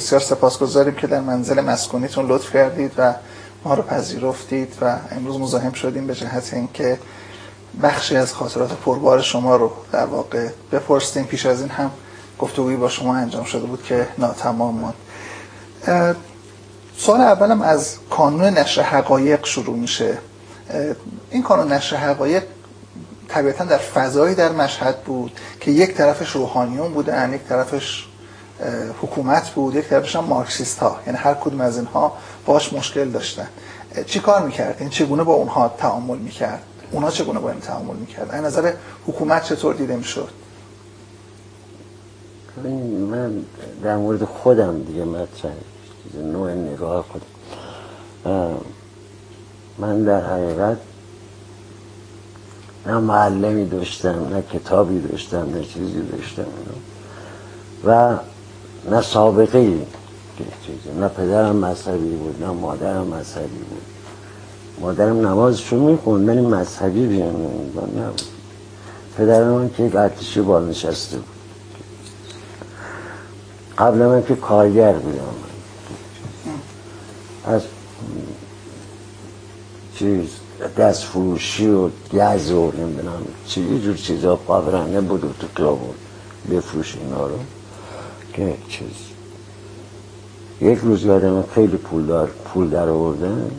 بسیار سپاسگزاریم که در منزل مسکونیتون لطف کردید و ما رو پذیرفتید و امروز مزاحم شدیم به جهت اینکه بخشی از خاطرات پربار شما رو در واقع بپرسیم. پیش از این هم گفتگویی با شما انجام شده بود که ناتمام ماند. سوال اولم از کانون نشر حقایق شروع میشه. این کانون نشر حقایق طبیعتا در فضایی در مشهد بود که یک طرفش روحانیون بودن یک طرفش حکومت بود یک طرفش هم مارکسیست ها یعنی هر کدوم از اینها باش مشکل داشتن چی کار می‌کرد؟ این چگونه با اونها تعامل می‌کرد؟ اونها چگونه با این تعامل می‌کرد؟ این نظر حکومت چطور دیده می‌شد؟ من در مورد خودم دیگه مطرح نوع نگاه خودم من در حقیقت نه معلمی داشتم نه کتابی داشتم نه چیزی داشتم و نه سابقه ای. نه پدرم مذهبی بود نه مادرم مذهبی بود. مادرم نمازشو می‌خوند ولی مذهبی بیان نبود پدرم من که یک ارتشی بال نشسته بود. قبل من که کارگر بودم. از چیز دست فروشی و گز و نمی‌دونم چی جور چیزا قابرنه بود و تو کلابون بفروش اینا رو. که چیز. یک روز یادم خیلی پول دار پول در آوردن.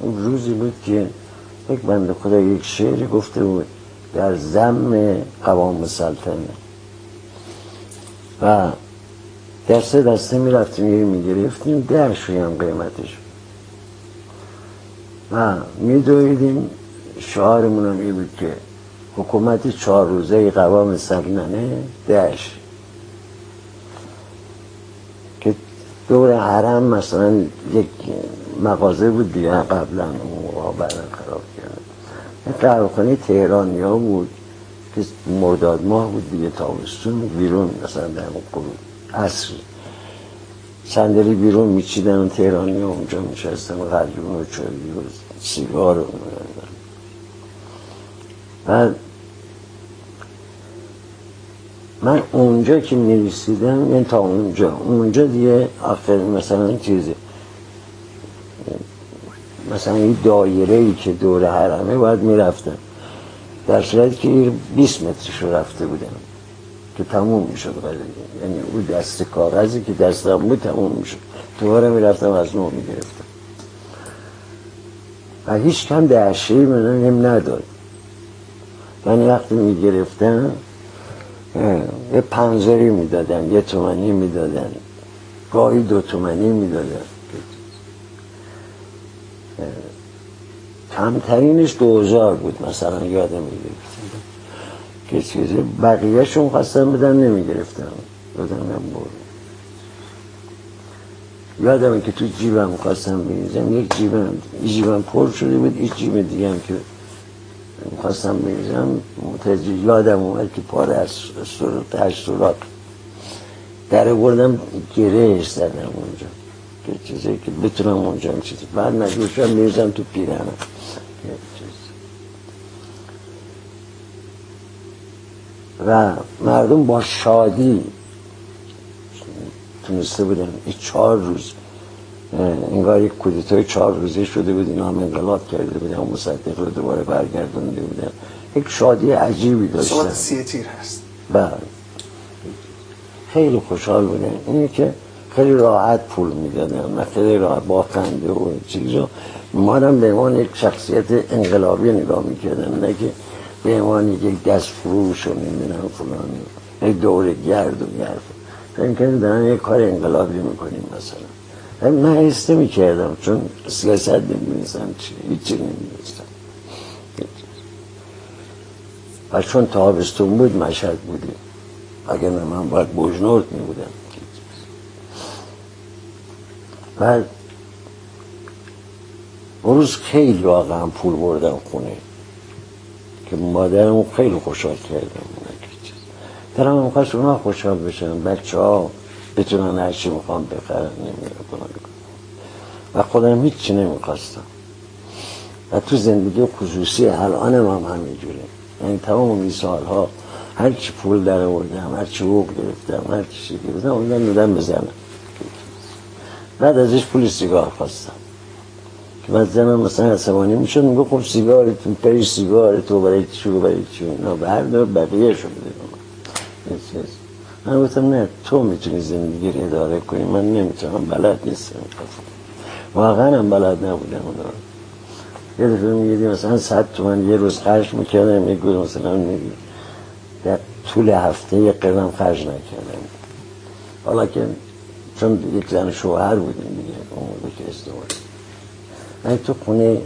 روزی بود که یک بند خدا یک شعری گفته بود در زم قوام سلطنه. و در سه دسته می رفتیم یه می گرفتیم در هم قیمتش. و می دویدیم شعارمون هم بود که حکومت چهار روزه قوام سلطنه دهش دور حرم مثلا یک مغازه بود دیگه قبلا اون بعدا خراب کرد. خانه تهرانی ها بود که مرداد ماه بود دیگه تابستون بیرون مثلا در قروب عصر. صندلی بیرون میچیدن و تهرانی اونجا میشستن و غربیون و چایی و سیگار و بعد من اونجا که نویسیدم یعنی تا اونجا اونجا دیگه آخر مثلا چیزی مثلا این دایره ای که دور حرمه باید می‌رفتم. در صورتی که 20 مترش رفته بودم که تموم می‌شد یعنی اون دست کاغذی که دستم بود تموم می‌شد. دوباره می‌رفتم از نو می‌گرفتم. و هیچ کم دهشه من هم نداد. من وقتی می‌گرفتم یه پنزری می‌دادن یه تومنی می‌دادن. گاهی دو تومنی می‌دادن. کمترینش دوزار بود مثلا یادم می‌گرفتم که چیزی بقیه شون خواستم بدن نمی‌گرفتم دادم هم برد یادمه که تو جیبم خواستم بریزم یک جیبم جیبم پر شده بود یک جیب دیگه هم که خواستم بریزم متوجه یادم اومد که پاره از سرات سرات در بردم گرهش زدم اونجا. که چیزی که بتونم اونجا چیزی بعد شدم بریزم تو پیرنم و مردم با شادی تونسته بودن. چهار روز انگار یک کودتای چهار روزه شده بود اینا هم انقلاب کرده بودن مصدق رو دوباره برگردونده بودن یک شادی عجیبی داشتن سوال سی تیر هست بله خیلی خوشحال بودن اینه که خیلی راحت پول می‌دادن و خیلی راحت با خنده و چیز رو ما هم به عنوان یک شخصیت انقلابی نگاه می‌کردن نه که به عنوان یک دست فروش و نمی‌دونم فلان یک دور گرد و گرد فکر کنید دارن یک کار انقلابی می‌کنیم مثلا من حس می‌کردم چون سیاست نمی‌دونستم چی هیچی نمی‌دونستم. و چون تابستون بود مشهد بودیم. اگر من باید بوجنورد میبودم. بعد اون روز خیلی واقعا پول بردم خونه که مادرمو خیلی خوشحال کردم. دارم هم خواست اونا خوشحال بشن بچه ها بتونن هرچی می‌خوام بخرن نمی‌دونم و خودم هیچی نمی‌خواستم. و تو زندگی خصوصی الانم هم همینجوره. یعنی تمام این سالها هر چی پول در آوردم هر چی حقوق گرفتم هر چی گرفتم اونم دادم بزنم بعد ازش پول سیگار خواستم. که بعد زنم مثلا عصبانی می‌شد میگو خب سیگار تو پری سیگار تو برای چی برای چی نه بردار بقیه شو بده من گفتم نه تو می‌تونی زندگی رو اداره کنی من نمی‌تونم بلد نیستم. واقعا هم بلد نبودم اون یه دفعه میگیدی مثلا صد تومن یه روز خرج می‌کردم یه گوز مثلا میگی در طول هفته یه قدم خرج نکردم. حالا که چون یک زن شوهر بودیم دیگه اون موقع که ازدواج. من تو خونه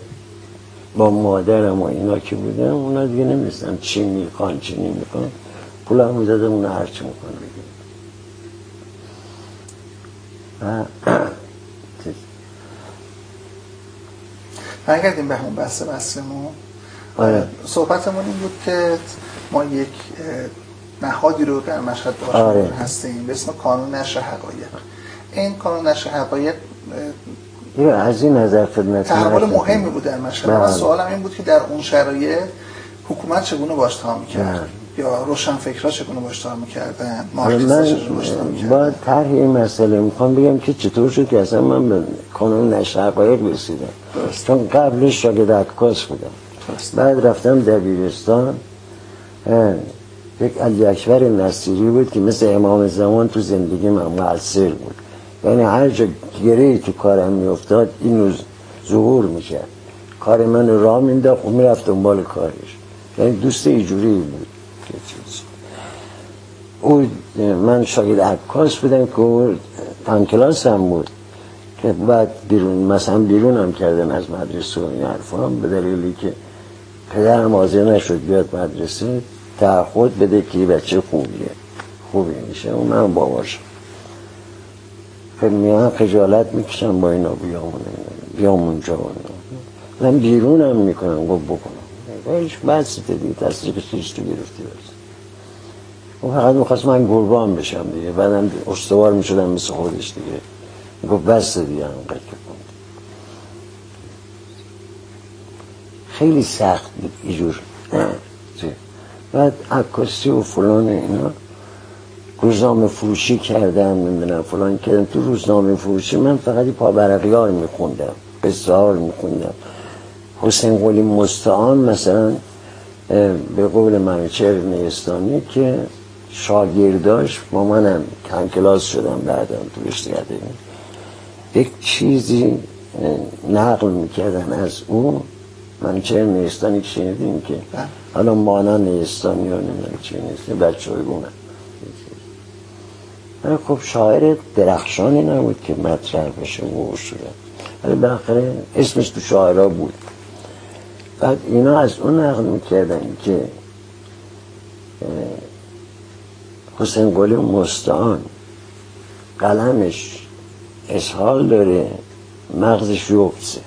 با مادرم و اینا که بودم اونا دیگه نمیستم چی می‌خوان چی نمی‌خوان. پول هم می‌دادم اونا هرچی بگیم و برگردیم به همون بحث بحثمون. آره. صحبتمون این بود که ما یک نهادی رو در مشهد داشت. آره. هستیم. به اسم کانون نشر حقایق. این کانون نشر حقایق از این نظر خدمت تحول مهمی بود در مشهد. بله. من سوالم این بود که در اون شرایط حکومت چگونه باش تا بله. می‌کرد یا روشن فکرها چگونه باش تا می‌کردن؟ آره، من می‌کردن. با طرح این مسئله می‌خوام بگم که چطور شد که اصلا من به کانون نشر حقایق رسیدم. چون قبلش شاگرد عکاس بودم. درست. بعد رفتم دبیرستان. یک علی اکبر نصیری بود که مثل امام زمان تو زندگی من مؤثر بود. یعنی هر جا گره تو کارم میافتاد این روز ظهور می‌کرد. کار من راه مینداخت و می‌رفت دنبال کارش. یعنی دوست ایجوری بود. چیز. او من شاگرد عکاس بودم که او هم کلاس هم بود که بعد بیرون مثلا بیرون هم کردن از مدرسه و این حرفا به دلیلی که پدرم حاضر نشد بیاد مدرسه تعهد بده که بچه خوبیه خوبی میشه من باباشم خیلی میان خجالت می‌کشم با اینا بیام بیام اونجا. من بیرونم می‌کنم گفت بکنم هیچ بحثی دیگه تصدیق چیز تو گرفتی بس و فقط می‌خواست من قربان بشم دیگه بعدم استوار می‌شدم مثل خودش دیگه. گفت بس دیگه انقدر. خیلی سخت بود اینجور. بعد عکاسی و فلان اینا روزنامه فروشی کردم نمی‌دونم فلان کردم. تو روزنامه فروشی من فقط پابرقیار میخوندم بسیار میخوندم. حسین قلی مستعان مثلا به قول منوچهر نیستانی که شاگرداش با منم کم کلاس شدم بعدم تو رشته یک چیزی نقل می‌کردن از اون منوچهر نیستانی که شنیدیم که بله. حالا مانا نیستانی ها نمی‌دونم چی نیست بچه های گونه خب شاعر درخشانی نبود که مطرح بشه و اصولا ولی بالاخره اسمش تو شاعرها بود. بعد اینا از اون نقل می‌کردن که حسین قلی مستعان قلمش اسهال داره مغزش یوبسه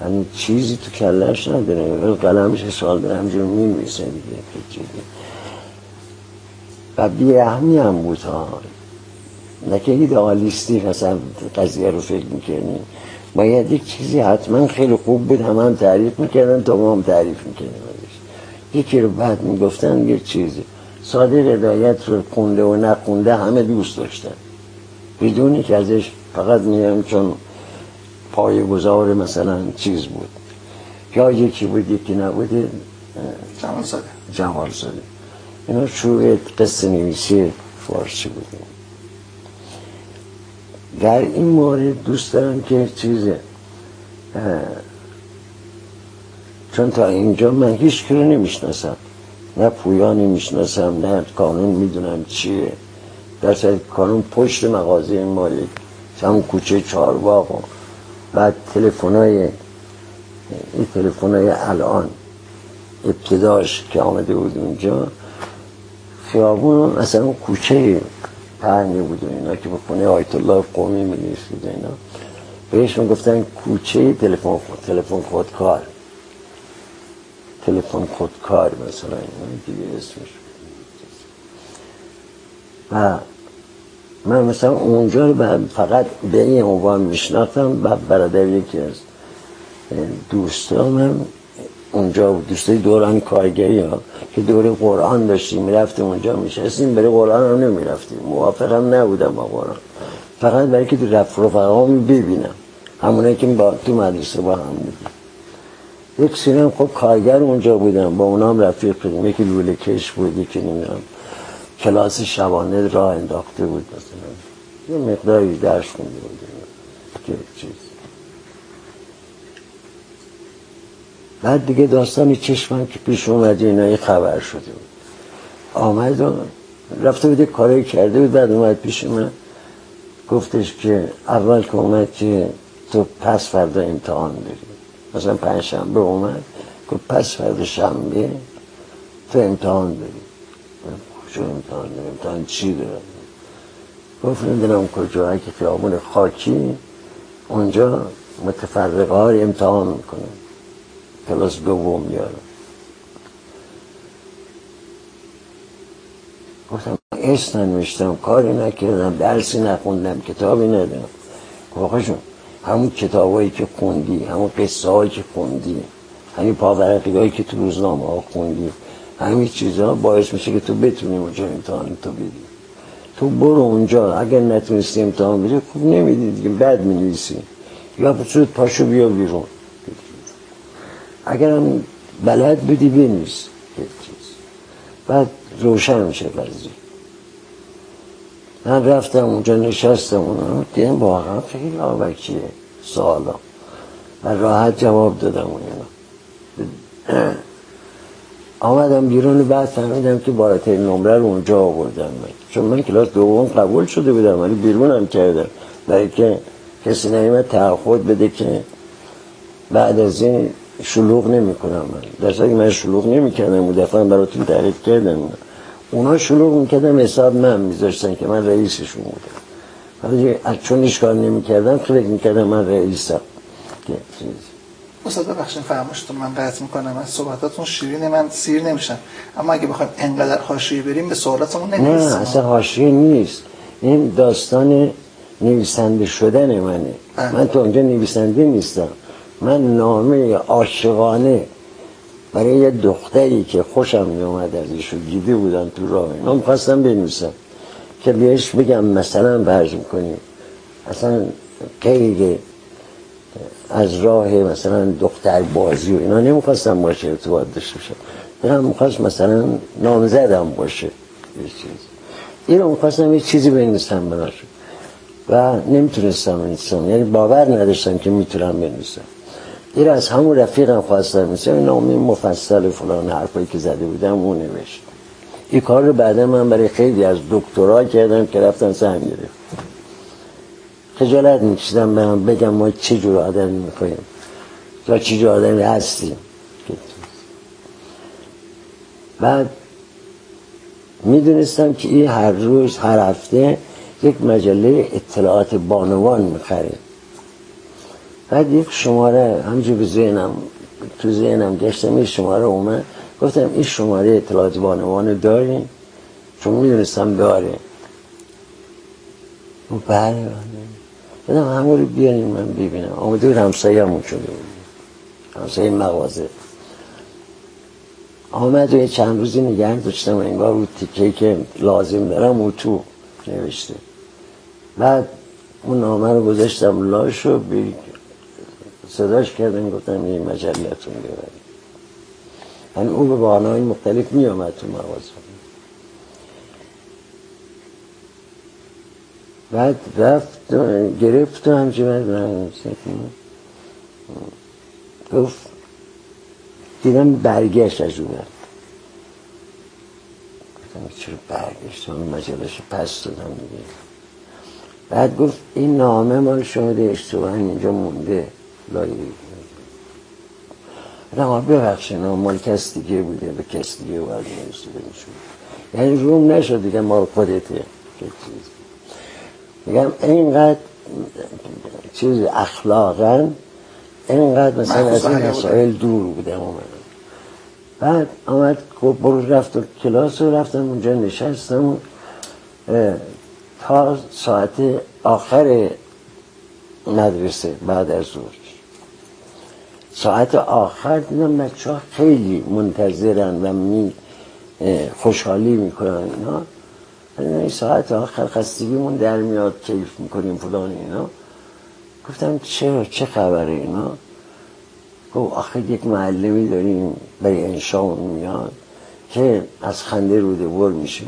یعنی چیزی تو کلش نداره ولی قلمش اسهال داره همجور میمیسه دیگه. و بیرحمی هم بود ها. نه که ایدئالیستی مثلا قضیه رو فکر می‌کنیم باید یک چیزی حتما خیلی خوب بود. همه هم تعریف می‌کردن تا ما هم تعریف می‌کردیم. یکی رو بعد می‌گفتن یه چیزی صادق هدایت رو خونده و نخونده همه دوست داشتن. بدونی که ازش فقط میگم چون پای گذار مثلا چیز بود. یا یکی بود یکی نبوده جمال زاده جمال زاده اینا شروع قصه نویسی فارسی بودیم در این مورد دوست دارم که چیزه چون تا اینجا من هیچ کی رو نمی‌شناسم نه پویانی می‌شناسم نه کانون می‌دونم چیه. در کانون پشت مغازه ما یک همون کوچه چهارباغ و بعد تلفن‌های این تلفن‌های الان ابتداش که آمده بود اونجا خیابون مثلا اون کوچه پهنی بود و اینا که به خونه آیت الله قومی می نویسید اینا. بهش گفتن کوچه تلفن خود تلفن خودکار تلفن خودکار مثلا اینا دیگه اسمش. و من مثلا اونجا رو فقط به این عنوان میشناختم و برادر یکی از دوستانم اونجا بود. دوستای دوران کارگری ها که دوره قرآن داشتیم می‌رفتیم اونجا میشستیم برای قرآن هم نمی‌رفتیم. هم نبودم با قرآن. فقط برای که تو رفت رفقا ببینم. همونه که با تو مدرسه با هم بودیم. یک سینم خب کارگر اونجا بودم با اونام رفیق شدیم یکی لوله کش بود یکی نمی‌دونم کلاس شبانه راه انداخته بود مثلا. یه مقداری درس خونده بود که بعد دیگه داستانی چشمم که پیش اومد اینایی خبر شده بود. آمد و رفته بود کاری کرده بود بعد اومد پیش من. گفتش که اول که اومد که تو پس فردا امتحان داری. مثلا پنج شنبه اومد گفت پس فردا شنبه تو امتحان داری. چه امتحان داری امتحان چی داری گفت نمی‌دونم کجا که خیابون خاکی اونجا متفرقه ها امتحان می‌کنه کلاس دوم میارم گفتم اسم ننوشتم کاری نکردم درسی نخوندم کتابی ندارم. آقا همون کتابایی که خوندی همون قصه هایی که خوندی همین پاورقی هایی که تو روزنامه ها خوندی همین چیزها باعث میشه که تو بتونی اونجا امتحان تو بدی. تو برو اونجا اگر نتونستی امتحان بدی خوب نمیدی دیگه بد می‌نویسی. یا بسود پاشو بیا بیرون. اگر هم بلد بودی بنویس بعد روشن میشه قضیه من رفتم اونجا نشستم اونو دیدم واقعا خیلی آبکیه سوالا. و راحت جواب دادم اونو آمدم بیرون بعد فهمیدم که بالاترین نمره رو اونجا آوردم من. چون من کلاس دوم قبول شده بودم ولی بیرونم کردم. برای که کسی نمیمد تعهد بده که بعد از این شلوغ نمی کنم من. در من شلوغ نمی کردم اون دفعه براتون تعریف کردم. اونا شلوغ می‌کردم حساب من میذاشتن که من رئیسشون بودم. ولی چون کار نمی‌کردم فکر می‌کردم من رئیسم. استاد ببخشید فرماشتون من قطع می‌کنم. از صحبتاتون شیرین من سیر نمیشم. اما اگه بخوایم انقدر حاشیه بریم به سوالاتمون نمی‌رسیم. نه اصلا حاشیه نیست. این داستان نویسنده شدن منه. بله. من تو اونجا نویسنده نیستم. من نامه عاشقانه برای یه دختری که خوشم می اومد از ایشو دیده بودن تو راه اینا می‌خواستم بنویسم که بهش بگم مثلا برز می‌کنیم اصلا خیلی از راه مثلا دختر بازی و اینا نمی‌خواستم باشه ارتباط داشته باشه دلم می‌خواست مثلا نامزدم باشه یه چیز اینو می‌خواستم یه چیزی بنویسم براش و نمی‌تونستم بنویسم. یعنی باور نداشتم که می‌تونم بنویسم. این از همون رفیقم خواستم. مثل نامی مفصل فلان حرفایی که زده بودم اون نوشت. این کار رو بعدا من برای خیلی از دکترها کردم که رفتن سهم گرفت خجالت میکشیدم برم بگم ما چه جور آدمی می‌کنیم یا چه جور آدمی هستیم. بعد می‌دونستم که این هر روز هر هفته یک مجله اطلاعات بانوان می‌خریم. بعد یک شماره همجور به ذهنم تو ذهنم گشتم این شماره اومد. گفتم این شماره اطلاعات بانوان داریم چون می‌دونستم داره. و بله. بدم همه رو بیاریم من ببینم. آمده بود همسایه همون شده بود. همسایه مغازه. آمد و یه چند روزی نگه داشتم. انگار رو تیکه که لازم دارم او تو نوشته. بعد اون نامه رو گذاشتم لاش و صداش کردن گفتم این مجلتون ببرید. یعنی او به بانای مختلف می آمد تو مغازه. بعد رفت گرفت و همچه گفت دیدم برگشت از اون گفتم چرا برگشت اون مجلش پس دادم دیگه. بعد گفت این نامه مال شده اشتباه اینجا مونده. لایه نه ببخشید مال کس دیگه بوده به کس دیگه باید یعنی روم نشد دیگه مال خودته. میگم اینقدر چیز اخلاقا اینقدر مثلا از این مسائل دور بودم اومدم بعد آمد برو رفت و کلاس رو رفتم اونجا نشستم تا ساعت آخر مدرسه بعد از ظهر. ساعت آخر دیدم بچه ها خیلی منتظرن و می خوشحالی می‌کنن اینا. این ساعت آخر خستگیمون در میاد کیف می‌کنیم فلان اینا. گفتم چرا؟ چه خبره اینا؟ گفت آخه یک معلمی داریم به انشاء میاد که از خنده روده ور میشه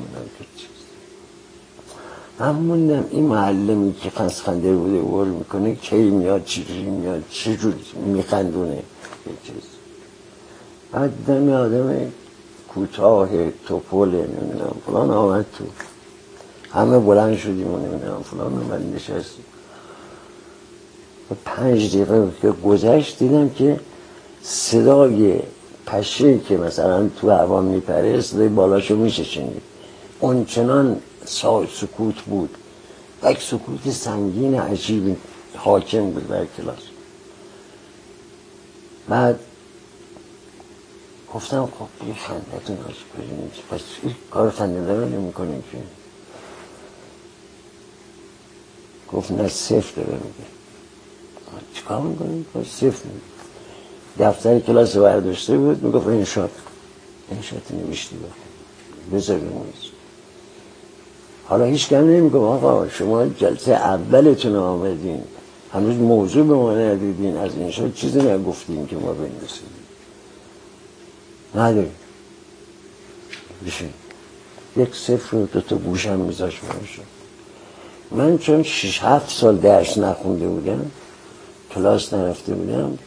من موندم این معلمی که خنده روده ور می‌کنه کی میاد چجوری میاد چجوری میخندونه چیز. بعد یه آدم کوتاه توپل نمی‌دونم فلان آمد تو. همه بلند شدیم و نمی‌دونم فلان من نشستیم. پنج دقیقه که گذشت دیدم که صدای پشه که مثلا تو هوا میپره صدای بالاشو میشه اون چنان سکوت بود. و یک سکوت سنگین عجیب حاکم بود بر کلاس. بعد گفتم خب یه خندتون از کنید پس این کار خنده داره نمی که؟ گفت نه صفر داره میگه. چیکار می‌کنیم صفر میگه. دفتر کلاس برداشته بود می‌گفت انشاد انشاد نوشتی بود. بذار حالا هیچ کم نمیگم آقا شما جلسه اولتون آمدین. هنوز موضوع به ما ندیدین. از اینشا چیزی نگفتیم که ما بنویسیم نداریم بشین. یک صفر و دو تا گوشم میذاش من چون شش هفت سال درس نخونده بودم کلاس نرفته بودم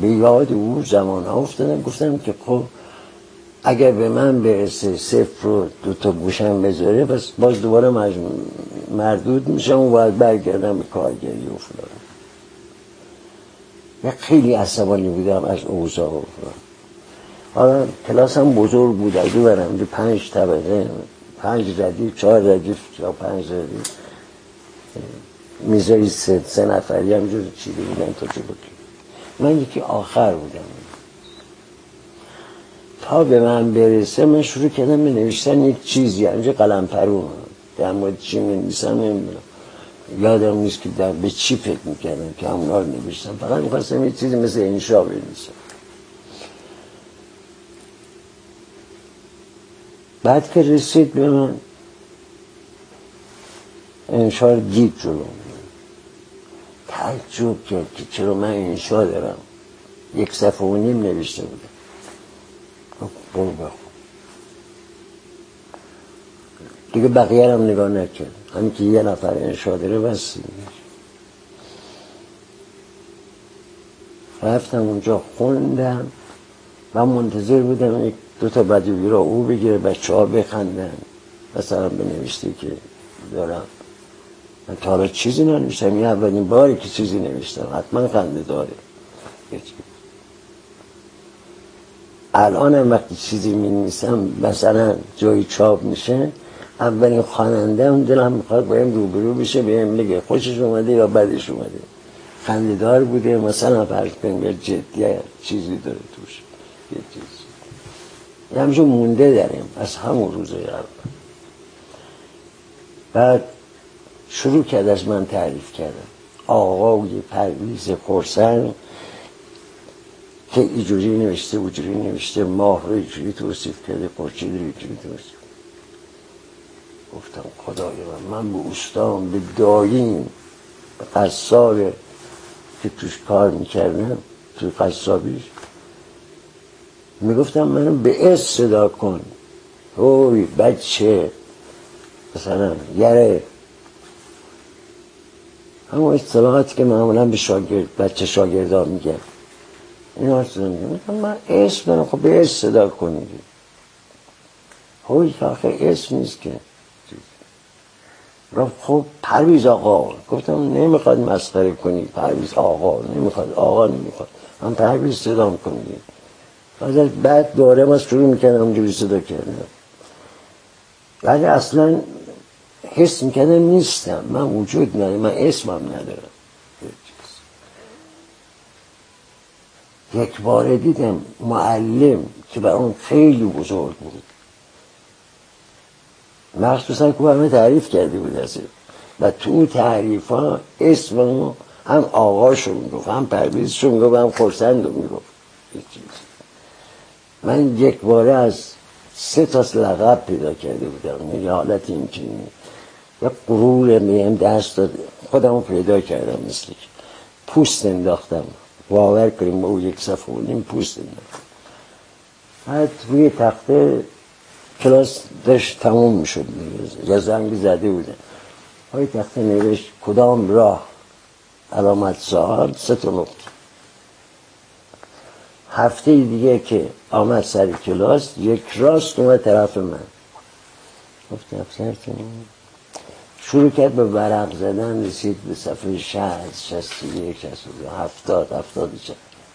به یاد او زمان ها افتادم. گفتم که خب اگر به من برسه صفر رو دو تا گوشم بذاره پس باز دوباره مردود میشم و باید برگردم به کارگری و فلان یک خیلی عصبانی بودم از اوضاع و فلان حالا کلاس هم بزرگ بود از دو برم پنج طبقه پنج ردیف چهار ردیف یا پنج ردیف. میزایی سه, سه نفری همجور چیده بودن تا جلو من یکی آخر بودم. به من برسه من شروع کردم به نوشتن یک چیزی. همجا قلم پرون در مورد چی می نویسم نمی‌دونم. یادم نیست که در به چی فکر می‌کردم که همونا رو نوشتم. فقط می‌خواستم یک چیزی مثل انشا بنویسم. بعد که رسید به من انشا رو دید جلو تعجب کرد که چرا من انشا دارم؟ یک صفحه و نیم نوشته بودم. برو دیگه بقیه هم نگاه نکرد همین که یه نفر انشا داره بس رفتم اونجا خوندم و منتظر بودم یک دو تا بدوی را او بگیره بچه ها بخندن. مثلا بنوشتی که دارم. من تا چیزی ننوشتم. این اولین باری که چیزی نوشتم. حتما خنده داره. الان هم وقتی چیزی می نیستم مثلا جایی چاپ میشه اولین خواننده هم دلم می‌خواد بایم روبرو بشه بهم بگه خوشش اومده یا بدش اومده. خندهدار بوده مثلا فرض کنیم یا چیزی داره توش یه چیز همچون مونده داریم از همون روزه اول بعد شروع کرد از من تعریف کردم آقای پرویز خورسن که اینجوری نوشته اونجوری نوشته ماه رو اینجوری توصیف کرده خورشید رو اینجوری توصیف گفتم خدای من من به استان به داییم به قصاب که توش کار می‌کردم توی قصابیش می‌گفتم منو به اس صدا کن. اوی بچه مثلا یره. همون اصطلاحاتی که معمولا به شاگرد بچه شاگردان میگن. این هر صدا میگم من اسم دارم خب به اسم صدا کنید خب آخه اسم نیست که. گفت خب پرویز آقا. گفتم نمی‌خواد مسخره کنی پرویز آقا. نمی‌خواد. آقا نمی‌خواد. من پرویز صدا کنید از بعد دوره ما شروع می‌کردم اونجوری صدا کردم ولی اصلا حس می‌کردم نیستم. من وجود ندارم. من اسمم ندارم. یک باره دیدم معلم که بر اون خیلی بزرگ بود. مخصوصا که همه تعریف کرده بود از و تو تعریف ها اسم هم آقاشو می‌گفت هم پرویزشو می‌گفت هم خورسند رو می‌گفت من یک باره از سه تا لقب پیدا کرده بودم. یه حالت اینچنینی یه قرور میم دست داد. خودم رو پیدا کردم مثل پوست انداختم. باور کنیم با او یک صفحه بودیم پوست بعد روی تخته کلاس داشت تموم می‌شد یا زنگ زده بودن های تخته نوشت کدام راه علامت سوال سه تا نقطه هفته دیگه که آمد سر کلاس یک راست اومد طرف من گفت شروع کرد به ورق زدن رسید به صفحه شهست شستی یک شست هفتاد هفتاد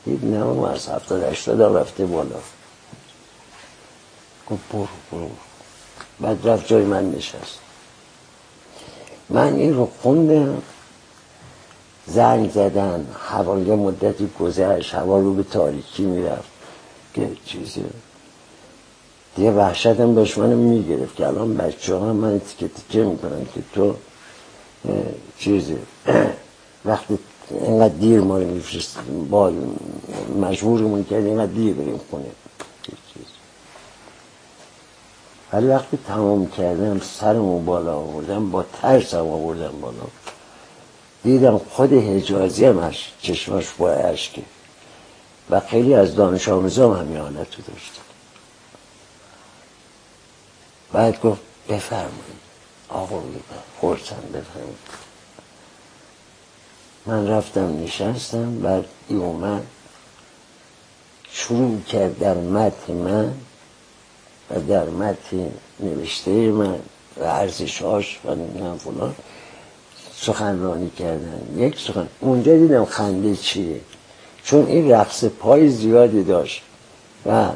دید نه از هفتاد هشتاد رفته بالا. گفت برو برو بعد رفت جای من نشست. من این رو خوندم زنگ زدن یه مدتی گذشت هوا رو به تاریکی می‌رفت. که چیزی؟ دیگه وحشتم داشت منو می‌گرفت که الان بچه ها من تیکه تیکه می‌کنن که تو چیزی وقتی اینقدر دیر ما رو با مجبورمون کرد اینقدر دیر بریم خونه. ولی وقتی تمام کردم سرمو بالا آوردم با ترسم آوردم بالا. دیدم خود حجازی هم چشماش با عشقه و خیلی از دانش آموزام همین حالت رو داشتن. بعد گفت بفرمایید. آقا خورسن بفرمایید. من رفتم نشستم بعد ای اومد شروع کرد در متن من و در متن نوشته من و ارزشاش و نمی‌دونم فلان. سخنرانی کردن. یک سخن. اونجا دیدم خنده چیه. چون این رقص پای زیادی داشت و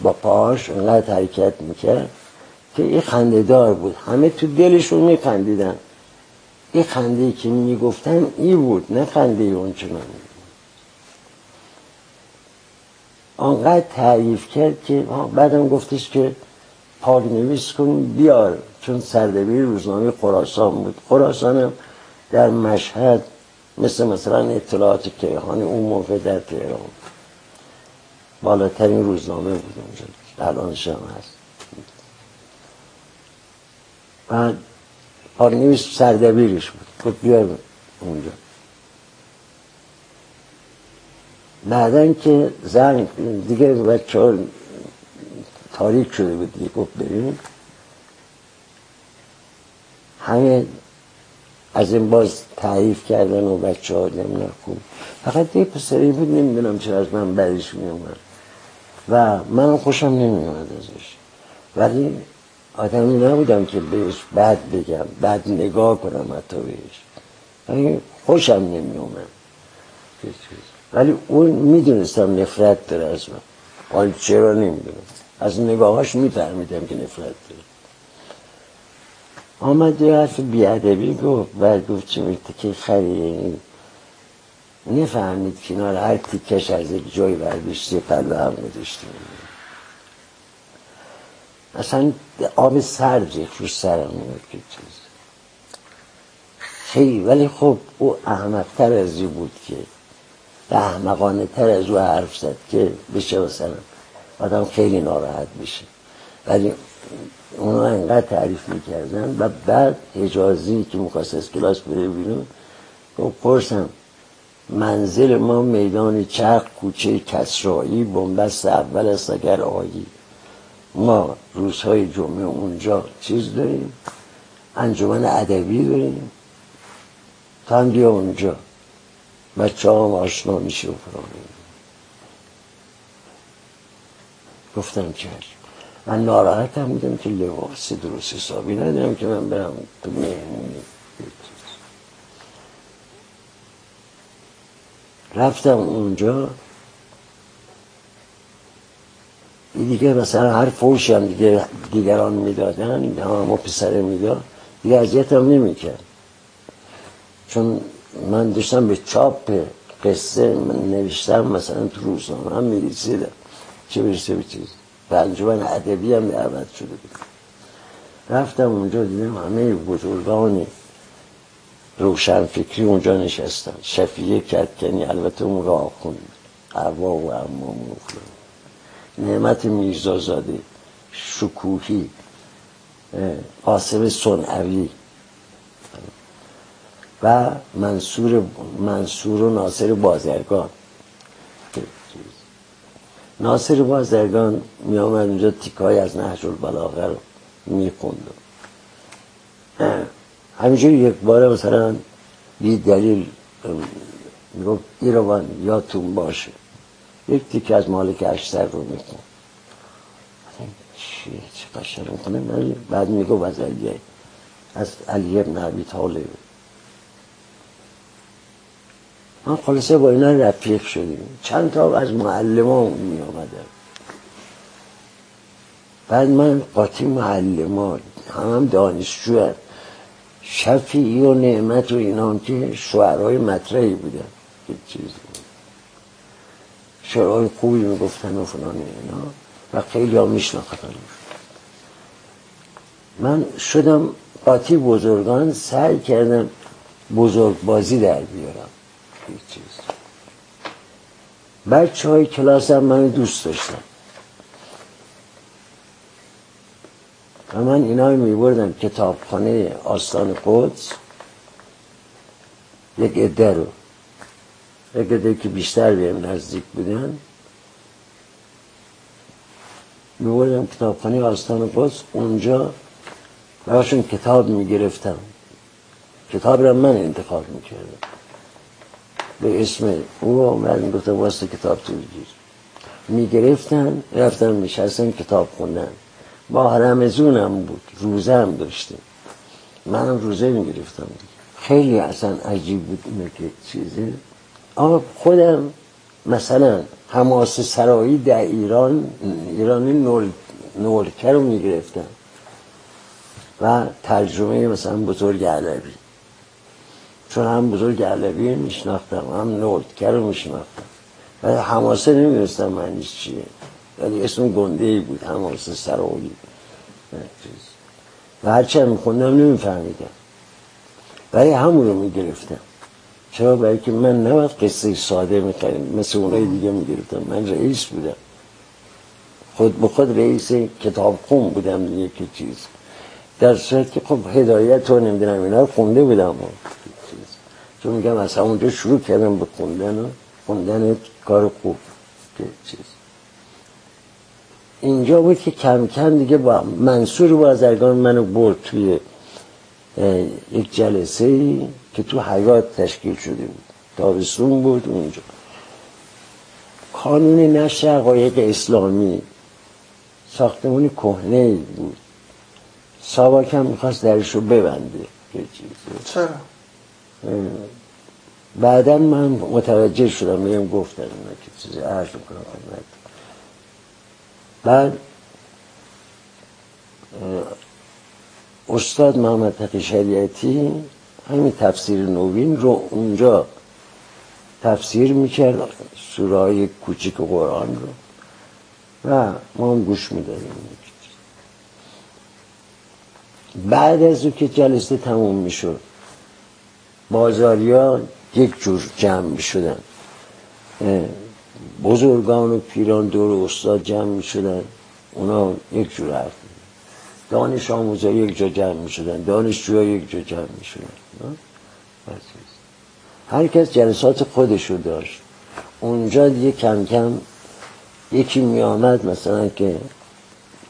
با پاهاش انقدر حرکت می‌کرد. که این خنده دار بود. همه تو دلشون میخندیدن. این خنده که می‌گفتن ای بود نه خنده اون چنان آنقدر تعریف کرد که بعدم گفتش که پاک نویس کن بیار چون سردبیر روزنامه خراسان بود. خراسان هم در مشهد مثل مثلا اطلاعات کیهانی اون موقع در تهران بالاترین روزنامه بود اونجا. الانش هم هست. بعد پارنویس سردبیرش بود. گفت بیار اونجا. بعدا که زن دیگه بچه تاریک شده بود دیگه گفت بریم. همه از این باز تعریف کردن و بچه ها نمی‌دونم خوب. فقط یه پسری بود نمی‌دونم چرا از من بدش میومد و من خوشم نمیومد ازش. ولی آدمی نبودم که بهش بد بگم بد نگاه کنم حتی بهش. ولی خوشم نمیومد. ولی اون می‌دونستم نفرت داره از من. حال چرا نمی‌دونم؟ از نگاهاش میفهمیدم که نفرت داره. آمد یه حرف بیادبی گفت بعد گفت چه که خری نفهمید کنار هر تیکش از یک جای برداشته پلو هم گذاشته اصلا آب سرد رو سرم که چیز. خیلی ولی خب او احمقتر از این بود که احمقانه تر از او حرف زد که بشه مثلا آدم خیلی ناراحت بشه. ولی اونا انقدر تعریف می‌کردن و بعد اجازی که مخواست از کلاس بره بیرون گفت پرسم منزل ما میدان چرخ کوچه کسرایی بنبست اول از اگر آیی ما روزهای جمعه اونجا چیز داریم انجمن ادبی داریم. تا هم بیا اونجا. بچه هم آشنا میشه و گفتم چشم من ناراحت هم بودم که لباس درست حسابی ندارم که من برم تو مهمونی. رفتم اونجا. دیگه مثلا هر فوشی هم دیگه دیگران می‌دادن همه پسره می‌داد دیگه اذیتم نمی‌کرد. چون من داشتم به چاپ قصه من نوشتم مثلا تو روزنامه هم میریسیدم چه برسه به چیز؟ انجمن ادبی هم دعوت شده بود. رفتم اونجا دیدم همه بزرگان روشن فکری اونجا نشستن. شفیه کتکنی البته اون را آخوند عوا و امام نعمت میرزازاده شکوهی قاسم سنعوی و منصور منصور و ناصر بازرگان. ناصر بازرگان می آمد اونجا تیکای از نهج البلاغه رو می خوند همینجور یک بار مثلا بی دلیل می‌گفت ایروان یادتون باشه. یک تیک از مالک اشتر رو میخون چیه؟ چه قشر می‌کنه بعد میگو از علیه از علی ابن عبی طالب. من خلاصه با اینا رفیق شدیم. چند تا از معلمان می آمدن بعد من قاطی معلمان. هم هم دانشجو شفیعی و نعمت و اینا که شعرهای مطرحی بودن. یک چیز شعرهای خوبی می‌گفتن و فلان اینا. و خیلی ها میشناختن. من شدم قاطی بزرگان سعی کردم بزرگ بازی در بیارم. چیز. بچه های کلاس هم من دوست داشتم و من اینا می بردم کتابخانه آستان قدس. یک عده رو. عده که بیشتر بهم نزدیک بودن می بردم کتابخانه آستان قدس اونجا براشون کتاب می گرفتم کتاب را من انتخاب می کردم به اسم او می گفتم واسه کتاب تو بگیر. می گرفتن رفتن نشستن کتاب خوندن. با رمزونم بود روزه هم داشتیم. منم روزه می گرفتم خیلی اصلا عجیب بود اینه که چیزی آقا خودم مثلا حماس سرایی در ایران ایرانی نول نولکر رو می گرفتم و ترجمه مثلا بزرگ علوی. چون هم بزرگ علوی میشناختم هم نولکر رو میشناختم. ولی حماسه نمی‌دونستم معنیش چیه. ولی اسم گنده ای بود حماسه سرایی. و هرچه میخوندم نمیفهمیدم. ولی همون رو می‌گرفتم. چرا برای که من نباید قصه ساده می‌کنم مثل اونای دیگه می‌گرفتم. من رئیس بودم. خود به خود رئیس کتاب خون بودم که چیز. در صورت که خب هدایت رو نمی‌دونم اینا رو خونده بودم. چون میگم از اونجا شروع کردم به خوندن و خوندن کار خوب. که چیز. اینجا بود که کم کم دیگه با منصور بازرگان منو برد توی یک جلسه ای که تو حیات تشکیل شده بود. تابستون بود اونجا. قانون نشر حقایق اسلامی ساختمون کهنه بود. ساواک هم می‌خواست درش رو ببنده چرا؟ بعدا من متوجه شدم میگم گفتن اینا که چیزی عرض می‌کنم بعد استاد محمد تقی شریعتی همین تفسیر نوین رو اونجا تفسیر می‌کرد سوره کوچیک قرآن رو. و ما هم گوش می‌دادیم. بعد از اون که جلسه تموم می‌شد بازاریا یک جور جمع می‌شدن. بزرگان و پیران دور استاد جمع می‌شدن. اونا یک جور حرف دانش آموزا یک جا جمع می‌شدن دانشجوها یک جا جمع می‌شدن هر کس جلسات خودشو داشت. اونجا دیگه کم کم یکی می آمد مثلا که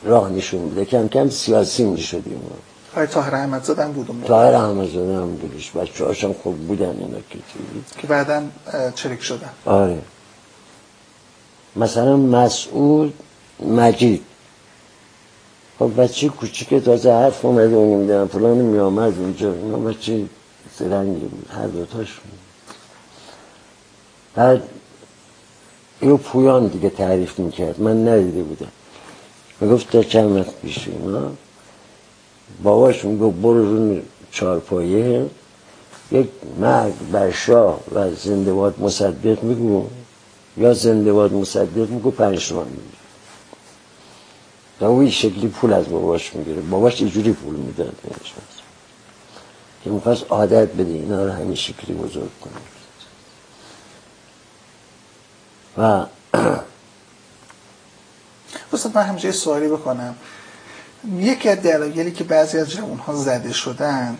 راه نشون بده. کم کم سیاسی می شدیم. های تاهر احمد زدن بودم تاهر احمد زدن هم بودش. بچه هاشم خوب بودن اینا که که بعدا چریک شدن. آره. مثلا مسعود مجید. خب بچه کوچیک تازه حرف اومده و نمی‌دونم فلان می آمد اونجا. اینا بچه سرنگی بود هر دوتاش بعد اینو پویان دیگه تعریف می‌کرد من ندیده بودم. می‌گفت تا چند وقت پیش اینا باباش می‌گفت برو رو چارپایه یک مرگ بر شاه و زنده باد مصدق میگو. یا زنده باد مصدق میگو پنج می‌گیره و او شکلی پول از باباش می‌گیره. باباش اینجوری پول می‌داد که می‌خواست عادت بده اینا رو همین شکلی بزرگ کنه. و استاد من همجای سوالی بکنم. یکی از دلایلی که بعضی از جوان ها زده شدن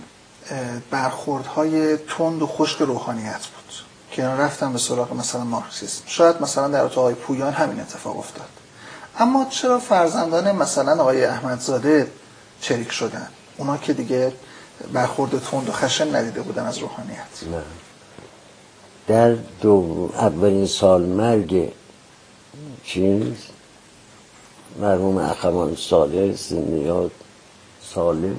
برخوردهای تند و خشک روحانیت بود. که رفتن به سراغ مثلا مارکسیسم. شاید مثلا در آقای پویان همین اتفاق افتاد. اما چرا فرزندان مثلا آقای احمدزاده چریک شدن؟ اونا که دیگه برخورد تند و خشن ندیده بودن از روحانیت. نه. در دو اولین سال مرگ چیز مرحوم اخوان ساله زندیات ساله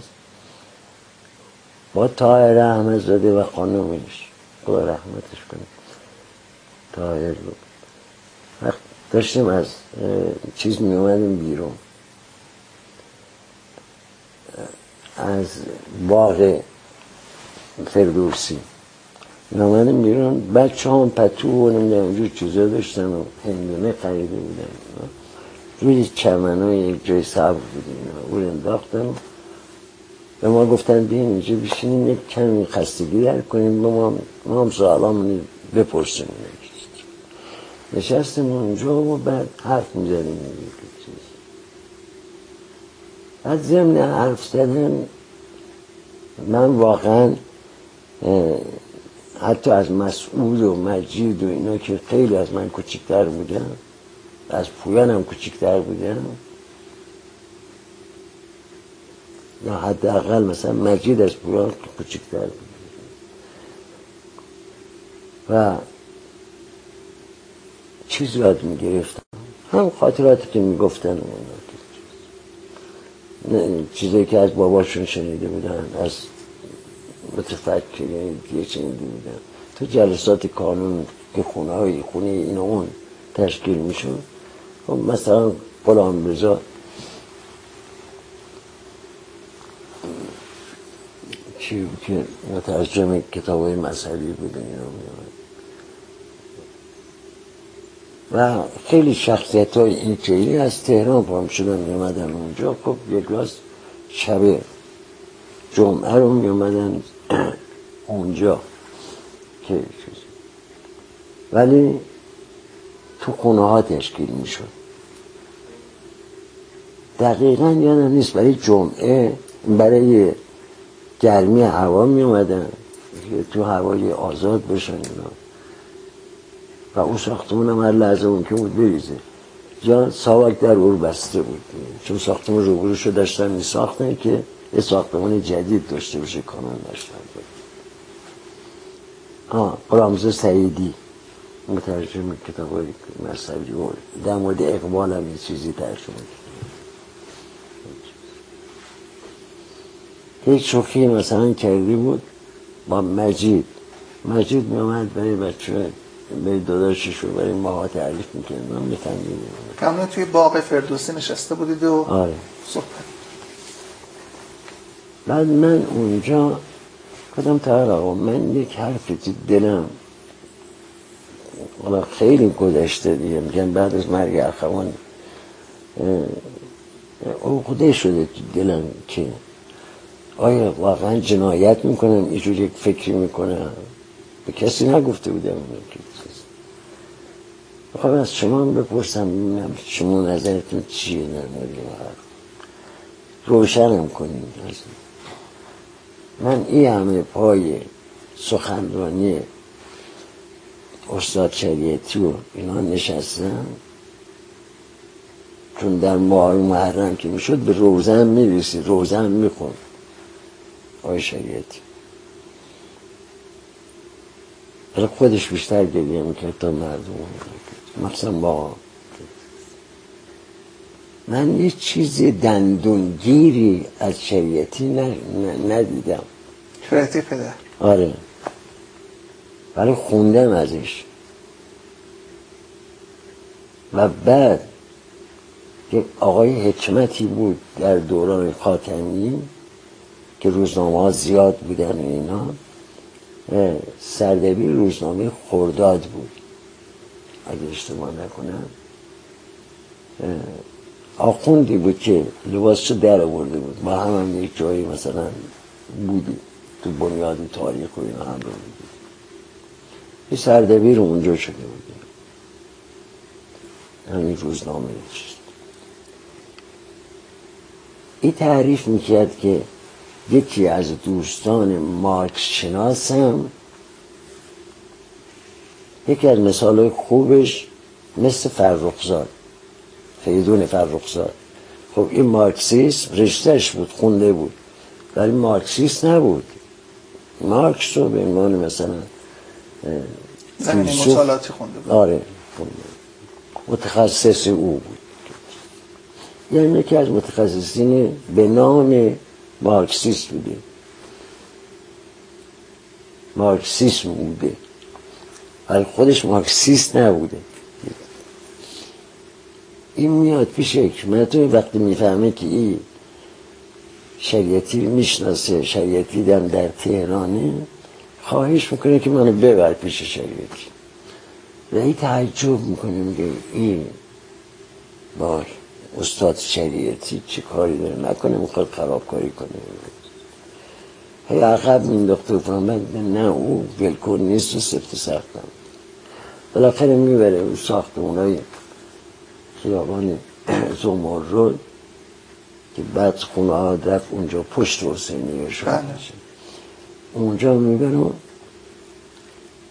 با تاهر احمدزاده و خانومش. خدا رحمتش کنه. تاهر بود داشتیم از چیز می اومدیم بیرون. از باغ فردوسی می اومدیم بیرون. بچه هم پتو و نمی‌دونم اونجور چیزا داشتن و هندونه خریده بودن. روی چمن های یک جای صبر بودیم. اون انداختن به ما گفتن بیاین اینجا بشینیم یک کمی خستگی در کنیم ما, هم سوالامون بپرسیم. نشستیم اونجا و بعد حرف می‌زنیم بعد ضمن حرف زدن من واقعا حتی از مسعود و مجید و اینا که خیلی از من کچکتر بودن از پویانم کچکتر بودن یا حداقل مثلا مجید از پویان کچکتر بود. و چیز یاد می‌گرفتم. هم خاطراتی که می‌گفتن چیزی که از باباشون شنیده بودن از متفکرین دیگه شنیده بودن. تو جلسات کانون که خونه های خونه این اون تشکیل میشون خب مثلا غلام رضا چی که مترجم کتاب های مذهبی بود اینا. و خیلی شخصیت های این چیلی از تهران پام شدن میومدن اونجا. خب یک راست شب جمعه رو میومدن اونجا. که ولی تو خونه ها تشکیل می‌شد دقیقا یادم نیست برای جمعه برای گرمی هوا می اومدن. تو هوای آزاد بشن اینا. و اون ساختمون هم هر لحظه که بود بریزه. یا ساواک در اور بسته بود. چون ساختمون روبرو شد داشتن می ساختن که یه ساختمان جدید داشته باشه کانون داشتن بود آه رامز سعیدی. مترجم کتاب مذهبی و در مورد اقبال هم یه چیزی ترجمه یک شوخی مثلا کردی بود؟ با مجید. مجید می آمد برای بچه به داداشش رو برای ماها تعریف می‌کنه من میفهمیدم کاملا توی باغ فردوسی نشسته بودید و آره. صحبت. بعد من اونجا کدام تر آقا من یک حرفی تو دلم حالا خیلی گذشته دیگه. میگن بعد از مرگ اخوان عقده شده تو دلم که آیا واقعا جنایت می‌کنم؟ اینجور یک فکری می‌کنم. به کسی نگفته بودم. می‌خوام از شما بپرسم ببینم شما نظرتون چیه؟ در مورد روشنم کنید من این همه پای سخنرانی استاد شریعتی و اینا نشستم. چون در ماه محرم که می‌شد به روزن می‌رسی روزن میخون آقای شریعتی. برای خودش بیشتر گریه می‌کرد تا مردم مثلا با من یه چیز دندونگیری از شریعتی ندیدم. شریعتی پدر. آره. ولی خوندم ازش. و بعد یک آقای حکمتی بود در دوران خاتمی که روزنامه ها زیاد بودن اینا سردبیر روزنامه خورداد بود. اگه اشتباه نکنم آخوندی بود که لباسشو در آورده بود؟ با هم, هم یک جایی مثلا بودی تو بنیاد تاریخ و اینا هم رو این سردبیر اونجا شده بود. همین روزنامه چیز این تعریف می‌کرد که یکی از دوستان مارکس شناسم یکی از مثال خوبش مثل فرخزاد. فیدون فرخزاد. خب این مارکسیسم رشتهش بود خونده بود. ولی مارکسیست نبود. مارکس رو به عنوان مثلا مطالعاتی خونده بود. آره خونده متخصص او بود. یعنی یکی از متخصصین به نام مارکسیست بوده. مارکسیسم بوده. ولی خودش مارکسیست نبوده. این میاد پیش حکمت وقتی می‌فهمه که این شریعتی می‌شناسه شریعتی دم در تهرانه خواهش می‌کنه که منو ببر پیش شریعتی. و این تعجب می‌کنه میگه این با استاد شریعتی چه کاری داره؟ نکنه می‌خواد خرابکاری کنه. هی عقب مینداخته و نه او ولکن نیست و سفت سختم. بالاخره می‌بره اون ساختمونای خیابان زمار رو که بعد خونه ها رفت اونجا پشت حسینی شد. بله. اونجا می‌بره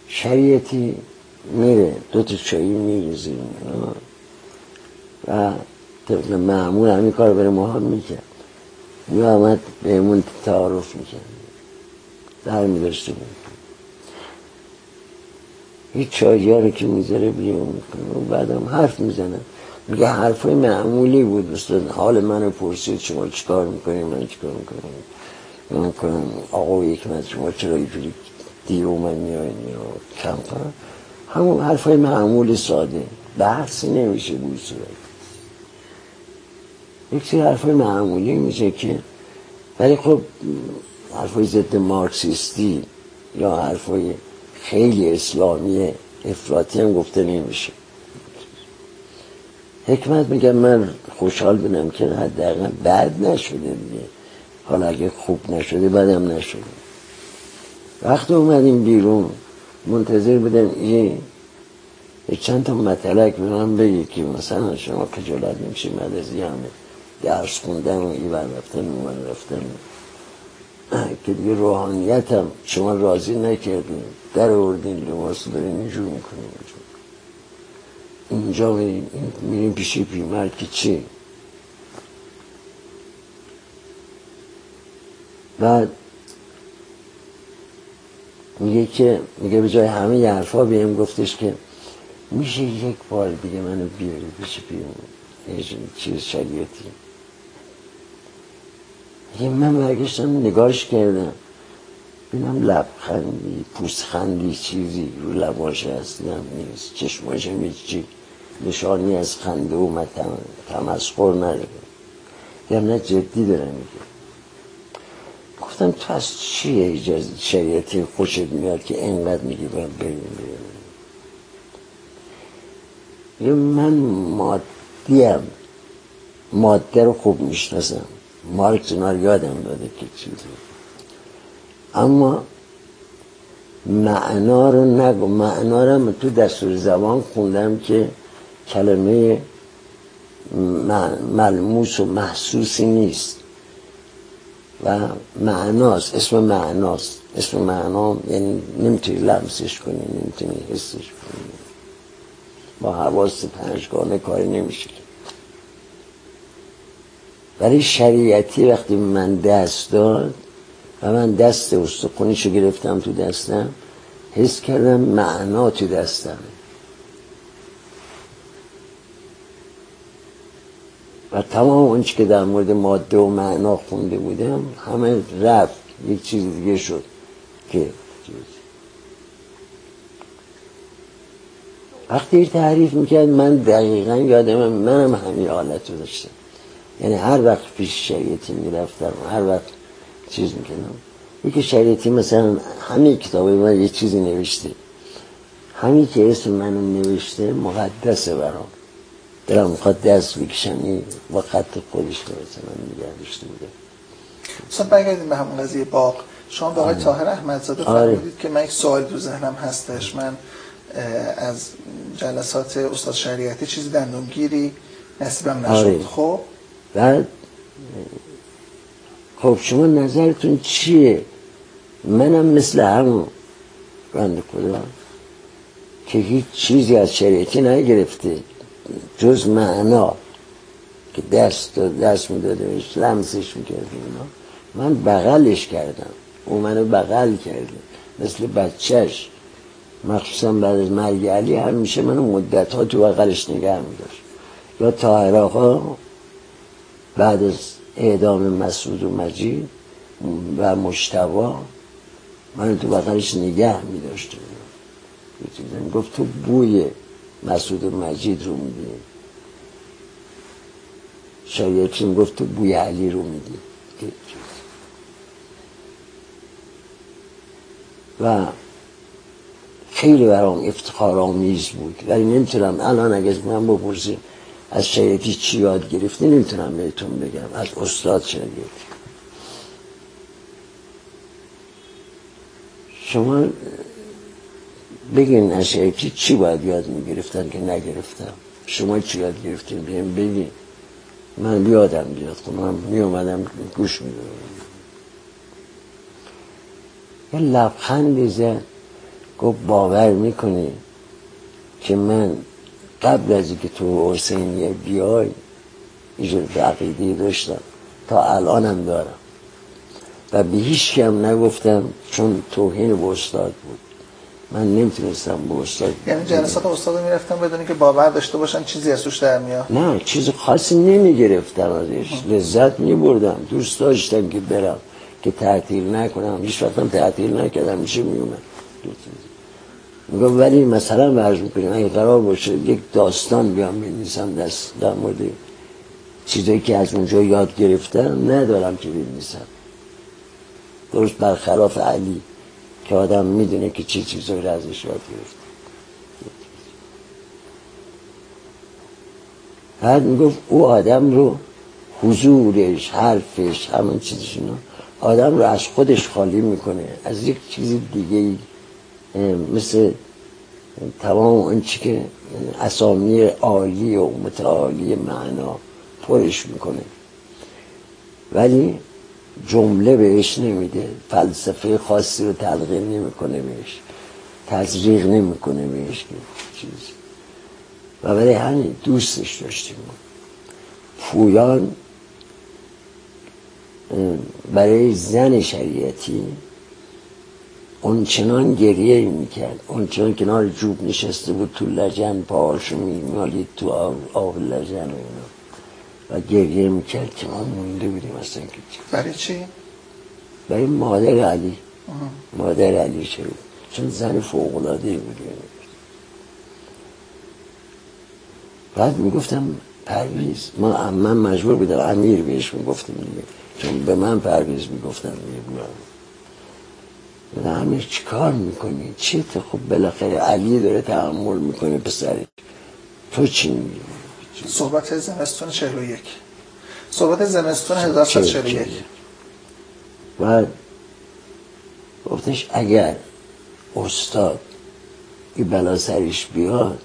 شریعتی میره. دو تا چایی میریزی و طبق معمول همین کار بره محال می‌کرد. می آمد بهمون تعارف می‌کرد. در میداشته بود هیچ چایی رو که می‌ذاره بیرون می‌کنه. و بعدم حرف می‌زنه. میگه حرفای معمولی بود. مثل حال منو پرسید شما چیکار می‌کنیم من چیکار می‌کنم؟ من کنم آقا یک من شما چرا اینجوری دیر من میایین یا کم کنم همون حرفای معمول ساده. بحثی نمیشه بود صورت. یک سری حرفای معمولی میشه که ولی خب حرفای ضد مارکسیستی یا حرفای خیلی اسلامی افراطی هم گفته نمیشه. حکمت میگم من خوشحال بودم که حداقل بد نشده دیگه. حالا اگه خوب نشده بدم نشده. وقتی اومدیم بیرون. منتظر بودم این چند تا مطلق به من بگی که مثلا شما خجالت نمیشه مدرزی همه درس خوندن و این رفتن و من رفتن. که دیگه روحانیت شما راضی نکردین. در اردین لباس دارین اینجور می‌کنیم اینجا میریم پیش پیرمرد که چی بعد میگه که میگه به جای همه ی حرفا بهم گفتش که میشه یک بار دیگه منو بیاری پیش پیرمرد. چیز شریعتی. یه من برگشتم نگاش کردم. بینم لبخندی پوستخندی چیزی رو لباش اصلا نیست چشماش هم چی. نشانی از خنده و تمسخر نداره. یعنی نه جدی داره میگه. گفتم تو از چیه اجازه شریعتی خوشت میاد که اینقدر میگی بریم بریم من مادیم ماده رو خوب می‌شناسم. مارکس اینا یادم داده که چیزی اما معنا رو نگو. معنا رو تو دستور زبان خوندم که کلمه ملموس و محسوسی نیست و معناست. اسم معناست. اسم معنا یعنی نمی‌تونی لمسش کنی نمی‌تونی حسش کنی. با حواست پنجگانه کاری نمیشه. برای شریعتی وقتی من دست داد و من دست استخونیشو گرفتم تو دستم حس کردم معنا تو دستم و تمام اونچه که در مورد ماده و معنا خونده بودم همه رفت. یک چیز دیگه شد که وقتی تعریف می‌کرد من دقیقا یادم منم همین حالت رو داشتم. یعنی هر وقت پیش شریعتی می‌رفتم هر وقت چیز می‌کنم. یکی شریعتی مثلا همین کتاب من یه چیزی نوشته. همین که اسم منو نوشته مقدسه برام. دلم می‌خواد دست بکشم. با خط خودش که مثلا داشته بوده مثلا برگردیم به همون قضیه باغ. شما به آقای آره. طاهر احمدزاده آره. فرمودید که من یک سوال تو ذهنم هستش. من از جلسات استاد شریعتی چیزی دندونگیری نصیبم نشد. آره. خب؟ بعد خب شما نظرتون چیه؟ منم مثل همون. بند خدا. که هیچ چیزی از شریعتی نگرفته. جز معنا. که دست داد دست می‌داده بهش لمسش می‌کرده اینا. من بغلش کردم. او منو بغل کرده. مثل بچهش. مخصوصا بعد از مرگ علی همیشه منو مدت ها تو بغلش نگه میداشت. یا طاهر آقا بعد از اعدام مسعود و مجید و مشتبا من تو بغلش نگه میداشت گفت تو بوی مسعود و مجید رو میدی شاید گفت تو بوی علی رو میدی و خیلی برام افتخار آمیز بود. ولی نمی‌تونم الان اگه من بپرسیم از شریعتی چی یاد گرفتی نمی‌تونم بهتون بگم. از استاد شریعتی شما بگین از شریعتی چی باید یاد می‌گرفتن که نگرفتم. شما چی یاد گرفتین؟ بگین بگین. من یادم بیاد. خب من میومدم گوش می‌دونم یه لبخندی زد. گفت باور می‌کنی که من قبل از اینکه تو حسینیه بیای اینجور عقیده داشتم. تا الانم دارم. و به هیچ هم نگفتم چون توهین به استاد بود. من نمی‌تونستم به استاد یعنی جلسات استاد می‌رفتم بدونی که باور داشته باشن چیزی از توش در میاد. نه چیز خاصی نمی‌گرفتم ازش. لذت میبردم. دوست داشتم که برم که تعطیل نکنم. هیچ وقتم تعطیل نکردم. میشه میومد میگم ولی مثلا ورز می‌کنیم. اگه قرار باشه یک داستان بیام بنویسم در مورد چیزایی که از اونجا یاد گرفتم ندارم که بنویسم. درست برخلاف علی که آدم می‌دونه که چه چیزایی رو ازش یاد گرفت بعد می‌گفت او آدم رو حضورش حرفش همون چیزش اینا آدم رو از خودش خالی می‌کنه. از یک چیز دیگه ای مثل تمام اون چی که اسامی عالی و متعالی معنا پرش می‌کنه. ولی جمله بهش نمیده فلسفه خاصی رو تلقین نمی‌کنه بهش تزریق نمی‌کنه بهش چیز. و برای همین دوستش داشتیم. پویان برای زن شریعتی اونچنان گریه می‌کرد. اونچنان کنار جوب نشسته بود تو لجن پاهاشو میمالید تو آب, لجن و اینا. و گریه می‌کرد که ما مونده بودیم اصلا. که برای چی؟ برای مادر علی. مادر علی شد. چون زن فوقلاده بود. بعد می‌گفتم پرویز ما من مجبور بودم امیر بهش می‌گفتیم دیگه. چون به من پرویز می‌گفتم دیگه. همه چی کار می‌کنی؟ چی تو؟ خب بالاخره علی داره تحمل می‌کنه پسرش. تو چی میگی؟ صحبت زمستون 41 صحبت زمستون 1941 و گفتش اگر استاد این بلا سرش بیاد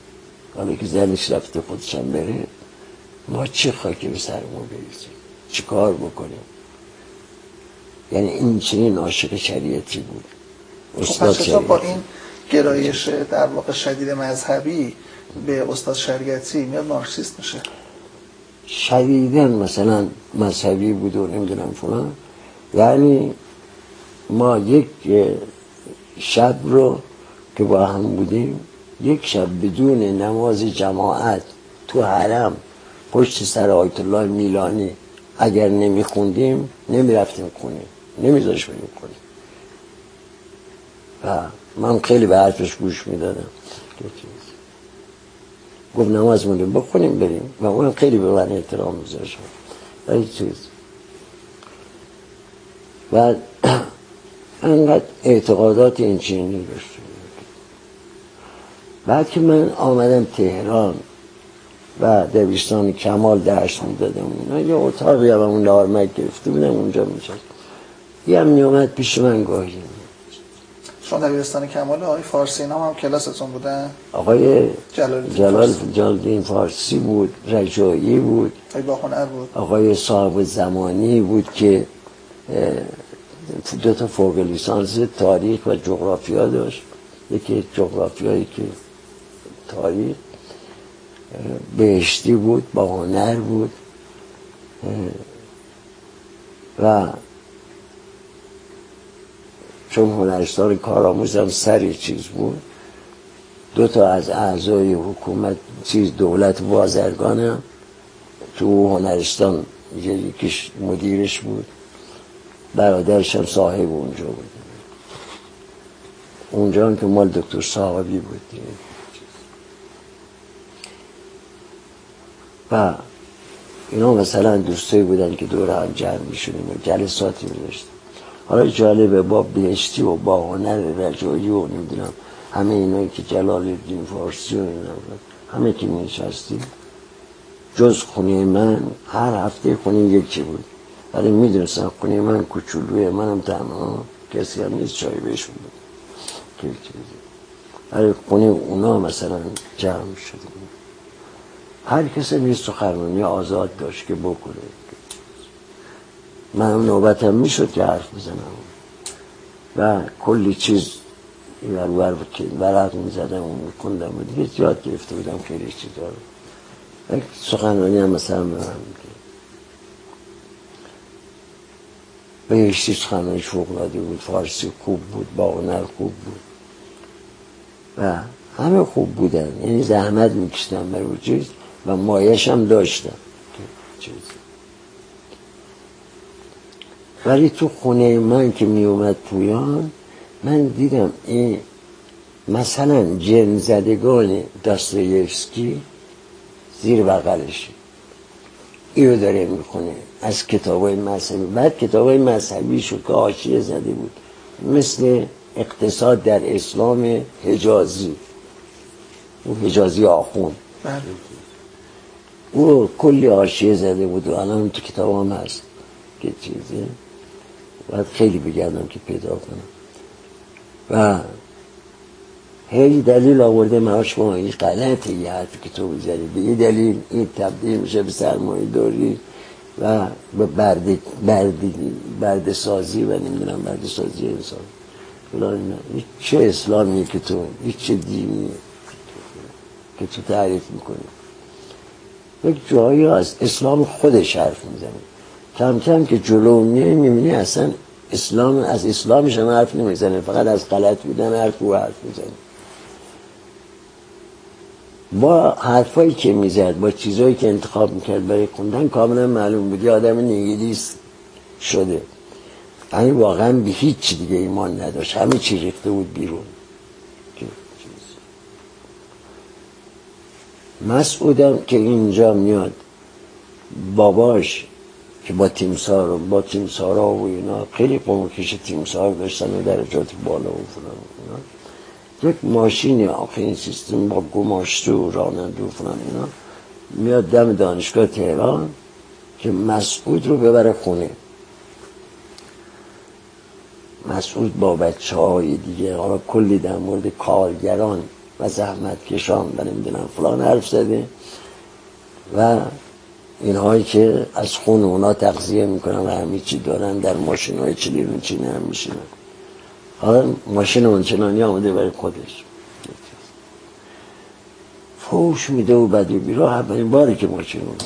حالا که زنش رفته خودشم بره ما چه خاکی به سرمون بریزیم؟ چی کار بکنیم؟ یعنی این چنین عاشق شریعتی بود. استاد خب با این گرایش در واقع شدید مذهبی به استاد شریعتی میاد مارکسیست میشه؟ شدیدن مثلا مذهبی بود و نمی‌دونم فلان. یعنی ما یک شب رو که با هم بودیم یک شب بدون نماز جماعت تو حرم پشت سر آیت الله میلانی اگر نمیخوندیم نمی‌رفتیم کنیم نمیذاش بریم کنیم و من خیلی به حرفش گوش می‌دادم. گفت نماز مونیم بخونیم بریم. و اون خیلی به من احترام میذاشت. ولی چیز. و انقدر اعتقادات این چینی داشت. بعد که من آمدم تهران و دویستان کمال درس می‌دادم اونا یه اتاقی هم اون لارمک گرفته بودم اونجا می‌شد یه هم نیومد پیش من گاهی. شما دبیرستان کمال آقای فارسی نام هم کلاستون بودن آقای جلال جلال فارسی. بود رجایی بود. آقای باهنر بود. آقای صاحب زمانی بود که دو تا فوق لیسانس تاریخ و جغرافیا داشت. یکی جغرافیایی که تاریخ بهشتی بود با هنر بود و چون هنرستان کارآموز هم سری چیز بود. دو تا از اعضای حکومت چیز دولت بازرگان هم تو هنرستان یکیش مدیرش بود. برادرش هم صاحب اونجا بود. اونجا هم که مال دکتر صاحبی بود. و اینا مثلا دوستایی بودن که دور هم جمع میشونیم و جلساتی میداشتیم حالا جالبه با بهشتی و با هنر رجایی و نمی‌دونم همه اینایی که جلال الدین فارسی و اینا همه که میشستیم جز خونه من هر هفته خونه یکی بود. ولی می‌دونستم خونه من کوچولوی منم تنها کسی هم نیست چای بهشون بود. ولی خونه اونا مثلا جمع شدیم هر کسی نیست سخنرانی آزاد داشت که بکنه من نوبتم می‌شد که حرف بزنم. و کلی چیز ور ور ورق می‌زدم و میکندم و دیگه یاد گرفته بودم خیلی چیزا رو یک سخنرانی هم مثلا به من میگه بهشتی فوقلاده بود فارسی خوب بود با هنر خوب بود. و همه خوب بودن. یعنی زحمت میکشتن برای چیز و مایش هم داشتم چیز. ولی تو خونه من که می اومد پویان من دیدم این مثلا جن زدگان داستایفسکی زیر بغلش. اینو داره می‌خونه. از کتاب های مذهبی. بعد کتاب های مذهبی شد که آشیه زده بود. مثل اقتصاد در اسلام حجازی. او حجازی آخون. بله. او کلی آشیه زده بود و الان تو کتاب هم هست. که چیزی باید خیلی بگردم که پیدا کنم. و هی دلیل آورده معاش ما این غلطه یه که تو بزنی به دلیل این تبدیل میشه به سرمایه داری و به برد, برد, برد سازی و نمی‌دونم برد سازی انسان چه اسلامیه که تو چه دینیه که تو تعریف می‌کنی؟ یک جایی از اسلام خودش حرف می‌زنه. کم کم که جلو میای می‌بینی اصلا اسلام از اسلامش هم حرف نمی‌زنه فقط از غلط بودن حرف او حرف می‌زنه. با حرفایی که می‌زد با چیزایی که انتخاب می‌کرد برای خوندن کاملا معلوم بود یه آدم نگیلیست شده. یعنی واقعا به هیچ دیگه ایمان نداشت. همه چی ریخته بود بیرون. مسعودم که اینجا میاد باباش که با تیمسار و با تیمسارا و اینا خیلی قمکش تیمسار داشتن و درجات بالا و فلان اینا. یک ماشین آخه این سیستم با گماشته و راننده و فلان اینا میاد دم دانشگاه تهران که مسعود رو ببره خونه. مسعود با بچه های دیگه حالا کلی در مورد کارگران و زحمت کشان و نمی‌دونم فلان حرف زده و اینهایی که از خون اونا تغذیه می‌کنن و همه چی دارن در ماشین های چلی چینی هم میشینن. حالا ماشین اونچنانی آمده برای خودش. فوش میده و بد و بیرا اولین باری که ماشین میگه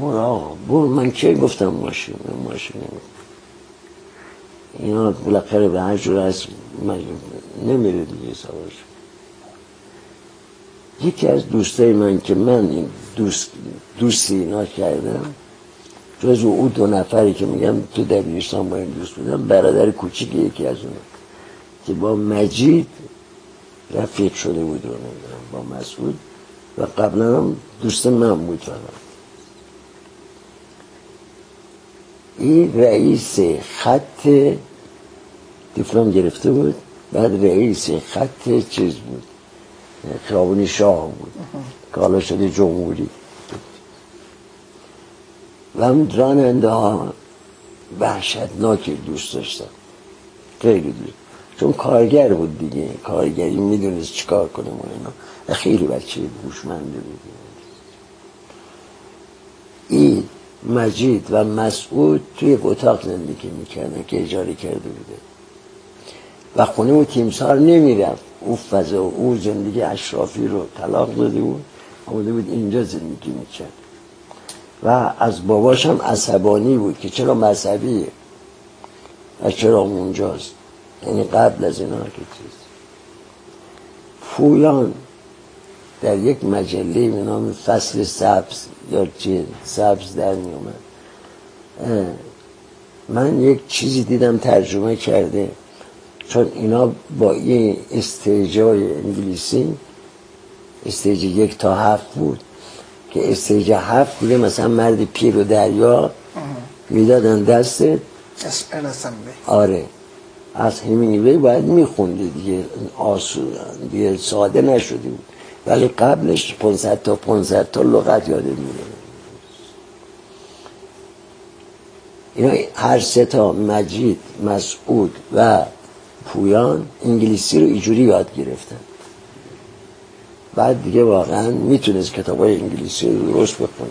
برو آقا برو. من که گفتم ماشین ماشین اینا بالاخره به هر جور از نمیره دیگه سواش یکی از دوستای من که من این دوست دوستی اینا کردم جز او دو نفری که میگم تو دبیرستان با این دوست بودم برادر کوچیک یکی از اون که با مجید رفیق شده بود و با مسعود و قبلا هم دوست من بود فقط. این رئیس خط دیپلم گرفته بود بعد رئیس خط چیز بود. خیابونی شاه بود. که حالا شده جمهوری. و هم راننده ها وحشتناکی دوست داشتم. خیلی دوست. چون کارگر بود دیگه. کارگری می‌دونست چیکار کنه و اینا. خیلی بچه هوشمندی بود. این مجید و مسعود توی اتاق زندگی می‌کردن که اجاره کرده بوده. و خونه و تیمسار نمی‌رفت. او فضا او زندگی اشرافی رو طلاق داده بود. آمده بود اینجا زندگی می‌کرد. و از باباش هم عصبانی بود که چرا مذهبیه و چرا اونجاست؟ یعنی قبل از اینا که چیز. پویان در یک مجله به نام فصل سبز یا چیز سبز در می من یک چیزی دیدم ترجمه کرده. چون اینا با این استیجای انگلیسی استیج یک تا هفت بود که استیج هفت بوده مثلا مرد پیر و دریا می‌دادن دست آره. از همینگوی باید میخونده دیگه آسود دیگه ساده نشده بود. ولی قبلش 500 تا 500 تا لغت یاده میده اینا هر سه تا مجید مسعود و پویان انگلیسی رو اینجوری یاد گرفتن. بعد دیگه واقعا می‌تونست کتاب های انگلیسی رو درست بخونه.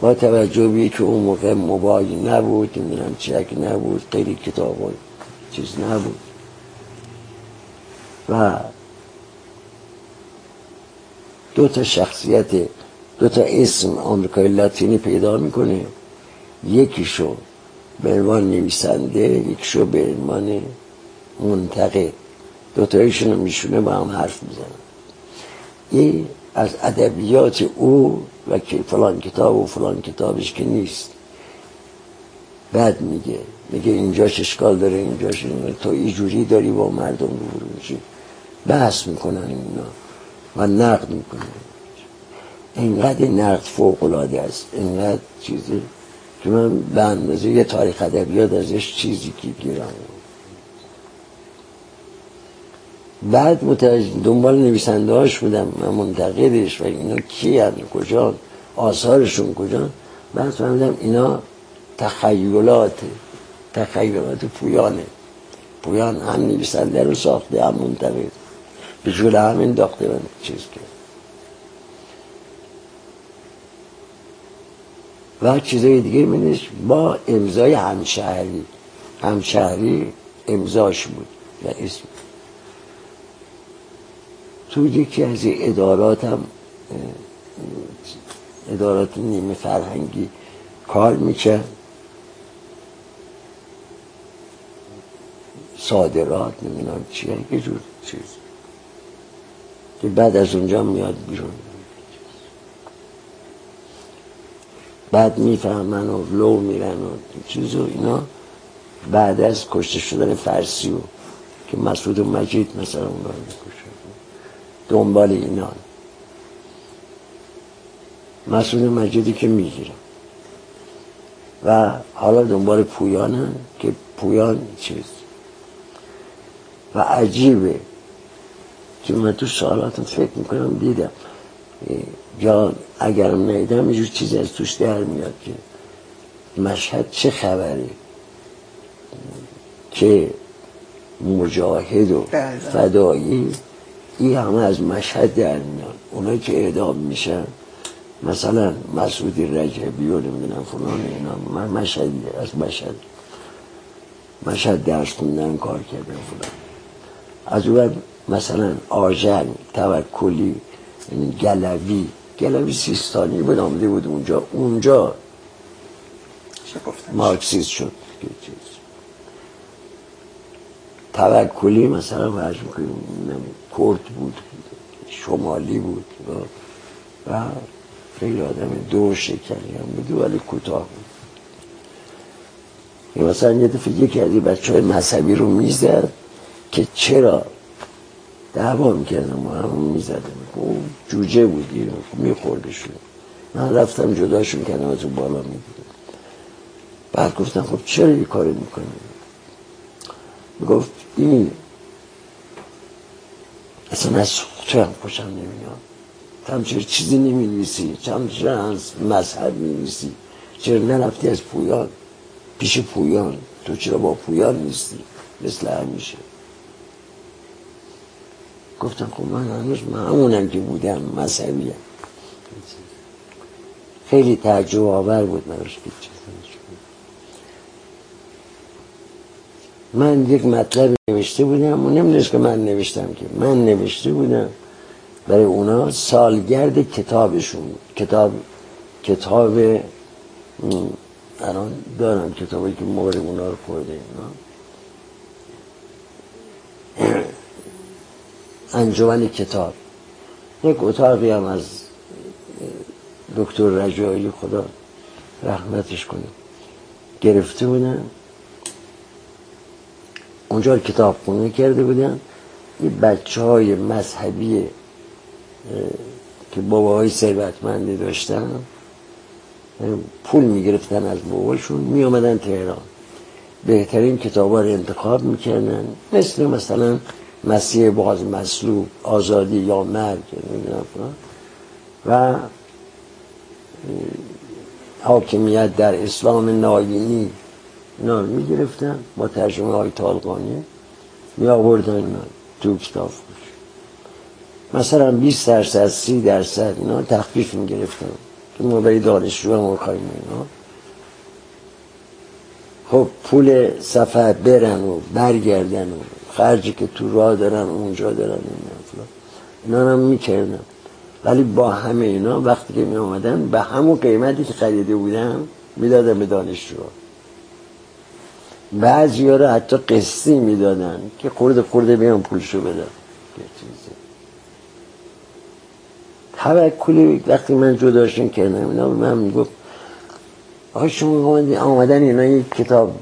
با توجه به که اون موقع موبایل نبود نمی‌دونم چک نبود خیلی کتاب چیز نبود. و دو تا شخصیت دو تا اسم آمریکای لاتینی پیدا می‌کنه. یکیشو به عنوان نویسنده یکیشو به عنوان منتقد. دو تایشون میشونه با هم حرف می‌زنن. این از ادبیات او و که فلان کتاب و فلان کتابش که نیست. بعد میگه میگه اینجاش اشکال داره اینجاش تو ایجوری داری با مردم رو میشی. بحث می‌کنن اینا و نقد می‌کنن. اینقدر نقد فوق العاده است. اینقدر چیزی که من به اندازه یه تاریخ ادبیات ازش چیزی که گیرم. بعد متوجه دنبال نویسنده هاش بودم من منتقدش و اینا کی هست کجا آثارشون کجا؟ بعد فهمیدم اینا تخیلات تخیلات پویانه. پویان هم نویسنده رو ساخته هم منتقد. به جول همین داخته چیز کرد. و چیزای دیگه منش با امضای همشهری. همشهری امضاش بود. و اسم تو یکی از ادارات هم ادارات نیمه فرهنگی کار می‌کرد. صادرات نمی‌دونم چیه یه جور چیز. که بعد از اونجا میاد بیرون. بعد می‌فهمن و لو میرن و چیز و اینا. بعد از کشته شدن فرسی و که مسعود و مجید مثلا اون رو دنبال اینا. مسعود مجیدی که می‌گیرن. و حالا دنبال پویانن که پویان چیز. و عجیبه. که من تو سوالاتم فکر می‌کنم دیدم یا اگرم نیدم یه چیزی از توش در میاد که مشهد چه خبری؟ که مجاهد و بله. فدایی این همه از مشهد در میاد. اونایی که اعدام میشن مثلا مسعودی رجبی و نمی‌دونم فلان اینا من مشهدی از مشهد. مشهد درس خوندن کار کردن فلان. از اون مثلا آژن توکلی یعنی گلوی گلوی سیستانی بود آمده بود اونجا. اونجا مارکسیست شد. توکلی مثلا فرض می‌کنیم کرد بود شمالی بود. و خیلی آدم دو شکنی هم بود ولی کوتاه بود. مثلا یه دفعه یکی از بچه های مذهبی رو می‌زد که چرا دعوا می‌کردم ما هم می‌زدم. خب جوجه بودی میخوردشون. من رفتم جداشون کردم از اون بالا می‌دیدم. بعد گفتم خب چرا یه کاری می‌کنی؟ گفت این اصلا از تو هم خوشم نمیاد. چرا چیزی نمی نویسی چرا از مذهب می نویسی چرا نرفتی از پویان؟ پیش پویان. تو چرا با پویان نیستی؟ مثل همیشه. گفتم خب من هنوز همونم که بودم مذهبیم خیلی تعجب آور بود براش من یک مطلب نوشته بودم و نمی‌دونست که من نوشتم که. من نوشته بودم برای اونا سالگرد کتابشون کتاب کتاب الان دارم کتابی که مورد اونا رو اینا. انجمن کتاب. یک اتاقی هم از دکتر رجایی خدا رحمتش کنه. گرفته بودن. اونجا کتاب خونه کرده بودن. این بچه های مذهبی که باباهای ثروتمندی داشتن پول می‌گرفتن از باباشون. می آمدن تهران. بهترین کتاب رو انتخاب می‌کردن. مثل مثلا مسیح باز مسلوب آزادی یا مرگ و حاکمیت در اسلام ناینی اینا رو می‌گرفتن با ترجمه های طالقانی. می آوردن اینا تو کتاب مثلا 20 درصد 30 درصد اینا تخفیف می‌گرفتن. که ما برای دانشجو هم اینا. خب پول سفر برن و برگردن و خرجی که تو راه دارن اونجا دارن اینا. اینا هم می‌کردن ولی با همه اینا وقتی که می آمدن به همون قیمتی که خریده بودن می‌دادن به دانشجو بعضی ها رو حتی قصی می‌دادن که خورده خورده بیان پولشو بدن. توکلی وقتی من جداشون کردم اینا من می‌گفت آقا شما آمدن اینا یک کتاب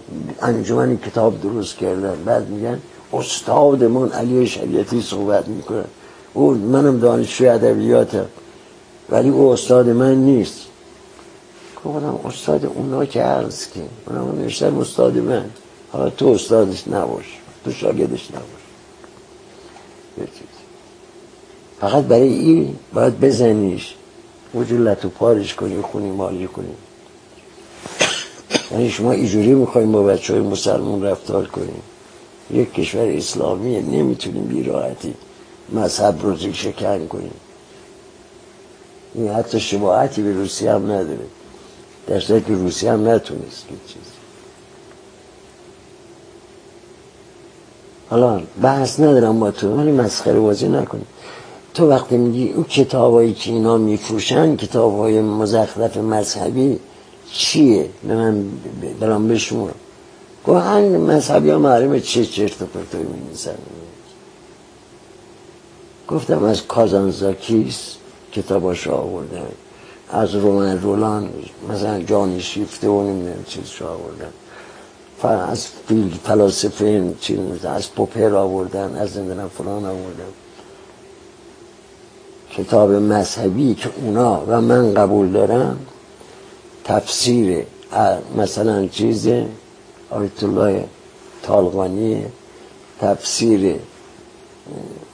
انجمن کتاب درست کردن. بعد میگن استادمون علی شریعتی صحبت می‌کنه. او منم دانشجوی ادبیاتم ولی او استاد من نیست. گفتم استاد اونا که عرض که اونا نوشتن استاد من. حالا تو استادش نباش تو شاگردش نباش. فقط برای این باید بزنیش. وجود پارش کنی خونی مالی کنی. یعنی شما ایجوری میخواییم با بچه های مسلمون رفتار کنیم یک کشور اسلامی نمی‌تونیم بیراحتی مذهب رو شکن کنیم. این حتی شباعتی به روسیه هم نداره. در که روسیه هم نتونست چیز. حالا بحث ندارم با تو ولی مسخره بازی نکنیم. تو وقتی میگی اون کتابایی که اینا میفروشن کتاب های مزخرف مذهبی چیه؟ به من برام بشمور گوهن مذهبی ها معلومه چه چرت و پرتوی می گفتم از کازانزاکیس کتاباش آوردن. از رومن رولان مثلا جانی شیفته و نمی‌دونم چیزش آوردن. از فیل فلاسفه چیز از پوپر آوردن از نمی‌دونم فلان آوردن. کتاب مذهبی که اونا و من قبول دارم تفسیر مثلا چیز آیت الله طالقانی تفسیر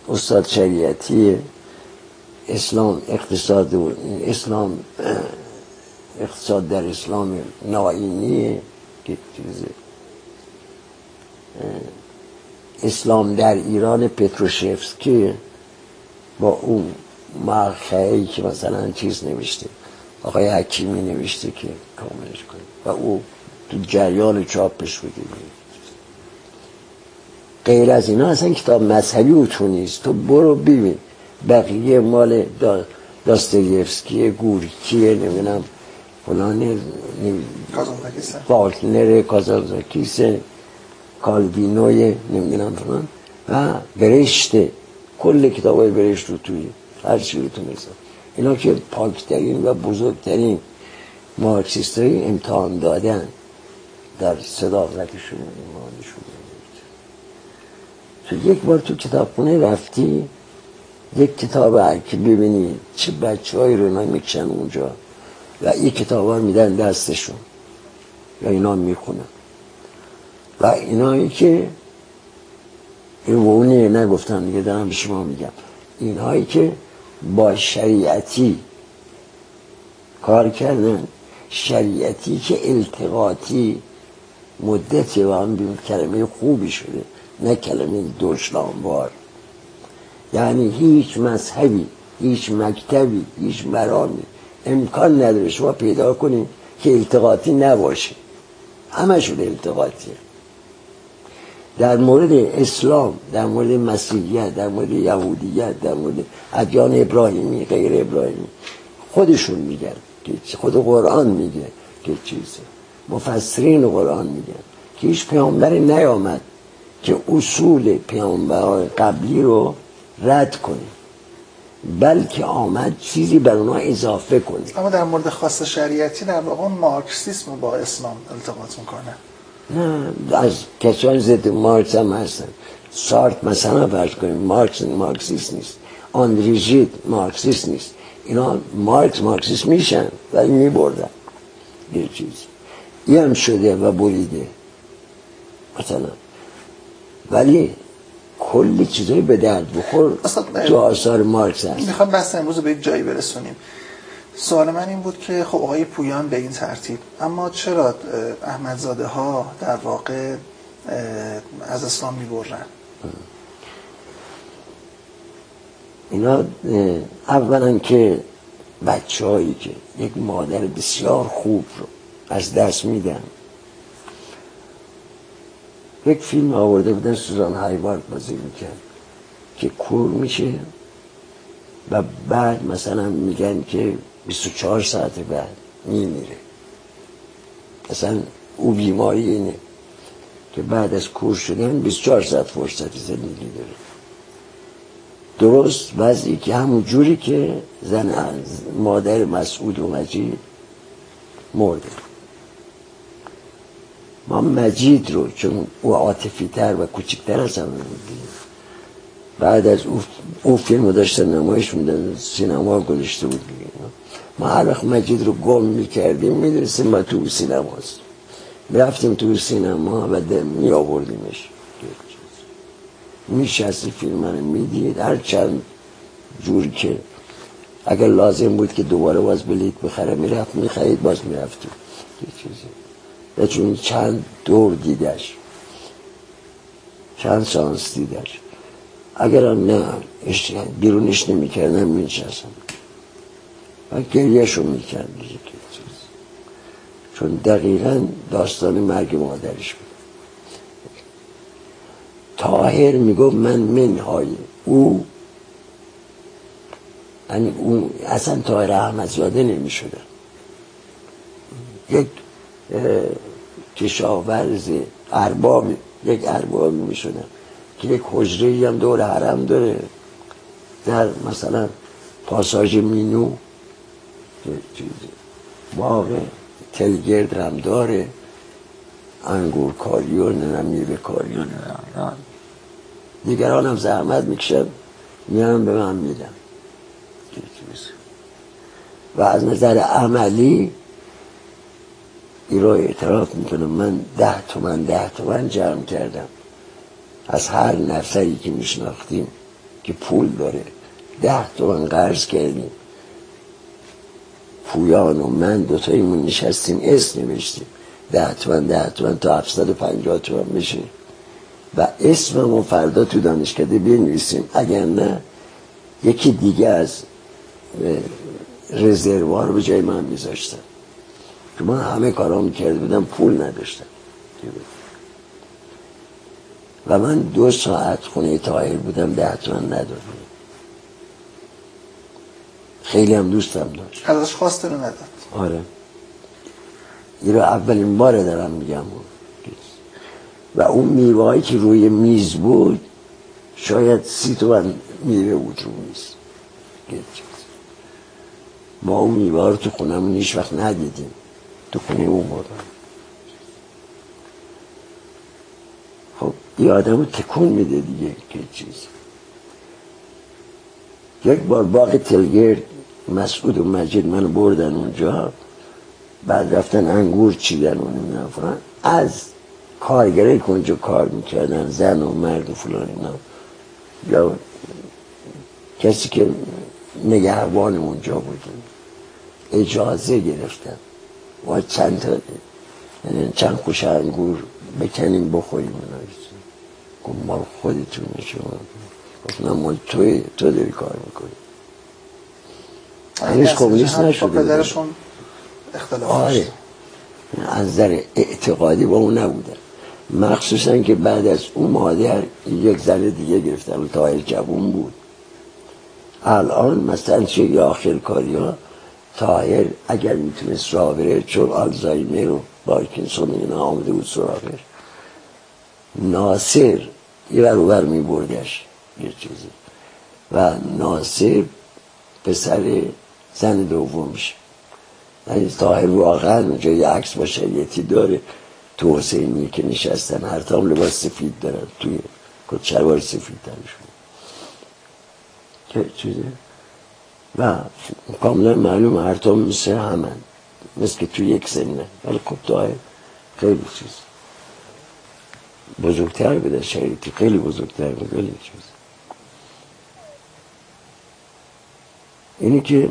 استاد شریعتی اسلام اقتصاد اسلام اقتصاد در اسلام ناینی که چیزه اسلام در ایران پتروشفسکی با اون مرخعی که مثلا چیز نوشته آقای حکیمی نوشته که کاملش کنه و او تو جریان چاپش بوده غیر از اینا اصلا کتاب مذهبی او تو نیست. تو برو ببین. بقیه مال داستایفسکی گورکیه نمی‌دونم فلان فالکنر کازانزاکیسه. کالوینوی نمی‌دونم فلان. و برشته کل کتاب های برشت رو توی هر چی رو تونستم اینا که پاکترین و بزرگترین مارکسیست های امتحان دادن. در صداقتشون ایمانشون تو یک بار تو کتابخونه رفتی یک کتاب که ببینی چه بچه های رو می‌کشن اونجا و این کتاب ها میدن دستشون یا اینا می‌خونن. و اینایی که اونی نگفتم دیگه دارم به شما میگم. اینهایی که با شریعتی کار کردن شریعتی که التقاطی مدتی و هم کلمه خوبی شده نه کلمه دشنامبار یعنی هیچ مذهبی هیچ مکتبی هیچ مرامی امکان نداره شما پیدا کنید که التقاطی نباشه. همشون التقاطیه. در مورد اسلام در مورد مسیحیت در مورد یهودیت در مورد ادیان ابراهیمی غیر ابراهیمی خودشون میگن که خود قرآن میگه که چیزه. مفسرین قرآن میگن که هیچ پیامبری نیامد که اصول پیامبران قبلی رو رد کنه بلکه آمد چیزی بر اونها اضافه کنه. اما در مورد خاص شریعتی در واقع مارکسیسم با اسلام التقاط می‌کنه. نه از کسان ضد مارکس هم هستن. سارت مثلا فرض کنیم مارکس مارکسیست نیست. آندریژیت مارکسیست نیست. اینا مارکس مارکسیست میشن ولی میبردن. یه چیز. هم شده و بریده. مثلا. ولی کلی چیزایی به درد بخور. تو آثار مارکس هست. می‌خوام بحث امروز به یک جایی برسونیم. سوال من این بود که خب آقای پویان به این ترتیب. اما چرا احمدزاده ها در واقع از اسلام می‌برن؟ اینا اولا که بچه هایی که یک مادر بسیار خوب رو از دست میدن. یک فیلم آورده بودن سوزان هایوارد بازی می‌کرد که کور میشه و بعد مثلا میگن که 24 ساعت بعد میمیره. مثلا او بیماری اینه که بعد از کور شدن 24 ساعت فرصت زندگی داره. درست وضعی که همون جوری که زن مادر مسعود و مجید مرده. ما مجید رو چون او عاطفی تر و کوچکتر از همه بعد از او, او فیلم رو داشتن نمایش میدن سینما گذاشته بود ما هر وقت مجید رو گم می‌کردیم می‌دونستیم ما تو سینماست. می‌رفتیم تو سینما و می آوردیمش میشستی فیلم رو می‌دید. هر چند جور که اگر لازم بود که دوباره باز بلیت بخره می‌رفت می‌خرید باز می‌رفتیم. یه چیزی. و چون چند دور دیدش چند سانس دیدش. اگر نه بیرونش نمی‌کردم میشستم و گریهشو می‌کرد چون دقیقا داستان مرگ مادرش بود. تاهر می‌گفت من منهای او. یعنی او اصلا تاهر احمدزاده نمی‌شدن یک کشاورز ارباب یک ارباب می‌شدن که یک حجره هم دور حرم داره. در مثلا پاساژ مینو باغ تلگرد هم داره. انگور نه میوه کاریون. دیگران هم زحمت می‌کشن میان به من میدم و از نظر عملی این رو اعتراف می‌کنم. من ده تومن ده تومن جمع کردم. از هر نفری که میشناختیم که پول داره ده تومن قرض کردیم. پویان و من دوتاییمون نشستیم اسم نوشتیم. ده تومن ده تومن تا هفتصد و پنجاه تومن بشه. و اسممو فردا تو دانشکده بنویسیم. اگر نه یکی دیگه از رزروار به جای من میذاشتن. من همه کارا می‌کرده بودم پول نداشتم. و من دو ساعت خونه تایر بودم ده تومن ندادم. خیلی هم دوستم داشت. ازش خواست رو نداد. آره. این رو اولین باره دارم میگم. و اون میوهایی که روی میز بود شاید سی تومن میوه بود رو میز. ما اون میوه رو تو خونمون هیچ وقت ندیدیم. تو خونه اون بودم خب یه آدم تکون میده دیگه که چیز. یک بار باغ تلگرد مسعود و مجید منو بردن اونجا. بعد رفتن انگور چیدن و نمی‌دونم از کارگره که اونجا کار می‌کردن زن و مرد و فلان اینا. یا کسی که نگهبان اونجا بودن اجازه گرفتن. و چند تا یعنی چند خوش انگور بکنیم بخوریم گفت مال خودتون شما گفت نه مال توی تو داری کار می‌کنی. هنوز کمونیست نشده پدرشون اختلاف آره. از نظر اعتقادی با اون نبودن مخصوصا که بعد از اون مادر یک زن دیگه گرفتن. تایر جوون بود. الان مثلا چه آخر کاری ها تایر اگر می‌تونست را بره چون آلزایمر و بارکینسون اینا آمده بود سراغش. ناصر یه بر بر می بردش یه چیزی. و ناصر پسر زن دومش. یعنی تاهر واقعا جای عکس با شریعتی داره. تو حسینی که نشستن هر تام لباس سفید دارن توی کت شلوار سفید درشون که چیزه؟ و کاملا معلوم هر تام مثل همن. مثل که توی یک سنه ولی خب خیلی چیز. بزرگتر بده شریعتی. خیلی بزرگتر بده خیلی چیز. اینی که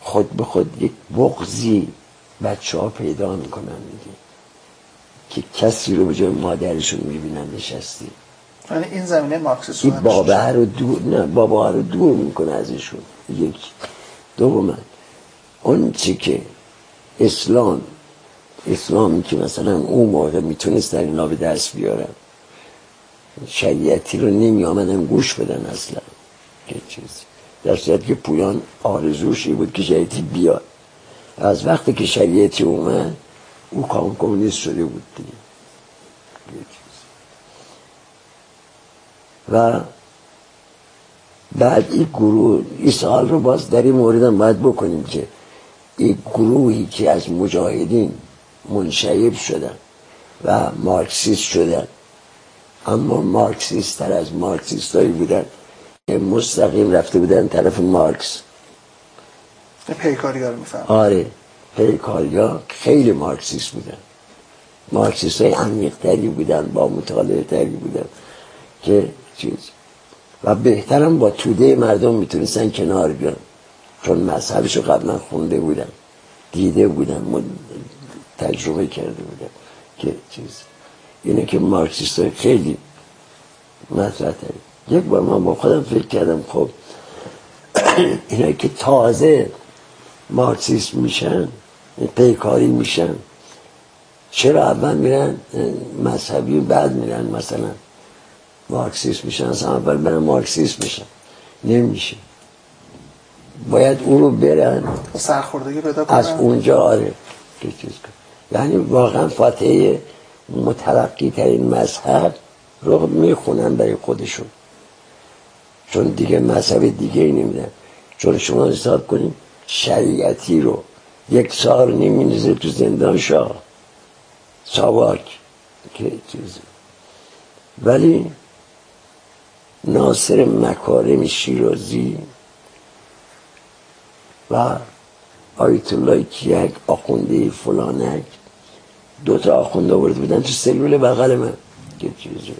خود به خود یک بغزی بچه ها پیدا می‌کنن میگه که کسی رو به جای مادرشون می‌بینن نشستی. یعنی این زمینه مارکسیسم این بابا رو دور نه بابا رو دور می‌کنه ازشون. یک. دوم اون چی که اسلام اسلامی که مثلا اون موقع می‌تونست در اینا به دست بیارن شریعتی رو نمی آمدن گوش بدن اصلا. که چیزی در صورت که پویان آرزوشی بود که شریعتی بیاد. از وقتی که شریعتی اومد او کام کمونیست شده بود دیگه. و بعد این گروه این سال رو باز در این مورد هم باید بکنیم که این گروهی که از مجاهدین منشعب شدن و مارکسیست شدن. اما مارکسیست تر از مارکسیست هایی بودن که مستقیم رفته بودن طرف مارکس. پیکاری رو میفهم آره پیکاریا خیلی مارکسیست بودن. مارکسیست های عمیقتری بودن با مطالعه تری بودن که چیز. و بهترم با توده مردم می‌تونستن کنار بیان. چون مذهبشو قبلا خونده بودن دیده بودن تجربه کرده بودن که چیز. اینه که مارکسیست خیلی مطرح یک بار من با خودم فکر کردم خب اینا که تازه مارکسیست میشن پیکاری میشن چرا اول میرن مذهبی بعد میرن مثلا؟ مارکسیست میشن اصلا اول برن مارکسیست میشن. نمیشه. باید اون رو برن. سرخوردگی پیدا از اونجا آره. که چیز کن یعنی واقعا فاتحه مترقی ترین مذهب رو می‌خونن برای خودشون. چون دیگه مذهب دیگه ای نمیدن. چون شما حساب کنیم شریعتی رو یک سال نمیزه تو زندان شاه. ساواک. که چیز. ولی ناصر مکارم شیرازی و آیت الله کیک آخونده فلانک دو تا آخونده آورده بودن تو سلول بغل من. که چیزی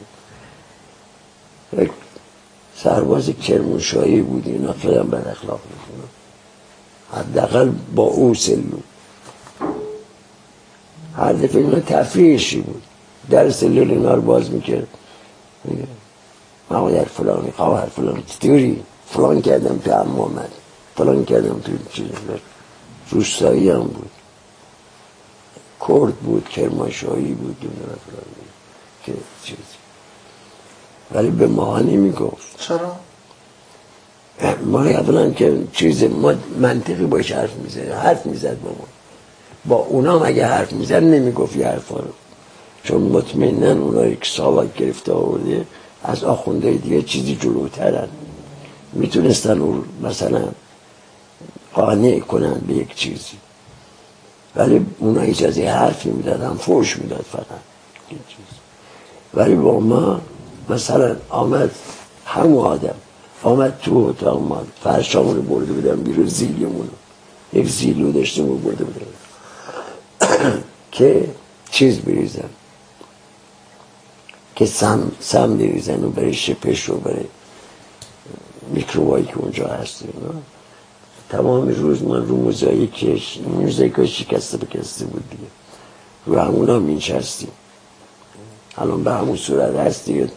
سرباز کرمانشاهی بود اینا خیلی بد اخلاق می‌کنه حداقل با اون سلو هر دفعه اینا تفریحشی بود. در سلول اینا رو باز می‌کرد. ما در فلانی خواهر فلان چطوری؟ فلان کردم تو امامت فلان کردم تو چیز روستایی هم بود. کرد بود کرمانشاهی بود فلان که چیز. ولی به ما نمی‌گفت. چرا؟ ما اولا که چیز ما منطقی باش حرف می‌زد حرف می‌زد با ما. با اونا اگه حرف می‌زد نمی‌گفت یه حرفا رو. چون مطمئنن اونا یک ساواک گرفته آورده. از آخونده دیگه چیزی جلوترن. می‌تونستن اون مثلا قانع کنن به یک چیزی ولی اونا اجازه حرف نمی‌دادن فوش می‌داد فقط. ولی با ما مثلا آمد همو آدم. آمد تو اتاق ما. فرشامون رو برده بودم بیرون زیلیمون یک زیلو داشتیم رو برده بودم. که چیز بریزن که سم, سم بریزن و برای شپش رو برای میکروبایی که اونجا هست تمام روز ما رو موزاییکش موزاییک شکسته بکسته بود دیگه. رو همونا مینشستیم الان به همون صورت هست دیگه.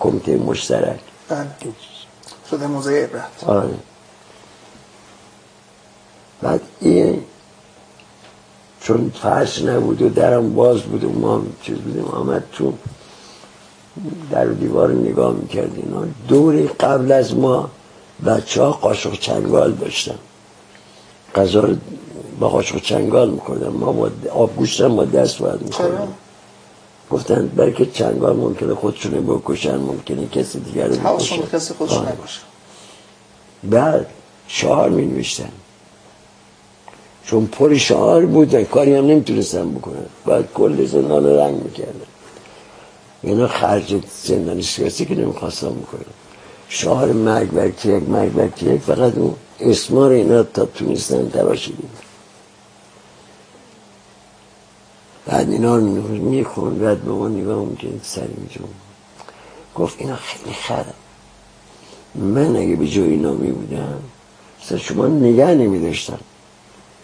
کمیته مشترک. بله. شده موزه عبرت. آره. بعد این چون فرش نبود و درم باز بود و ما چیز بودیم. آمد تو در دیوار نگاه می‌کردیم دوری قبل از ما بچه ها قاشق چنگال داشتن. غذا رو با قاشق چنگال می‌کردن ما با آب گوشتن با دست باید می‌کردن گفتن برای که چنگال ممکنه خودشونه بکشن ممکنه کسی دیگر رو بکشن کسی خودش. نکشن بعد شعار می نوشتن چون پر شعار بودن کاری هم نمی‌تونستن بکنن باید کل زندان رنگ می‌کردن اینا خرج زندانی سیاسی که نمی‌خواستم بکنن شعار مرگ بر یک مرگ بر یک فقط اون اسمار اینا تا تونستن تراشیدیم بعد اینا رو میخون بعد به ما نگاه می‌کنید سری جون گفت اینا خیلی خرم. من اگه به جای اینا می بودم سر شما نگه نمی داشتم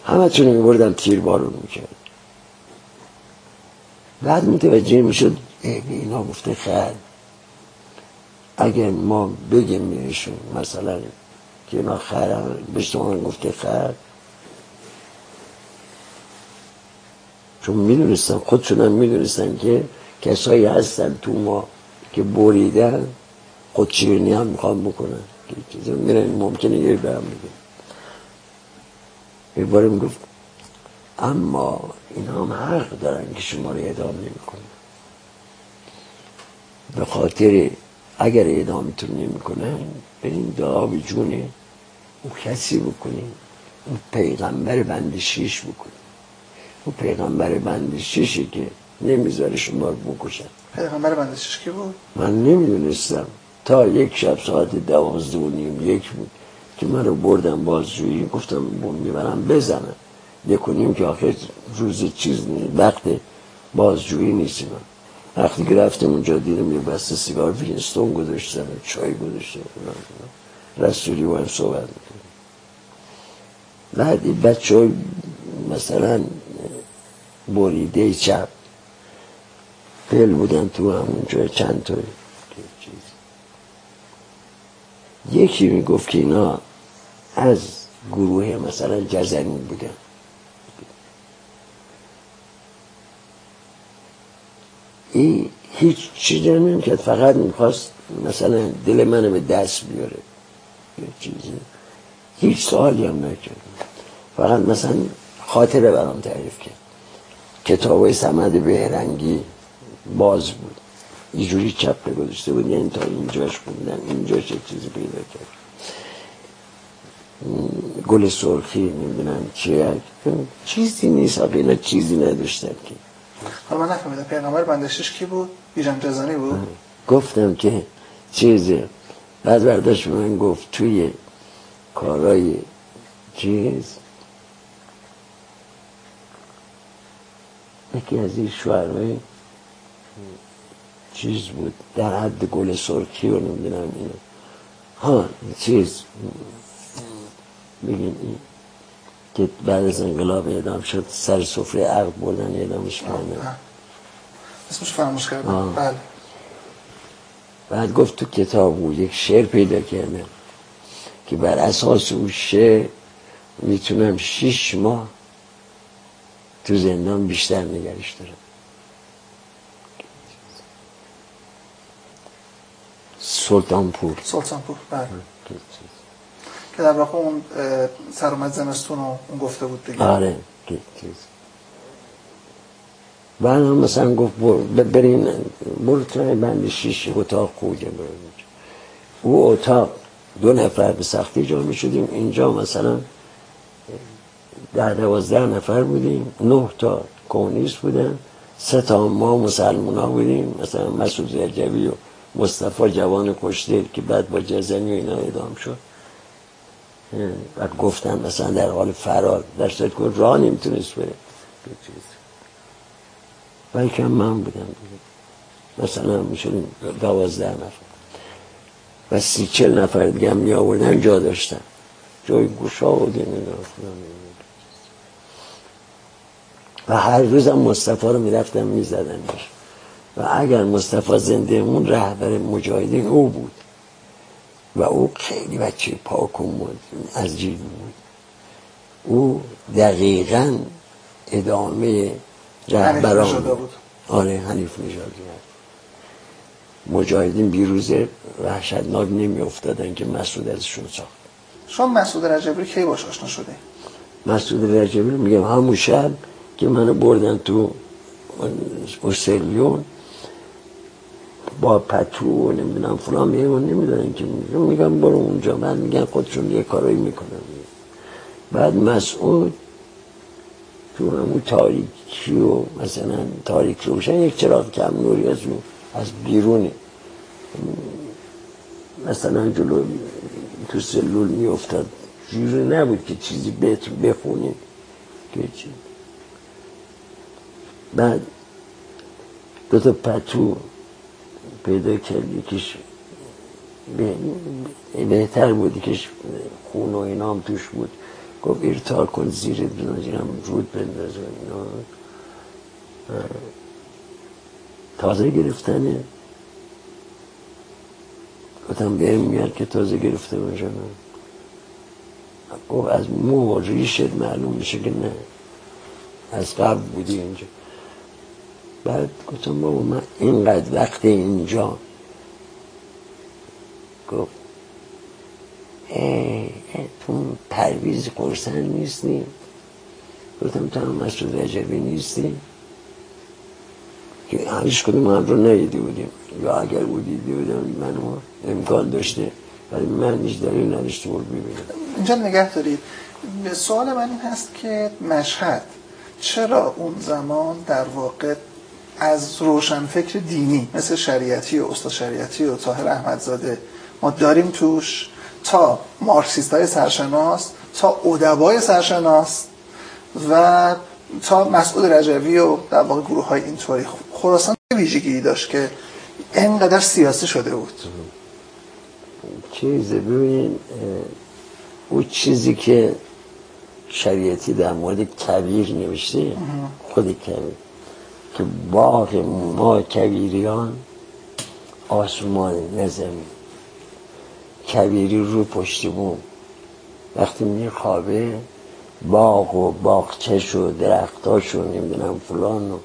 همه تونه می بردم تیر بارون می‌کرد بعد متوجه می‌شد اینا گفته خیر. اگر ما بگیم بهشون مثلا که اینا خیرم به شما گفته خیر. چون می‌دونستن خودشون می‌دونستن که کسایی هستن تو ما که بریدن خودشیرینی هم می‌خوام بکنن. که میرن ممکنه یه برم بگیم یه باره می‌گفت اما اینا هم حق دارن که شما رو اعدام نمی‌کنن. به خاطر اگر اعدامتون نمی‌کنن بریم دعا به جونه اون کسی بکنیم. اون پیغمبر بند شیش بکنیم. اون پیغمبر بند شیشی که نمی‌ذاره شما رو بکشن. پیغمبر بند شیش کی بود؟ من نمی‌دونستم. تا یک شب ساعت دوازده و نیم یک بود. که من رو بردم بازجویی گفتم می‌برم بزنم. یکونیم که آخر روز چیز نیست وقت بازجویی نیست وقتی که رفتم اونجا دیدم یه بسته سیگار وینستون گذاشتم چای گذاشتم رسولی با هم صحبت می‌کنم بعد بچه های مثلا بریده چپ. پل بودن تو همونجا چند تا یکی می‌گفت که اینا از گروه مثلا جزنی بودن این هیچ چیزی نمی‌کرد فقط می‌خواست مثلا دل منو به دست بیاره. چیزی. هیچ سوالی هم نکرد. فقط مثلا خاطره برام تعریف کرد. کتاب سمد بهرنگی باز بود. یه جوری چپ گذاشته بود یعنی تا اینجاش خوندن اینجاش یه چیزی پیدا کرد. گل سرخی نمی‌دونم چیه چیزی نیست اینا چیزی نداشتن که. حالا من نفهمیدم پیغمبر بندشش کی بود؟ بیژن جزانی بود؟ گفتم که چیزه بعد برداشت من گفت توی کارای چیز. یکی از این شوهرهای چیز بود. در حد گل سرکی رو نمی‌دونم اینو ها چیز. بگیم این که بعد از انقلاب اعدام شد سر سفره عقد بردن اعدامش کردن. اسمش فراموش کردم. بله. بعد گفت تو کتاب بود یک شعر پیدا کردم که بر اساس اون شعر می‌تونم شیش ماه تو زندان بیشتر نگرش دارم. سلطانپور. سلطانپور بله. که در واقع اون سرامت زمستون رو اون گفته بود دیگه. آره بعد هم مثلا گفت برین برو تو بند شیش اتاق خوجه او اتاق دو نفر به سختی جا می شدیم اینجا مثلا ده دوازده نفر بودیم. نه تا کمونیست بودن سه تا ما مسلمان ها بودیم. مثلا مسعود زرجوی و مصطفی جوان کشته که بعد با جزنی و اینا ادام شد. و گفتن مثلا در حال فرار در صورت که راه نمی‌تونست بره. و کم من بودم. مثلا میشونیم دوازده نفر. و سی چل نفر دیگه هم می آوردن جا داشتن. جای گشاده و هر روزم مصطفی رو می‌رفتم میزدنش. و اگر مصطفی زنده مون رهبر مجاهدین او بود. و او خیلی بچه پاک و عجیب بود. او دقیقا ادامه رهبران بود. آره حنیف نژاد مجاهدین بیروز وحشتناک نمی افتادن که مسعود ازشون ساخت. شما مسعود رجبی کی باش آشنا شده؟ مسعود رجبی میگم همون شب که منو بردن تو اوسلیون با پتو و نمی‌دونم فلان میگم نمی‌دونم که میگم. برو اونجا. بعد میگن خودشون یه کارایی می‌کنن. بعد مسعود تو همون تاریکی و مثلا تاریک روشن یک چراغ کم نوری از اون از بیرونی مثلا جلو تو سلول میافتاد. جوری نبود که چیزی بهتون بخونید که بعد دو تا پتو پیدا کرد. یکیش بهتر بود که خون و اینا هم توش بود. گفت ارتار کن زیرت بنازیرم رود بندازه اینا. تازه گرفتنه. گفتم بهم میاد که تازه گرفته باشم گفت از مو ریشت معلوم میشه که نه. از قبل بودی اینجا. بعد گفتم بابا من اینقدر وقت اینجا. گفت ای تو پرویز قرسن نیستی؟ گفتم تو هم مسعود رجبی نیستی؟ که هیچ کدوم هم رو ندیده بودیم. یا اگر بودی بودم منو امکان داشته. ولی من هیچ دلیل نداشته بود ببینم. اینجا نگه دارید. سوال من این هست که مشهد چرا اون زمان در واقع از روشنفکر دینی مثل شریعتی و استاد شریعتی و طاهر احمدزاده ما داریم توش تا مارکسیست های سرشناس تا ادبای سرشناس و تا مسعود رجوی و در واقع گروه های اینطوری. خراسان ویژگی داشت که اینقدر سیاسی شده بود؟ چیز ببینید او چیزی که شریعتی در مورد کبیر نوشته خود کبیر. که باغ ما کبیریان آسمان نزمین کبیری رو پشت بوم وقتی میخوابه باغ و باغچش و درختاش و نمی‌دونم فلان و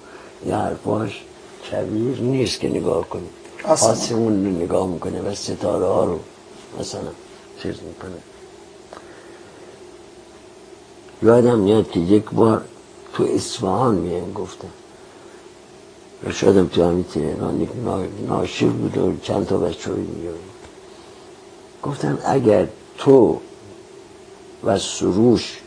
یه حرفاش کبیر نیست که نگاه کنی آسمون رو نگاه می‌کنه و ستاره ها رو مثلا چیز می‌کنه. یادم میاد که یک بار تو اصفهان میان گفتم شدم تو همین تهران ناشیر بود و چند تا بچه های گفتم اگر تو و سروش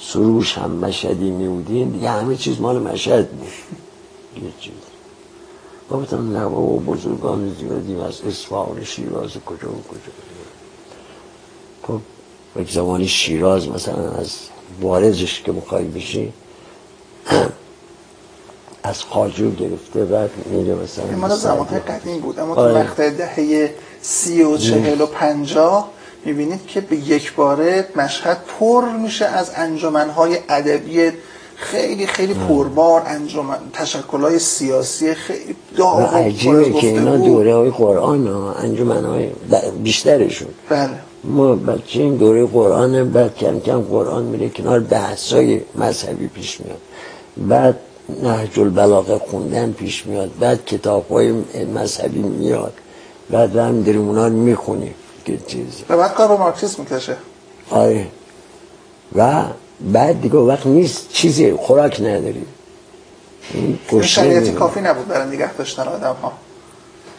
سروش هم مشهدی میودین دیگه همه چیز مال مشهد بود. گفتم نه و بزرگان زیادی از اصفهان شیراز کجا و کجا. خب یک زمانی شیراز مثلا از وارزش که مخوای بشی از خاجو گرفته بعد میره مثلا مال زمان قدیم بود. اما تو آره. مقطع دهه سی و چهل و پنجاه می‌بینید که به یک باره مشهد پر میشه از انجمنهای ادبی خیلی خیلی پربار انجمن های سیاسی خیلی داغ عجیبه که اینا دوره های قرآن انجمن های بیشترشون. بله. ما بچه این دوره قرآن بعد کم کم قرآن میره کنار بحث های مذهبی پیش میاد. بعد نهج البلاغه خوندن پیش میاد. بعد کتاب های مذهبی میاد. بعد هم در اونا می‌خونیم که چیز. و بعد کار با مارکسیسم می‌کشه. آره. و بعد دیگه وقت نیست. چیزی خوراک نداری. این شریعتی کافی نبود برای نگه داشتن آدم ها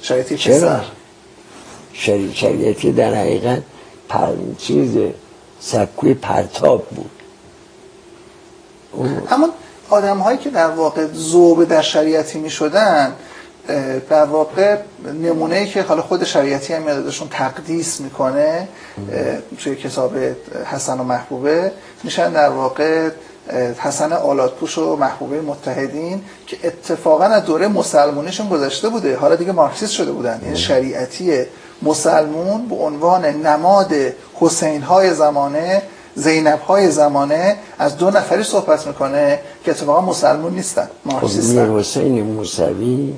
شریعتی چرا؟ شری... شریعتی در حقیقت پر... چیز سکوی پرتاب بود. همون آدم هایی که در واقع زوبه در شریعتی می شدن در واقع نمونه ای که حالا خود شریعتی هم یادشون تقدیس می‌کنه توی کتاب حسن و محبوبه میشن در واقع حسن آلاتپوش و محبوبه متحدین که اتفاقا از دوره مسلمانیشون گذشته بوده. حالا دیگه مارکسیست شده بودن. یعنی شریعتی مسلمون به عنوان نماد حسین های زمانه زینب های زمانه از دو نفری صحبت می‌کنه که اتفاقا مسلمون نیستن خب حسین موسوی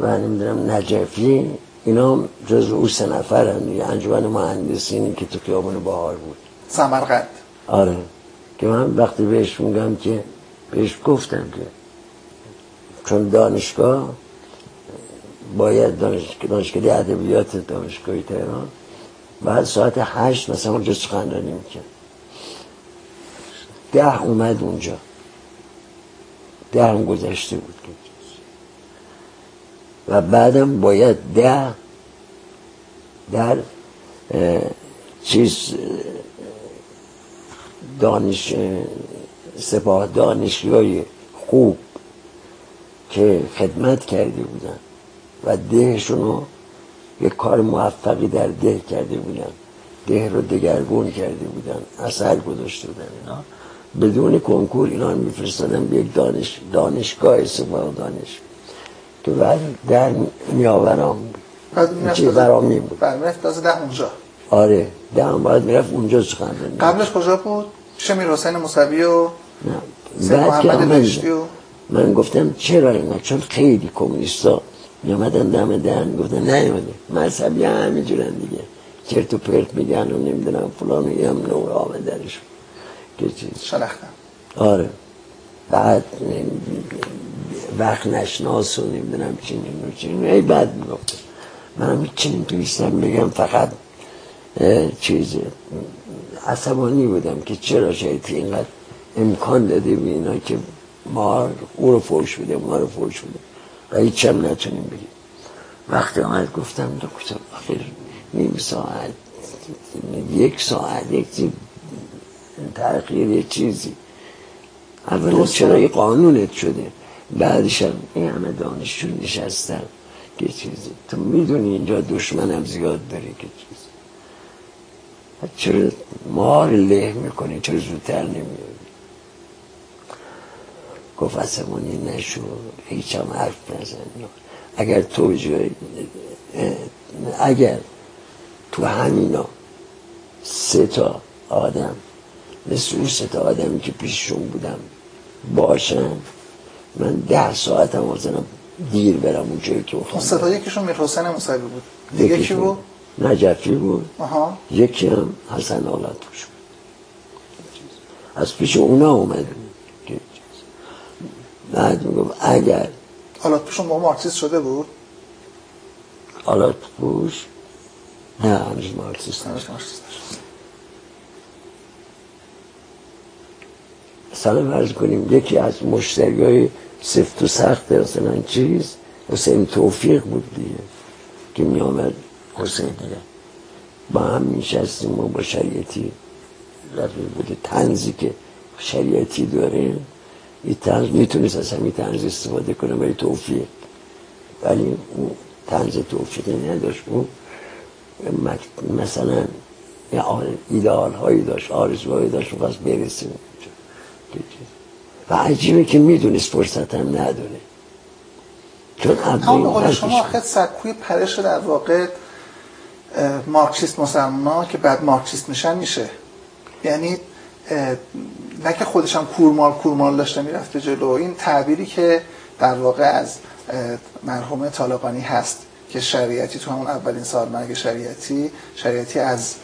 و نمی‌دونم نجفی اینا جز او سه نفر هم انجمن مهندسینی که تو خیابون بهار بود. سمرقند. آره. که من وقتی بهش میگم که بهش گفتم که چون دانشگاه باید دانشگاه ادبیات دانشگاهی تهران بعد ساعت هشت مثلا اونجا سخنرانی می‌کرد. ده اومد اونجا. ده هم گذشته بود. و بعدم باید ده در چیز دانش سپاه دانشگاه خوب که خدمت کرده بودن و دهشون رو یک کار موفقی در ده کرده بودن. ده رو دگرگون کرده بودن. اثر گذاشته بودن. اینا بدون کنکور اینا میفرستادن به یک دانش دانشگاه سپاه دانش. که بعد در میآورام بعد چی برامی بود. بعد می‌رفت تازه ده اونجا. آره ده هم باید می‌رفت اونجا سخنرانی. قبلش کجا بود؟ شمیر حسین موسوی و نه. بعد که من, من گفتم چرا اینا؟ چون خیلی کمونیستا میامدن دم دهن گفتن نه ایمده مذهبی همینجورن دیگه. چرت و پرت میگن و نمی‌دونم فلان هم نور آمدنش شلختن آره. بعد وقت نشناس و نمی‌دونم چی نمی‌دونم چی ای بعد می‌گفت من هیچی نمی‌تونستم بگم فقط چیز عصبانی بودم که چرا شاید اینقدر امکان داده به اینا که ما او رو فرش بده ما رو فرش بده. و هیچ هم نتونیم بگیم. وقتی آمد گفتم دکتر آخر نیم ساعت یک ساعت یک تأخیر یک چیزی. اولا چرا یه قانونت شده. بعدش هم این همه دانشجو نشستن. که چیزی. تو می‌دونی اینجا دشمنم زیاد داری که چیزی. چرا مار له می‌کنی؟ چرا زودتر نمیاری گفت اصمانی نشو. هیچ هم حرف نزن. اگر تو جای اگر تو همینا سه تا آدم مثل اون سه تا آدمی که پیششون بودم باشن. من ده ساعتم مثلا دیر برم اون جایی که اون سه تا یکیشون میر حسین موسوی بود. دیگه کی بود؟ نجفی بود. آها. یکی هم حسن آلت بود. از پیش اونا اومده بعد میگم اگر آلات پوش موقع مارکسیست شده بود؟ آلات پوش؟ نه هنوز مارکسیست نشد مثلا فرض کنیم. یکی از مشتری های سفت و سخت مثلا چیز؟ حسین توفیق بود دیگه که می آمد حسین دیگه. با هم میشستیم و با شریعتی رفیق بوده تنزی که شریعتی داره. این تنز می‌تونست از همین تنز استفاده کنه برای توفیق. ولی اون تنز توفیقی نداشت. اون مثلا ایدال هایی داشت آرزوهایی داشت و بس برسیم. و عجیبه که می‌دونست فرصت هم نداره. چون اما شما آخه سکوی پرش در واقع مارکسیست مسلمان که بعد مارکسیست میشن میشه. یعنی نه که خودش هم کورمال کورمال داشته می‌رفته جلو. این تعبیری که در واقع از مرحوم طالقانی هست که شریعتی تو همون اولین سال مرگ شریعتی شریعتی از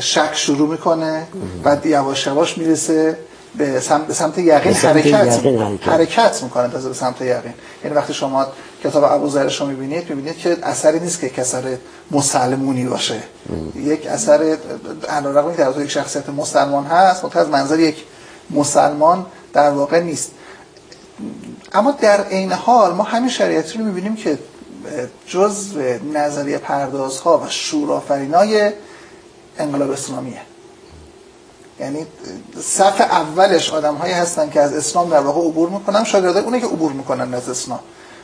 شک شروع می‌کنه. بعد یواش یواش می‌رسه. به سمت, به سمت یقین حرکت. حرکت می‌کنه تازه به سمت یقین. یعنی وقتی شما کتاب ابوذرش رو می‌بینید می‌بینید که اثری نیست که کسر مسلمونی باشه. یک اثر علیرغم در یک شخصیت مسلمان هست منتها از منظر یک مسلمان در واقع نیست. اما در عین حال ما همین شریعتی رو می‌بینیم که جزء نظریه پردازها و شورافرینای انقلاب اسلامیه. یعنی صف اولش آدم هایی هستن که از اسلام در واقع عبور می‌کنن شاگرده اونه که عبور می‌کنن از اسلام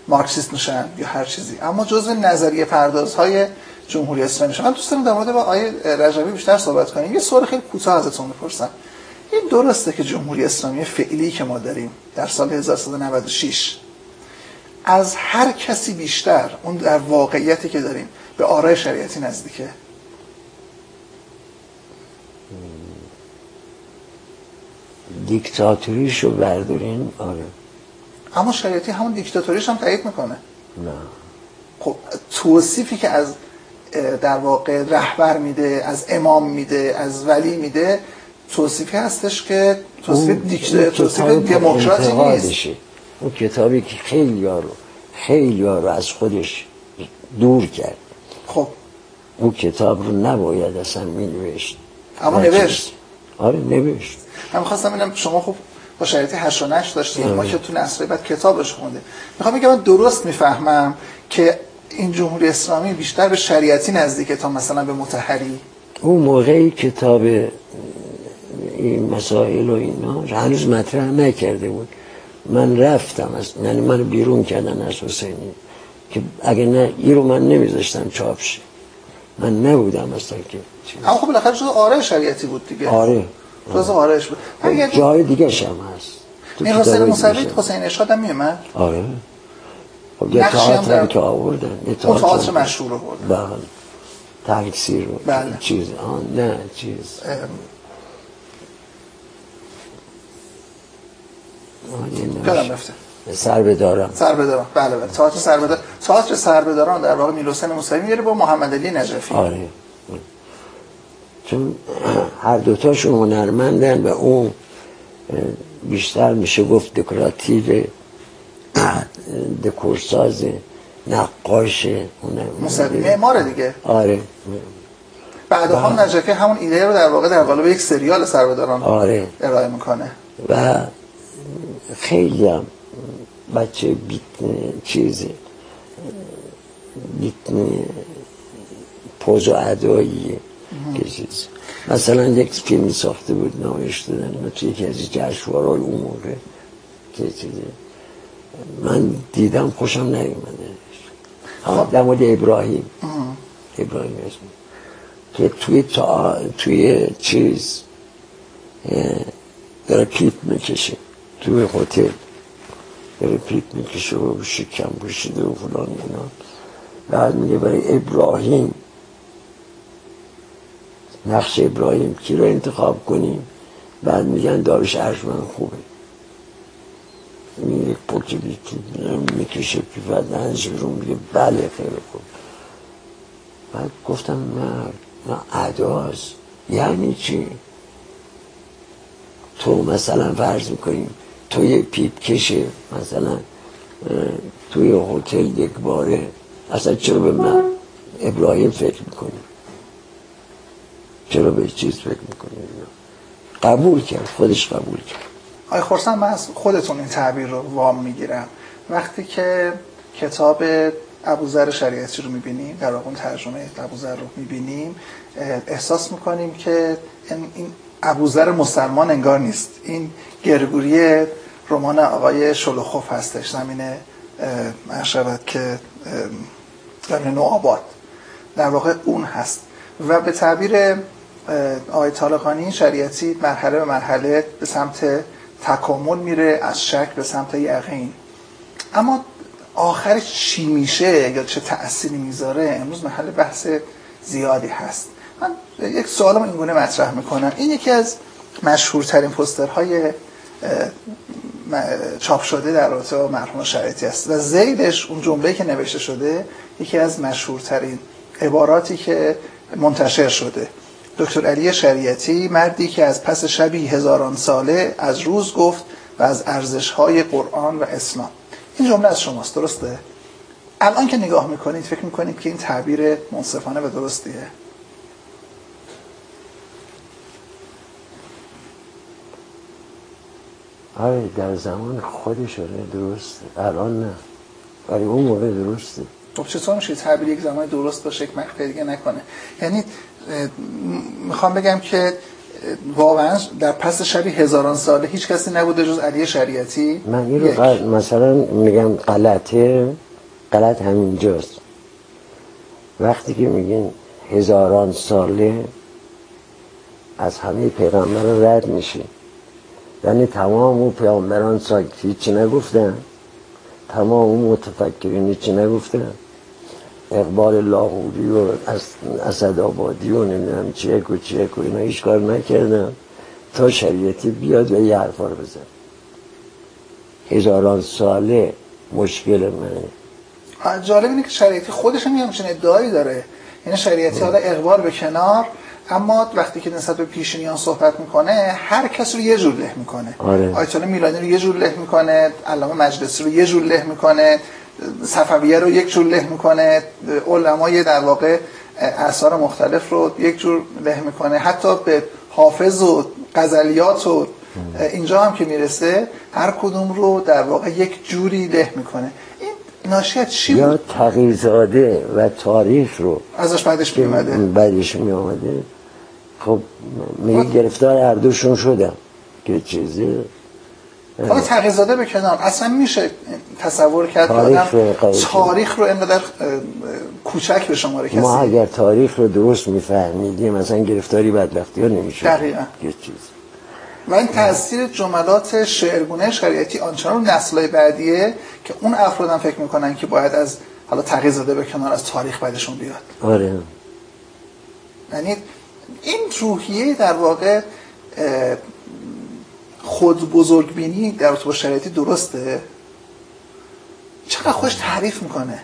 مارکسیست میشن یا هر چیزی. اما جزء نظریه پردازهای جمهوری اسلامی میشن. من دوست دارم در مورد با آیه رجبی بیشتر صحبت کنیم. یه سوال خیلی کوتاه ازتون می‌پرسم. این درسته که جمهوری اسلامی فعلی که ما داریم در سال 1396 از هر کسی بیشتر اون در واقعیتی که داریم به آرای شریعتی نزدیکه. دیکتاتوریشو بردارین؟ آره. اما شریعتی همون دیکتاتوریش هم تایید می‌کنه. نه. خب توصیفی که از در واقع رهبر میده از امام میده از ولی میده توصیفی هستش که توصیف دیکت توصیف دموکراتی نیست. اون کتابی که خیلی رو خیلی رو از خودش دور کرد. خب. اون کتاب رو نباید اصلا می نوشت اما نوشت. آره نوشت. من خواستم ببینم شما خب با شرایط 8 و 9 داشتید ما که تو نسخه بعد کتابش خونده می‌خوام بگم من درست می‌فهمم که این جمهوری اسلامی بیشتر به شریعتی نزدیکه تا مثلا به متحری. اون موقعی کتاب این مسائل و اینا هنوز مطرح نکرده بود. من رفتم از یعنی من بیرون کردن از حسینی که اگه نه این رو من نمیذاشتم چاپ شه. من نبودم اصلا که اما خب بالاخره شده آره شریعتی بود دیگه. آره. جز آرش بود خب جای دیگه هم هست. این حسین موسوی حسین اشهاد هم میومد؟ آره. خب یه تئاتر که آوردن یه تئاتر مشهور آوردن بله. تکثیر رو. بله. چیز آن نه چیز. کلم رفته. سر بدارم سر بدارم بله بله. تئاتر سر بدارم تئاتر سر بدارم در واقع میرحسین موسوی میاره با محمد علی نجفی. آره. چون هر دوتاشون هنرمندن و اون بیشتر میشه گفت دکوراتیو دکورساز نقاش معمار دیگه. آره. بعد هم نجفی همون ایده رو در واقع در قالب یک سریال سربداران آره. ارائه می‌کنه. و خیلی هم بچه بیت چیزی بیت پوز و ادایی که چیز مثلا یک فیلمی ساخته بود نامش دادن توی یکی از جشنواره‌های اون موقع که من دیدم خوشم نیومده. خب. در مورد ابراهیم. ابراهیم اسم. که توی تا... توی چیز داره کلیپ می‌کشه. توی هتل. داره کلیپ می‌کشه و شکم پوشیده و فلان اینا. بعد میگه برای ابراهیم. نقش ابراهیم کی رو انتخاب کنیم؟ بعد میگن دارش ارجمند خوبه. این یک پوکی می‌کشه پیفت نهنش بیرون میگه بله خیلی خوب. بعد گفتم نه نه اداز یعنی چی؟ تو مثلا فرض می‌کنیم تو یه پیپ کشه مثلا توی هتل یک باره اصلا چرا به من ابراهیم فکر می‌کنی؟ چرا به چیز فکر می‌کنی؟ قبول کرد خودش قبول کرد. آی خورسن من از خودتون این تعبیر رو وام می‌گیرم. وقتی که کتاب ابوذر شریعتی رو می‌بینیم در واقع ترجمه ابوذر رو می‌بینیم احساس می‌کنیم که این ابوذر مسلمان انگار نیست. این گرگوری رمان آقای شلوخوف هستش زمین شود که زمین نوآباد. در واقع اون هست. و به تعبیر آقای طالقانی شریعتی مرحله به مرحله به سمت تکامل میره از شک به سمت یقین. اما آخرش چی میشه یا چه تأثیری می‌ذاره؟ امروز محل بحث زیادی هست. من یک سوالم اینگونه مطرح می‌کنم. این یکی از مشهورترین پوسترهای چاپ شده در رابطه با مرحوم شریعتی است. و زیدش اون جمله که نوشته شده یکی از مشهورترین عباراتی که منتشر شده. دکتر علی شریعتی مردی که از پس شبی هزاران ساله از روز گفت و از ارزش‌های قرآن و اسلام. این جمله از شماست درسته؟ الان که نگاه می‌کنید فکر می‌کنید که این تعبیر منصفانه و درستیه؟ آره در زمان خودش آره درست الان نه. ولی اون موقع درسته. خب چطور میشه تعبیر یک زمان درست باشه یک مقطع دیگه نکنه؟ یعنی می‌خوام بگم که واقعا در پس شبی هزاران ساله هیچ کسی نبوده جز علی شریعتی. من این رو مثلا میگم غلطه غلط همینجاست وقتی که میگین هزاران ساله از همه پیغمبر رد میشه. یعنی تمام اون پیامبران ساکتی چی نگفتن. تمام اون متفکرین چی نگفتن. اقبال لاهوری و اسد آبادی و نمی‌دونم چیک و چیک و اینا هیچ کار نکردم. تا شریعتی بیاد و یه حرفا رو بزن. هزاران ساله مشکل منه. جالب اینه که شریعتی خودش هم همچین ادعایی داره. یعنی شریعتی حالا اقبال به کنار اما وقتی که نسبت به پیشینیان صحبت می‌کنه هر کس رو یه جور له می‌کنه. آره. آیت الله میلانی رو یه جور له می‌کنه علامه مجلسی رو یه جور له می‌کنه. صفویه رو یک جور له می‌کنه علمای در واقع اثار مختلف رو یک جور له می‌کنه. حتی به حافظ و غزلیات و اینجا هم که می‌رسه هر کدوم رو در واقع یک جوری له می‌کنه. این ناشی چی یا بود؟ تغییزاده و تاریخ رو ازش بعدش میومده بعدش می آمده خب میگه گرفتار هر دوشون شدم که چیزی؟ حالا تغییزاده به کنار. اصلا میشه تصور کرد تاریخ رو تاریخ رو اینقدر کوچک به شماره کسی ما اگر تاریخ رو درست میفهمیدیم مثلا گرفتاری بدبختی ها نمی‌شد دقیقاً. یه چیز. و این تاثیر جملات شعرگونه شریعتی آنچنان رو نسل‌های بعدیه که اون افرادم فکر می‌کنن که باید از حالا تغییر زده به کنار از تاریخ بعدشون بیاد. آره. یعنی این روحیه در واقع خود بزرگ بینی در با شریعتی درسته؟ چقدر خوش تعریف می‌کنه؟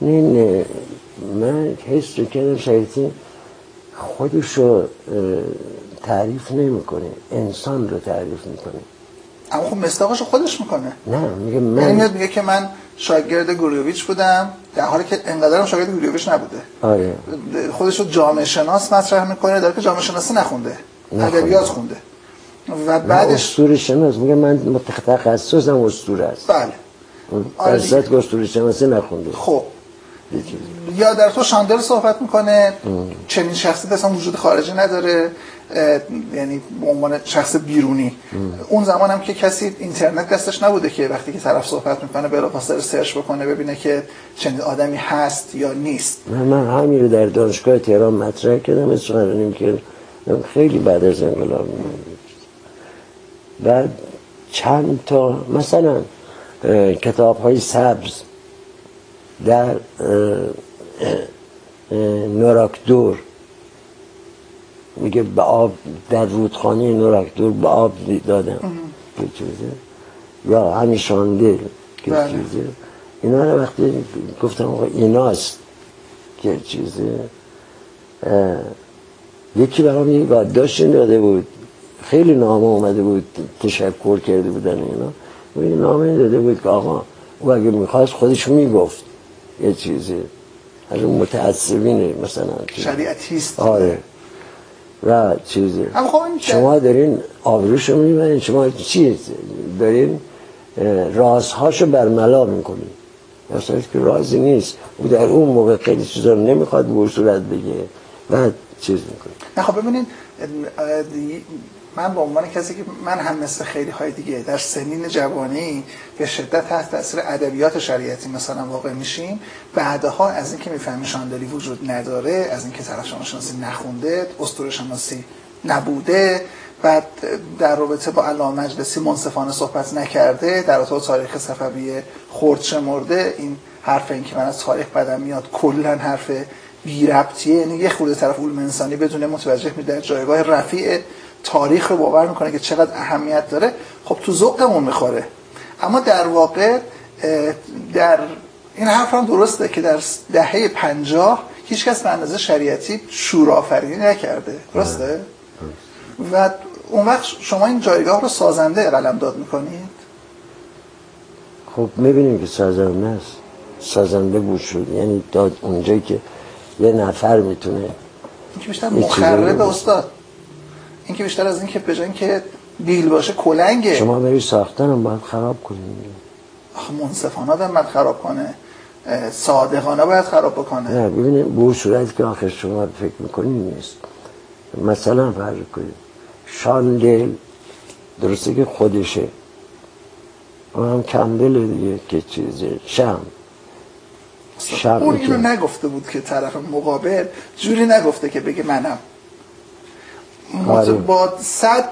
این من حس کردم شریعتی خودش رو تعریف نمی‌کنه انسان رو تعریف می‌کنه. اما خب مصداقش رو خودش می‌کنه. نه میگه یعنی من میاد میگه که من شاگرد گوریویچ بودم در حالی که انقدرم شاگرد گوریویچ نبوده. آره. خودش رو جامعه شناس مطرح می‌کنه در که جامعه شناسی نخونده. نخونده. ادبیات خونده. و بعدش بعدش اسطوره شناس. میگه من تخصصم اسطوره است بله. آره. درصد که اسطوره شناسی نخونده خب. یا در تو شاندل صحبت می‌کنه چنین شخصی اصلا وجود خارجی نداره یعنی به عنوان شخص بیرونی. اون. زمان هم که کسی اینترنت دستش نبوده که وقتی که طرف صحبت می‌کنه بلافاصله سرچ بکنه ببینه که چنین آدمی هست یا نیست. من, من همین رو در دانشگاه تهران مطرح کردم رو نمی خیلی بعد از انقلاب. بعد چند تا مثلا کتاب های سبز در نوراکدور میگه به آب در رودخانه نوراکدور به آب دادم. که چیزه. یا همین شاندل که بله. چیزه. اینا رو وقتی گفتم آقا ایناست که چیزه. یکی برام یه یادداشتی داده بود. خیلی نامه اومده بود تشکر کرده بودن اینا. و یه نامه داده بود که آقا او اگه می‌خواست خودش می‌گفت یه چیزی. از اون متعصبینه مثلا. شریعتیست آره. و چیزی. خب این شما دارین آبروشو می‌برین. شما چی دارین رازهاشو برملا می‌کنین. اصلا که رازی نیست. او در اون موقع خیلی چیزا نمی‌خواد به صورت بگه. و چیز می‌کنه. نه خب من به عنوان کسی که من هم مثل خیلی های دیگه در سنین جوانی به شدت تحت تاثیر ادبیات شریعتی مثلا واقع میشیم. بعدها از اینکه می‌فهمی شاندلی وجود نداره از اینکه طرف شناسی نخونده اسطوره شناسی نبوده بعد در رابطه با علامه مجلسی منصفانه صحبت نکرده در رابطه تاریخ صفویه خرد شمرده این حرف این که من از تاریخ بدم میاد کلا حرف بی ربطیه. یعنی یه خورده طرف علوم انسانی بدون متوجه می در جایگاه رفیع تاریخ رو باور می‌کنه که چقدر اهمیت داره خب تو ذوقمون می‌خوره. اما در واقع در این حرف هم درسته که در دهه پنجاه هیچ کس به اندازه شریعتی شورآفرینی نکرده. درسته؟ و اون وقت شما این جایگاه رو سازنده قلم داد می‌کنید؟ خب می‌بینیم که سازنده است. سازنده بود شد. یعنی داد اونجایی که یه نفر می‌تونه که بیشتر مخرب استاد. این که بیشتر از این که به جای اینکه بیل باشه کلنگه. شما بری ساختن هم باید خراب کنید آخه منصفانه باید خراب کنه. صادقانه باید خراب بکنه. نه ببینید به اون صورت که آخر شما فکر می‌کنید نیست. مثلا فرض کنید شاندل درسته که خودشه. اون هم کندل دیگه که چیزه شم. اون اینو که نگفته بود که طرف مقابل جوری نگفته که بگه منم. با صد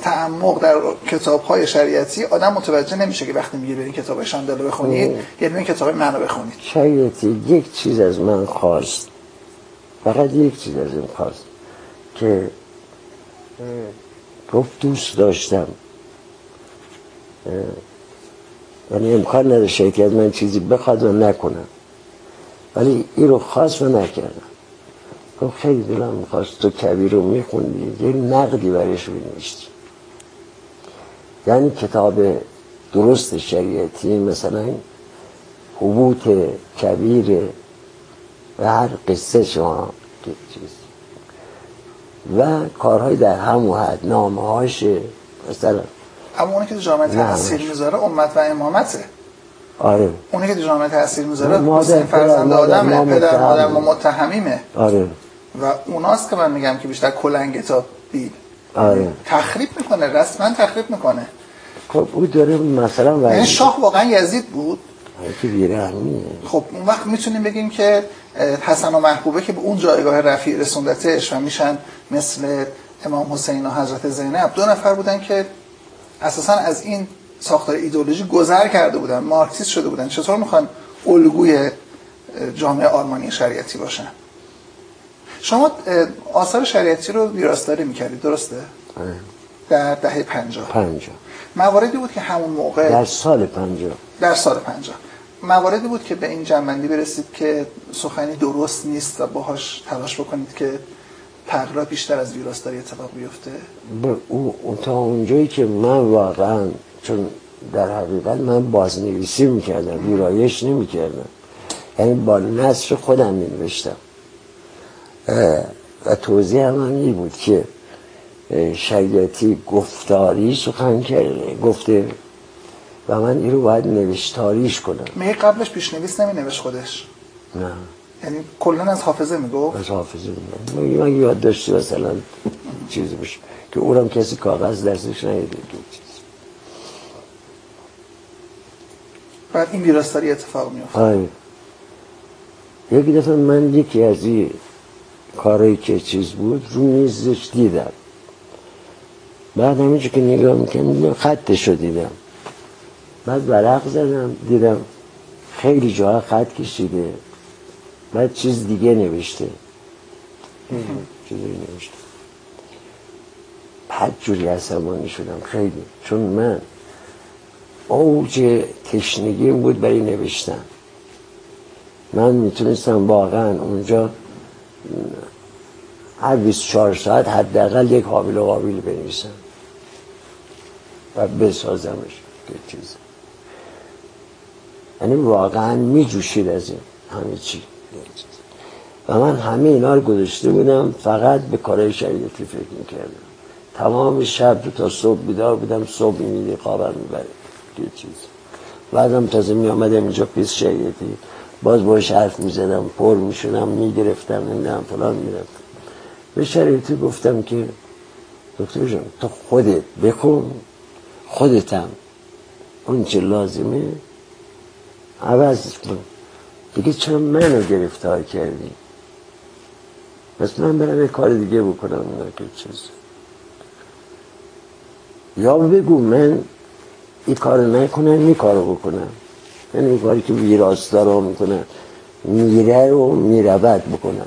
تعمق در کتاب های شریعتی آدم متوجه نمیشه که وقتی میگه برین کتاب شاندل رو بخونید یه دونه کتاب من رو بخونید. شریعتی یک چیز از من خواست. فقط یک چیز از این خواست که گفت دوست داشتم. یعنی امکان نداشته که از من چیزی بخواد و نکنم ولی این رو خواست و نکردم. گفت خیلی دلم می‌خواست تو کبیر رو میخوندی. یه نقدی برش بنوشتی یعنی کتاب درست شریعتی مثلا حبوط کبیر و هر قصه شما چیز. و کارهای در همون حد نامه هاشه مثلا اما اونی که تو جامعه همش. می‌ذاره امت و امامته. آره. اونی که تو جامعه تاثیر می‌ذاره مادر، فرزند آدمه پدر مادر ما متهمیم. متهمیمه آره. و اوناست که من میگم که بیشتر کلنگ تا دید آره. تخریب می‌کنه رسما تخریب می‌کنه. خب او داره مثلا یعنی ولی شاه واقعا یزید بود. بیرحمیه خب اون وقت می‌تونیم بگیم که حسن و محبوبه که به اون جایگاه رفیع رسوندتش و میشن مثل امام حسین و حضرت زینب. دو نفر بودن که اساسا از این ساختار ایدولوژی گذر کرده بودن مارکسیست شده بودن. چطور می‌خوان الگوی جامعه آرمانی شریعتی باشن؟ شما آثار شریعتی رو ویراستاری می‌کردید درسته؟ آره. در دهه پنجاه. پنجاه. مواردی بود که همون موقع در سال پنجاه. در سال پنجاه. مواردی بود که به این جنبندی برسید که سخنی درست نیست و باهاش تلاش بکنید که تغییرات بیشتر از ویراستاری اتفاق بیفته. به او اون- تا اونجایی که من واقعا چون در حقیقت من بازنویسی می‌کردم ویرایش نمی‌کردم. یعنی با نصر خودم مینوشتم و توضیح هم این بود که شریعتی گفتاری سخن کرده گفته. و من این رو باید نوشتاریش کنم. میگه قبلش پیشنویس نمی نوشت خودش. نه. یعنی کلا از حافظه می‌گفت؟ از حافظه میگم من یاد داشتی مثلا چیزی باشه که اونم کسی کاغذ دستش نیده چیز بعد این ویراستاری اتفاق میفته آره. یک دفعه من یکی از این کارهایی که چیز بود رو میزش دیدم. بعد همینجور که نگاه می‌کنم خطش رو دیدم. بعد ورق زدم دیدم خیلی جاها خط کشیده. بعد چیز دیگه نوشته. چیزی نوشته. بعد جوری عصبانی شدم خیلی. چون من اوج تشنگیم بود برای نوشتن. من می‌تونستم واقعا اونجا هر 24 ساعت حداقل یک حابیل و قابیل بنویسم و بسازمش که چیز. یعنی واقعا میجوشید از این همه چی. و من همه اینا رو گذاشته بودم فقط به کارهای شریعتی فکر می‌کردم. تمام شب تا صبح بیدار بودم صبح میدی خوابم می‌بره یه چیز. بعدم تازه می آمدم اینجا پیش شریعتی باز باش حرف می‌زدم پر می‌شدم می‌گرفتم نمی‌دونم فلان می‌رفتم. به شریعتی گفتم که دکتر جان تو خودت بکن خودتم. اون چه لازمه؟ عوض کن. دیگه چرا منو گرفتار کردی؟ پس من برم کار دیگه بکنم اینا که چیز. یا بگو من این کار نکنم این کارو بکنم. یعنی کاری که ویراستارا می‌کنن میره رو می‌رود بکنم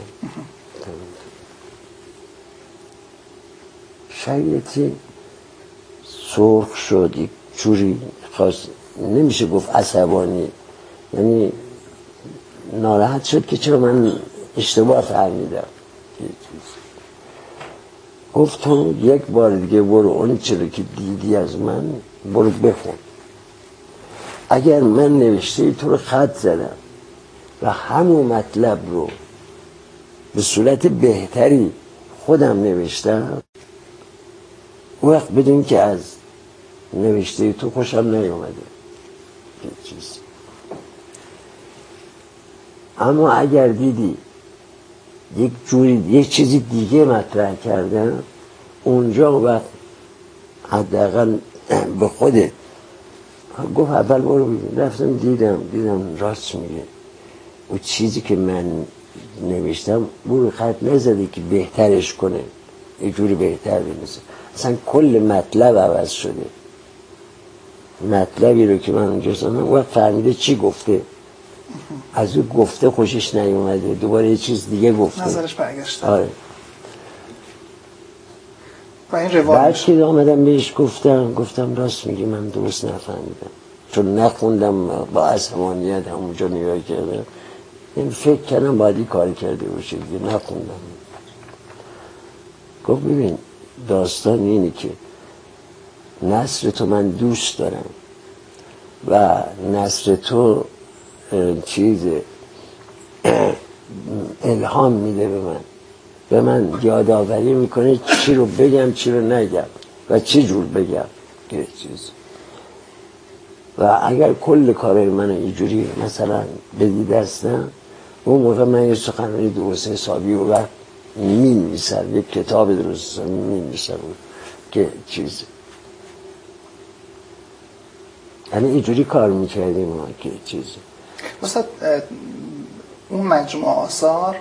شریعتی سرخ شد یک جوری خواست نمیشه گفت عصبانی. یعنی ناراحت شد که چرا من اشتباه فهمیدم. یه چیز. گفت تو یک بار دیگه برو اون چرا که دیدی از من برو بخون. اگر من نوشته تو رو خط زدم و همون مطلب رو به صورت بهتری خودم نوشتم اون وقت بدون که از نوشته تو خوشم نیومده. اما اگر دیدی یک جوری یک چیزی دیگه مطرح کردن اونجا وقت حداقل به خودت گفت اول برو رفتم دیدم دیدم راست میگه. او چیزی که من نوشتم برو خط نزده که بهترش کنه. یه جوری بهتر بنویسه. اصلا کل مطلب عوض شده. مطلبی رو که من اونجا سنم و فهمیده چی گفته. از او گفته خوشش نیومده. دوباره یه چیز دیگه گفته. نظرش برگشته آره. و این روال بعد که آمدم بهش گفتم گفتم راست میگی من درست نفهمیدم. چون نخوندم با عصبانیت همونجا نگاه کردم. این فکر کردم باید این کاری کرده باشه دیگه نخوندم. گفت ببین داستان اینه که نصر تو من دوست دارم. و نصر تو چیز الهام میده به من. به من یادآوری می‌کنه چی رو بگم چی رو نگم و چی جور بگم. چیز و اگر کل کارهای من اینجوری مثلا بدی دستم اون موقع من یه سخنرانی درست حسابی و وقت می نویسم یک کتاب درست حسابی می نویسم که چیز. یعنی اینجوری کار می‌کردیم ما که چیز. اه، اون مجموعه آثار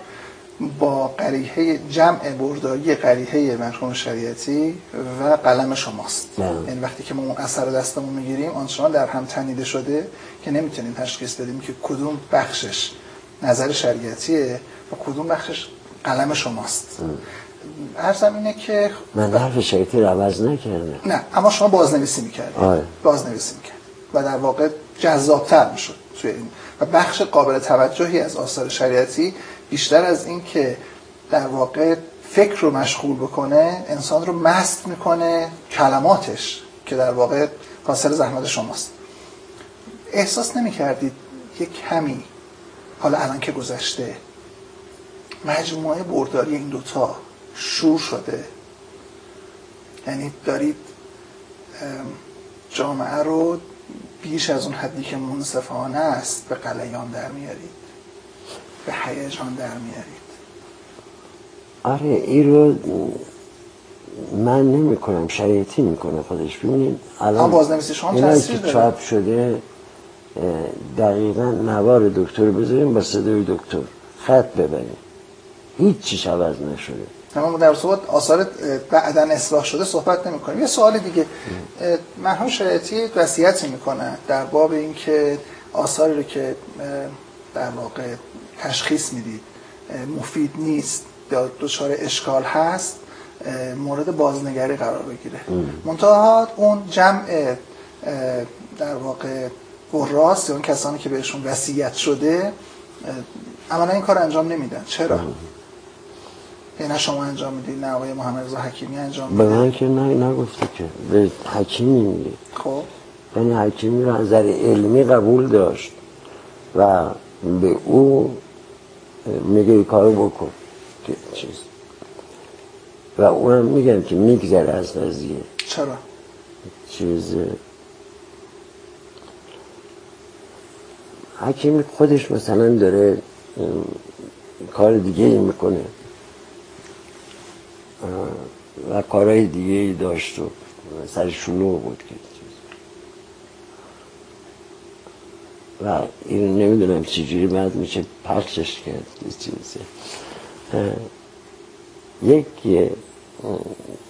با قریحه جمع برداری قریحه مرحوم شریعتی و قلم شماست. بله. یعنی وقتی که ما اون اثر رو دستمون می‌گیریم آنچنان در هم تنیده شده که نمی‌تونیم تشخیص بدیم که کدوم بخشش نظر شریعتیه و کدوم بخشش قلم شماست. ارزم اینه که من حرف شیطی رو عوض نکردم نه اما شما بازنویسی می‌کردید آره. بازنویسی می‌کرد و در واقع جذابتر می‌شد توی این. و بخش قابل توجهی از آثار شریعتی بیشتر از این که در واقع فکر رو مشغول بکنه انسان رو مست می‌کنه کلماتش که در واقع حاصل زحمت شماست. احساس نمی‌کردید یک کمی حالا الان که گذشته مجموعه برداری این دوتا شور شده؟ یعنی دارید ام، جامعه رو بیش از اون حدی که منصفانه است به قلیان در میارید. به هیجان در میارید. آره این رو من نمی کنم شریعتی می‌کنه خودش. ببینید الان بازنویسی شما هم تاثیر که داره. چاپ شده دقیقا نوار دکتر بذاریم با صدای دکتر. خط ببریم. هیچ چیش عوض نشده. ما در صحبت آثار بعداً اصلاح شده صحبت نمی کنیم یه سوال دیگه. مرحوم شریعتی وصیتی می‌کنه در باب اینکه آثاری رو که در واقع تشخیص می‌دید مفید نیست یا دچار اشکال هست مورد بازنگری قرار بگیره. منتها اون جمع در واقع قراست یا اون کسانی که بهشون وصیت شده عملا این کار انجام نمیدن. چرا؟ یعنی نه شما انجام می‌دید نه آقای محمد رضا حکیمی انجام به میده. من که نه نگفته که. به حکیمی میگه. خب. یعنی حکیمی رو نظر علمی قبول داشت و به او میگه این کارو بکن. که چیز. و اونم میگم که میگذره از قضیه. چرا؟ چیز حکیمی خودش مثلا داره کار دیگه ای می‌کنه. و کارهای دیگه ای داشت و سر شلوغ بود که چیز. و این نمی‌دونم چجوری بعد میشه پخشش کرد یه چیزه یک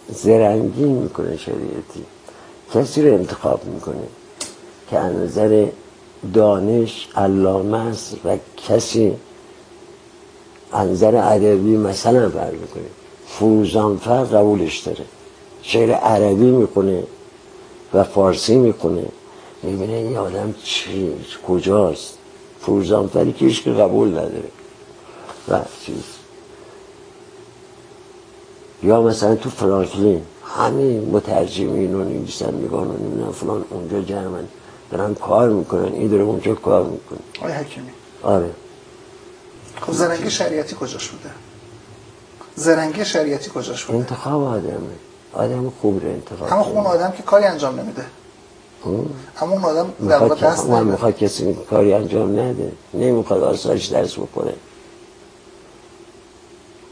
زرنگی می‌کنه شریعتی کسی رو انتخاب می‌کنه که از نظر دانش علامه است و کسی از نظر ادبی مثلا بر می‌کنه فروزانفر قبولش داره شعر عربی می‌کنه و فارسی می‌کنه می‌بینه این آدم چی کجاست؟ فروزانفری که که قبول نداره. و چیز. یا مثلا تو فرانکلین همه مترجمین و نویسن میگن و نمی‌دونم فلان اونجا جمعن دارن کار می‌کنن این داره اونجا کار می‌کنه. آقای حکیمی. آره. خب زرنگی شریعتی کجاش بوده؟ زرنگی شریعتی کجاش بوده؟ انتخاب آدمه. آدم خوب رو انتخاب اما خب اون آدم که کاری انجام نمیده. اما اون آدم در واقع دست نمیده. می‌خواد کسی کاری انجام نده. نمی‌خواد آسایش درس بخوره.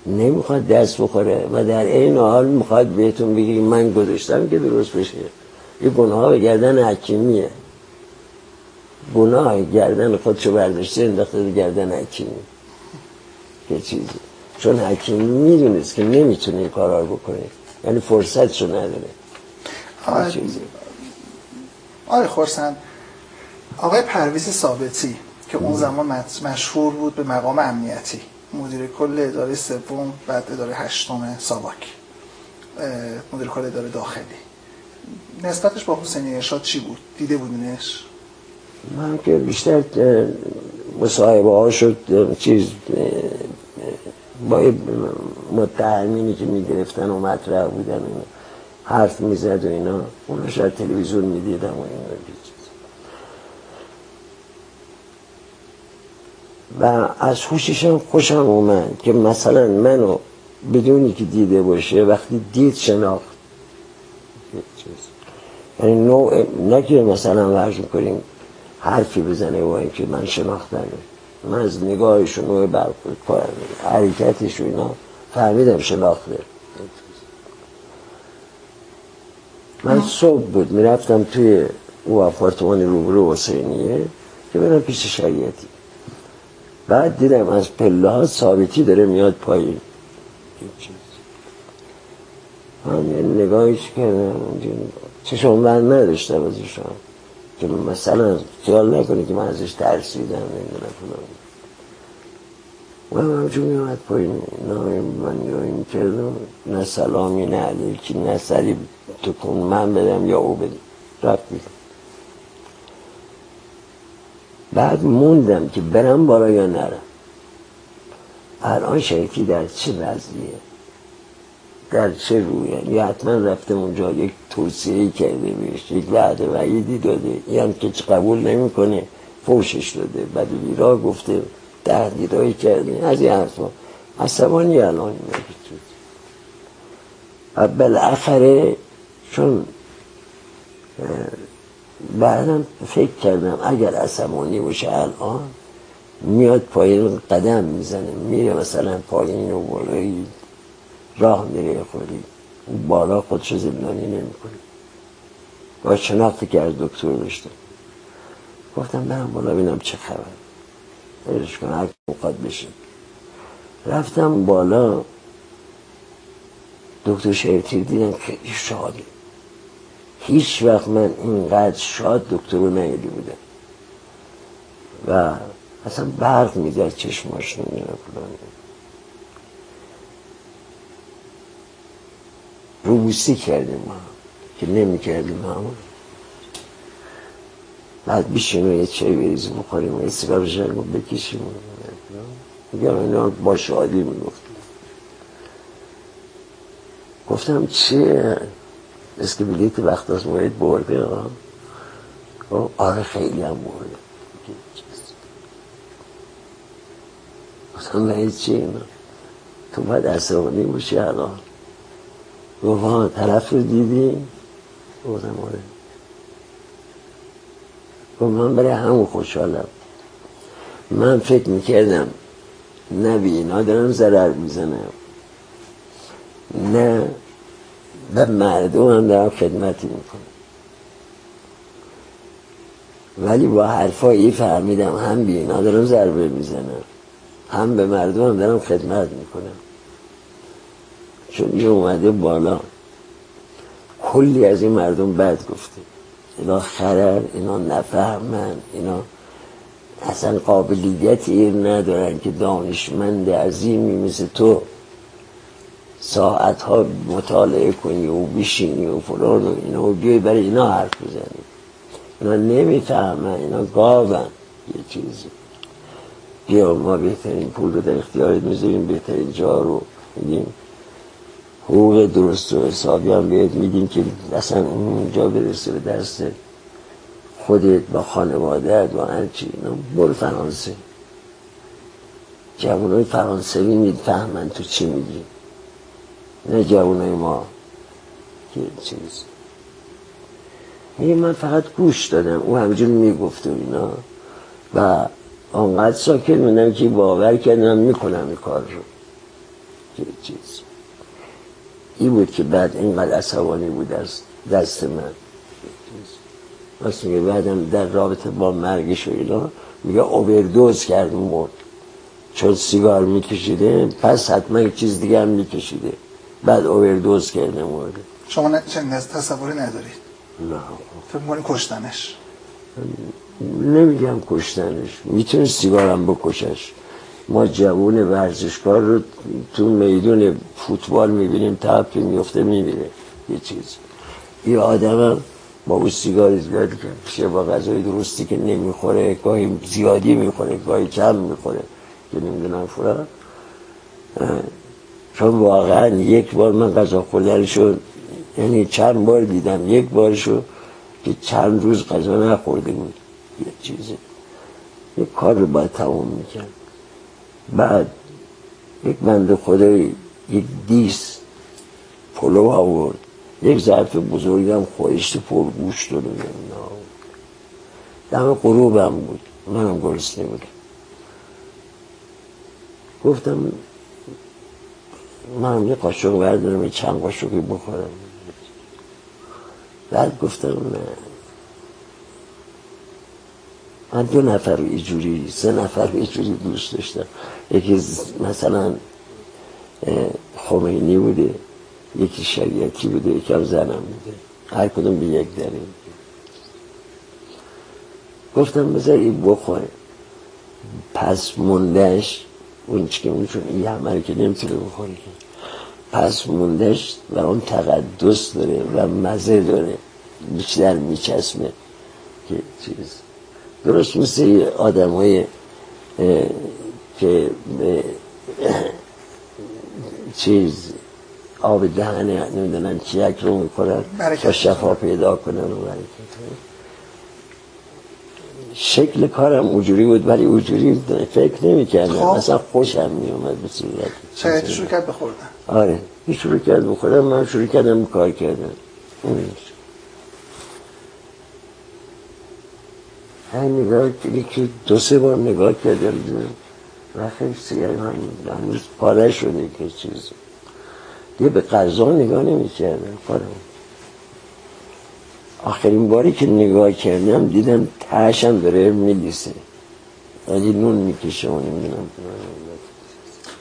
نمی‌خواد دست بخوره و در این حال می‌خواد بهتون بگی من گذاشتم که درست بشه. یه گناه به گردن حکیمیه. گناه گردن خودشو برداشته انداخته گردن حکیمی. که چیزی. چون حکیم می‌دونست که نمی‌تونه این کارا رو بکنه. یعنی فرصتشو نداره. آره, آره خورسن آقای پرویز ثابتی که اون زمان مشهور بود به مقام امنیتی مدیر کل اداره سوم بعد اداره هشتم ساواک مدیر کل اداره داخلی نسبتش با حسینی ارشاد چی بود؟ دیده بودینش؟ من که بیشتر مصاحبه ها شد چیز با متهمینی که می‌گرفتن و مطرح بودن حرف می‌زد و اینا. اون شاید تلویزیون می‌دیدم و اینا و از خوششم خوشم اومد که مثلا منو بدونی که دیده باشه وقتی دید شناخت. یعنی نوع نه مثلا ورز کنیم حرفی بزنه و اینکه من شناختم. من از نگاهش و نوع برخورد حرکتش و اینا. فهمیدم شناخته. من صبح بود می‌رفتم توی او آپارتمان روبرو حسینیه که برم پیش شریعتی. بعد دیدم از پله ها ثابتی داره میاد پایین. من نگاهش کردم چشم بند نداشتم از ایشان که مثلا خیال نکنه که من ازش ترسیدم نمی‌دونم و همچون میامد پایین. نام من یا این کردم نه سلامی نه علیکی نه سری تو کن من بدم یا او بدم رفت بیدم بعد موندم که برم بالا یا نرم. الان شریفی در چه وضعیه؟ در چه رویه؟ یا حتما رفته اونجا یک توصیه کرده بهش یک وعده وعیدی داده. یعنی که قبول نمی‌کنه فوشش داده. بعد ویرا گفته تهدیدهایی کرده از این حرفا. عصبانی الان و بالاخره چون بعدم فکر کردم اگر عصبانی باشه الان میاد پایین قدم می‌زنه میره مثلا پایین و بالایی راه میره خودی. بالا خودشو زندانی نمی‌کنه. با شناختی که از دکتر داشته گفتم برم بالا ببینم چه خبر برش کنم هر اوقات بشه. رفتم بالا. دکتر شهرتیر دیدم خیلی شاده. هیچ وقت من اینقدر شاد دکتر رو نیدی بودم و اصلا برق می‌داد چشماش نمی‌دونم روبوسی کردیم ما که نمی کردیم همون بعد بیشیم یه چای بریزی بخوریم یه سیگار رو بکشیم. میگم اینا با شادی می‌گفت گفتم چیه؟ اسم بلیت وقت از باید برده. آره خیلی هم برده. گفتم به چی؟ اینا تو باید عصبانی باشی الان. گفت طرف رو دیدی؟ گفتم آره. گفت من برای همون خوشحالم. من فکر می‌کردم نه بی اینا دارم ضرر می‌زنم. نه به مردم هم دارم خدمتی می‌کنم. ولی با حرفایی فهمیدم هم بی اینا دارم ضربه می‌زنم. هم به مردم هم دارم خدمت می‌کنم. چون یه اومده بالا. کلی از این مردم بد گفته. اینا خرر اینا نفهمن اینا اصلا قابلیت این ندارن که دانشمند عظیمی مثل تو ساعت ها مطالعه کنی و بشینی و فلان و اینا و بیای برای اینا حرف بزنی. اینا نمی‌فهمن اینا گاون یه چیزی. بیا ما بهترین پول رو در اختیارت می‌ذاریم بهترین جا رو میدیم حقوق درست و حسابی هم بهت میدیم که اصلا اونجا برسه به دست خودت با خانواده و هرچی برو فرانسه. جوانای فرانسوی می‌فهمن تو چی میگی. نه جوانای ما که چیز میگه من فقط گوش دادم. او همجور می‌گفت و اینا. و آنقدر ساکت میدم که باور کردم می‌کنم این کار رو. چیز. این بود که بعد اینقدر عصبانی بود از دست من. مثل بعدم در رابطه با مرگش و اینا میگه اووردوز کرد مرد. چون سیگار میکشیده پس حتما یک چیز دیگه هم میکشیده. بعد اووردوز کرده مورده شما نه چنین تصوری ندارید؟ نه. فکر می‌کنید کشتنش؟ نمیگم کشتنش. می‌تونه سیگارم بکشش. ما جوون ورزشکار رو تو میدون فوتبال می‌بینیم تپ میفته می‌بینه یه چیز. یه آدم هم با اون زیادی که با غذای درستی که نمی‌خوره گاهی زیادی می‌خوره گاهی کم می‌خوره. که نمی‌دونم فرا چون واقعا یک بار من غذا خوردنشو یعنی چند بار دیدم یک بارشو که چند روز غذا نخورده بود. یه چیزی یک کار رو باید تمام می‌کرد. بعد یک بنده خدای یک دیس پلو آورد. یک ظرف بزرگی هم خورشت پرگوشت رو دم غروبم بود. منم گرسنه بودم گفتم من یه قاشق بردارم یه چند قاشقی بخورم. بعد گفتم نه. من دو نفر ایجوری سه نفر ایجوری دوست داشتم. یکی مثلا خمینی بوده یکی شریعتی بوده یکی هم زنم بوده. هر کدوم به یک داریم گفتم بذار این بخوره. پس موندهش اون که می‌تونه این همه که نمی‌تونه بخوره پس موندهش و اون تقدس داره و مزه داره. بیشتر میچسمه که چیز. درست مثل آدم های که چیز آب دهنه نمی‌دونن چیک رو می‌کنن و شفا پیدا کنن و شکل کارم اونجوری بود ولی اونجوری فکر نمی کردم خب. اصلا خوشم می اومد به صورت. شاید شروع کرد بخوردن. آره. شروع کرد بخوردن من شروع کردم کار کردم همین نگاه که دو سه بار نگاه کردم و خیلی سیگه هم هنوز پاره شده که چیز. دیگه به قضا نگاه نمی کردم آخرین باری که نگاه کردم دیدم تهشم داره میلیسه ولی نون می‌کشه و نمی‌دونم.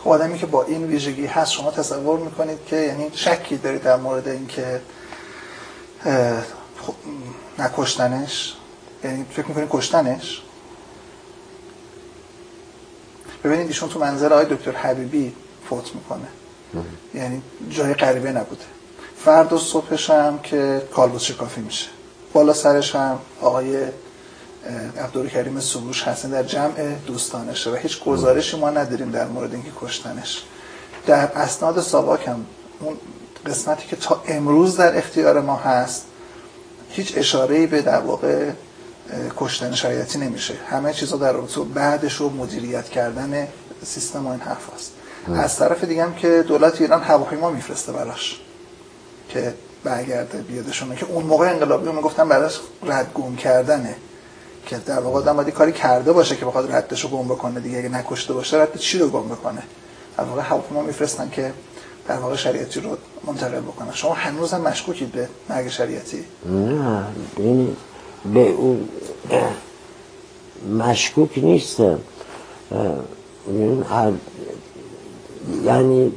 خب آدمی که با این ویژگی هست شما تصور می‌کنید که یعنی شکی دارید در مورد اینکه نکشتنش؟ یعنی فکر می‌کنید کشتنش؟ ببینید ایشون تو منظر آقای دکتر حبیبی فوت می‌کنه. یعنی جای غریبه نبوده. فرد و صبحش هم که کالبوس شکافی میشه. بالا سرش هم آقای عبدالکریم سروش هستن در جمع دوستانشه و هیچ گزارشی ما نداریم در مورد اینکه کشتنش. در اسناد ساواک هم اون قسمتی که تا امروز در اختیار ما هست هیچ اشاره‌ای به در واقع کشتن شریعتی نمیشه. همه چیزا در رابطه بعدش رو مدیریت کردن سیستم و این حرف هست. از طرف دیگه هم که دولت ایران هواپیما میفرسته براش که برگرده بیادشونه. که اون موقع انقلابی می‌گفتن براش رد گم کردنه. که در واقع آدم باید کاری کرده باشه که بخواد ردش رو گم بکنه دیگه. اگه نکشته باشه رد چی رو گم بکنه؟ در واقع هواپیما میفرستن که در واقع شریعتی رو منتقل بکنه شما هنوز هم مشکوکید به مرگ شریعتی؟ نه این به اون مشکوک نیستم. یعنی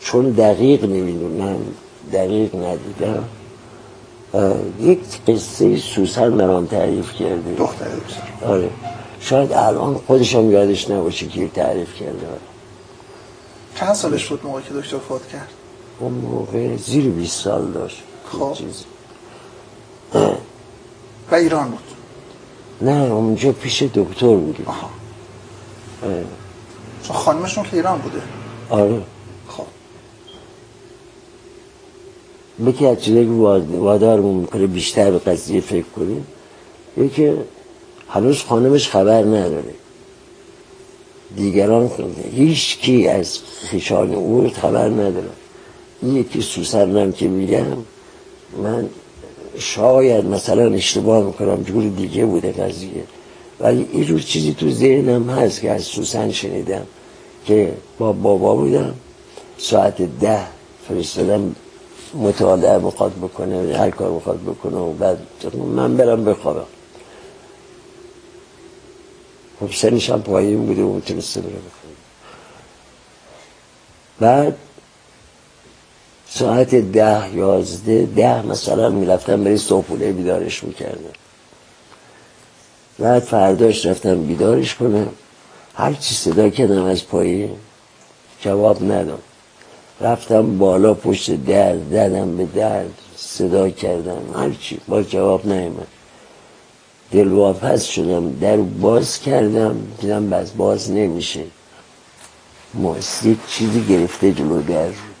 چون دقیق نمی‌دونم دقیق ندیدم. یک قصه سوسن برام تعریف کرده. دختر آره. شاید الان خودشم یادش نباشه که تعریف کرده. چند سالش بود موقعی که دکتر فوت کرد؟ اون موقع زیر 20 سال داشت. خب. و ایران بود. نه اونجا پیش دکتر بودیم چون خانمشون که ایران بوده. آره. خب. بکی از چیزایی وادارمون می‌کنه بیشتر به قضیه فکر کنیم یکی هنوز خانمش خبر نداره. دیگران هیچ کی از خیشان او خبر نداره. یکی سوسرنم که میگم من شاید مثلا اشتباه می‌کنم جور دیگه بوده قضیه. ولی این جور چیزی تو ذهنم هست که از سوسن شنیدم که با بابا بودم. ساعت ده فرستادم مطالعه بخواد بکنه هر کار بخواد بکنه و بعد من برم بخوابم. خب سنش هم پایین بوده و می‌تونسته بره بعد ساعت ده یازده ده مثلا می‌رفتم برای صبحونه بیدارش می‌کردم. بعد فرداش رفتم بیدارش کنم. هر چی صدا کردم از پایین جواب ندم رفتم بالا پشت در ددم به در صدا کردم هرچی با جواب نیامد دل واپس شدم در باز کردم دیدم بس باز نمیشه. یک چیزی گرفته جلو در.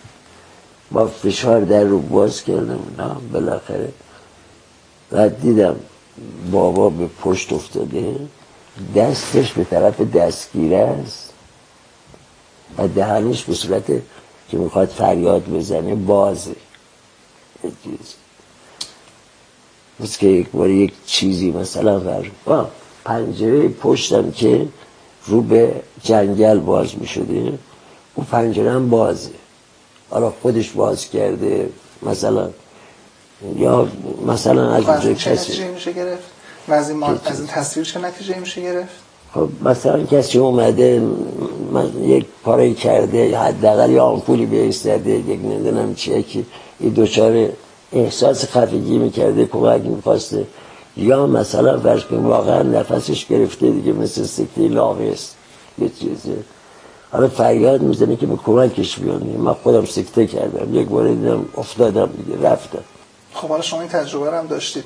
با فشار در رو باز کردم نه بالاخره بعد دیدم بابا به پشت افتاده دستش به طرف دستگیره است. و دهنش به صورت که می‌خواد فریاد بزنه بازه. مثل که یک بار یک چیزی مثلا فرق پنجره پشتم که رو به جنگل باز می‌شده اون پنجره هم بازه. حالا خودش باز کرده مثلا یا مثلا از اونجا کسی میشه گرفت؟ و از این, از این تصویر چه نتیجه میشه گرفت؟ خب مثلا کسی اومده یک پاره کرده حداقل یا آمپولی به ایستاده یک نمی‌دونم چیه که این دوچار احساس خفگی می‌کرده کمک می‌خواسته. یا مثلا فرض واقعا نفسش گرفته دیگه مثل سکته لاغست یه چیزه حالا فریاد می‌زنه که به کمکش بیاد من خودم سکته کردم. یک بار دیدم افتادم دیگه رفتم. خب حالا شما این تجربه رو هم داشتید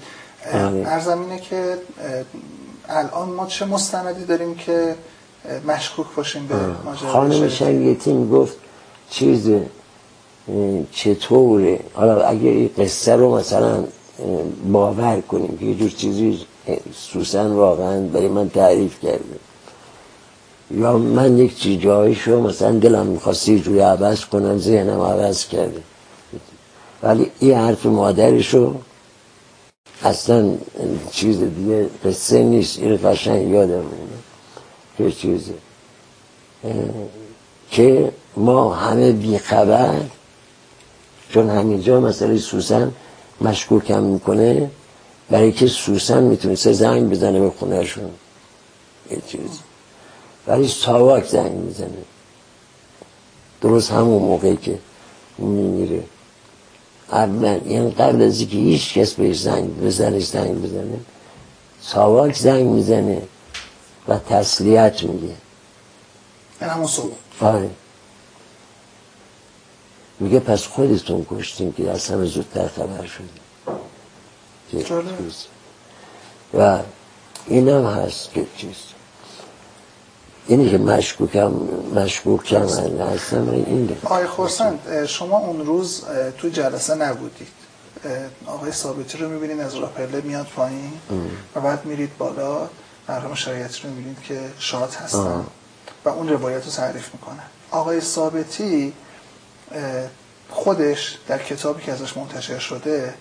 آره. ارزم اینه که الان ما چه مستندی داریم که مشکوک باشیم به ماجرا خانم شنگیتی گفت چیز چطوره؟ حالا اگه این قصه رو مثلا باور کنیم که یه جور چیزی سوسن واقعا برای من تعریف کرده. یا من یک چی جایشو مثلا دلم می‌خواستی جوی عوض کنم ذهنم عوض کرده ولی این حرف مادرشو اصلا چیز دیگه قصه نیست. این قشنگ یادم که چیزه که ما همه بیخبر چون همینجا مسئله سوسن مشکوکم می‌کنه برای که سوسن می‌تونسته زنگ بزنه به خونهشون. یه چیز ولی ساواک زنگ می‌زنه. درست همون موقعی که میمیره. قبلا این قبل از که هیچ کس بهش زنگ بزنه زنگ بزنه ساواک زنگ می‌زنه و تسلیت میگه. این همون صبح. آره. میگه پس خودتون کشتین که از همه زودتر خبر شدیم و این هم هست که چیز. اینی که مشکوکم مشکوکم هستم این آقای خورسند شما اون روز تو جلسه نبودید. آقای ثابتی رو می‌بینید از راپله میاد پایین. و بعد میرید بالا. مرحوم شریعتی رو می‌بینید که شاد هستن. و اون روایت رو تعریف می‌کنه آقای ثابتی خودش در کتابی که ازش منتشر شده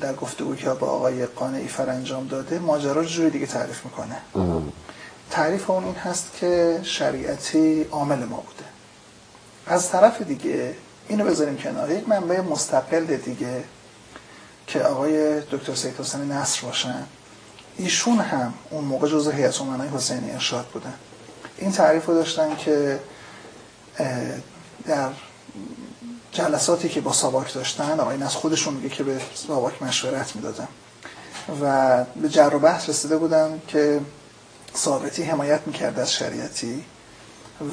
در گفتگویی که با آقای قانعی انجام داده ماجرا رو جوری دیگه تعریف می‌کنه. تعریف اون این هست که شریعتی عامل ما بوده. از طرف دیگه اینو بذاریم کنار. یک منبع مستقل دیگه که آقای دکتر سید حسین نصر باشن. ایشون هم اون موقع جزء هیئت امنای حسینی ارشاد بودن. این تعریف رو داشتن که در جلساتی که با ساواک داشتن آقای از خودشون میگه که به ساواک مشورت می‌دادن. و به جر و بحث رسیده بودن که ثابتی حمایت می‌کرد از شریعتی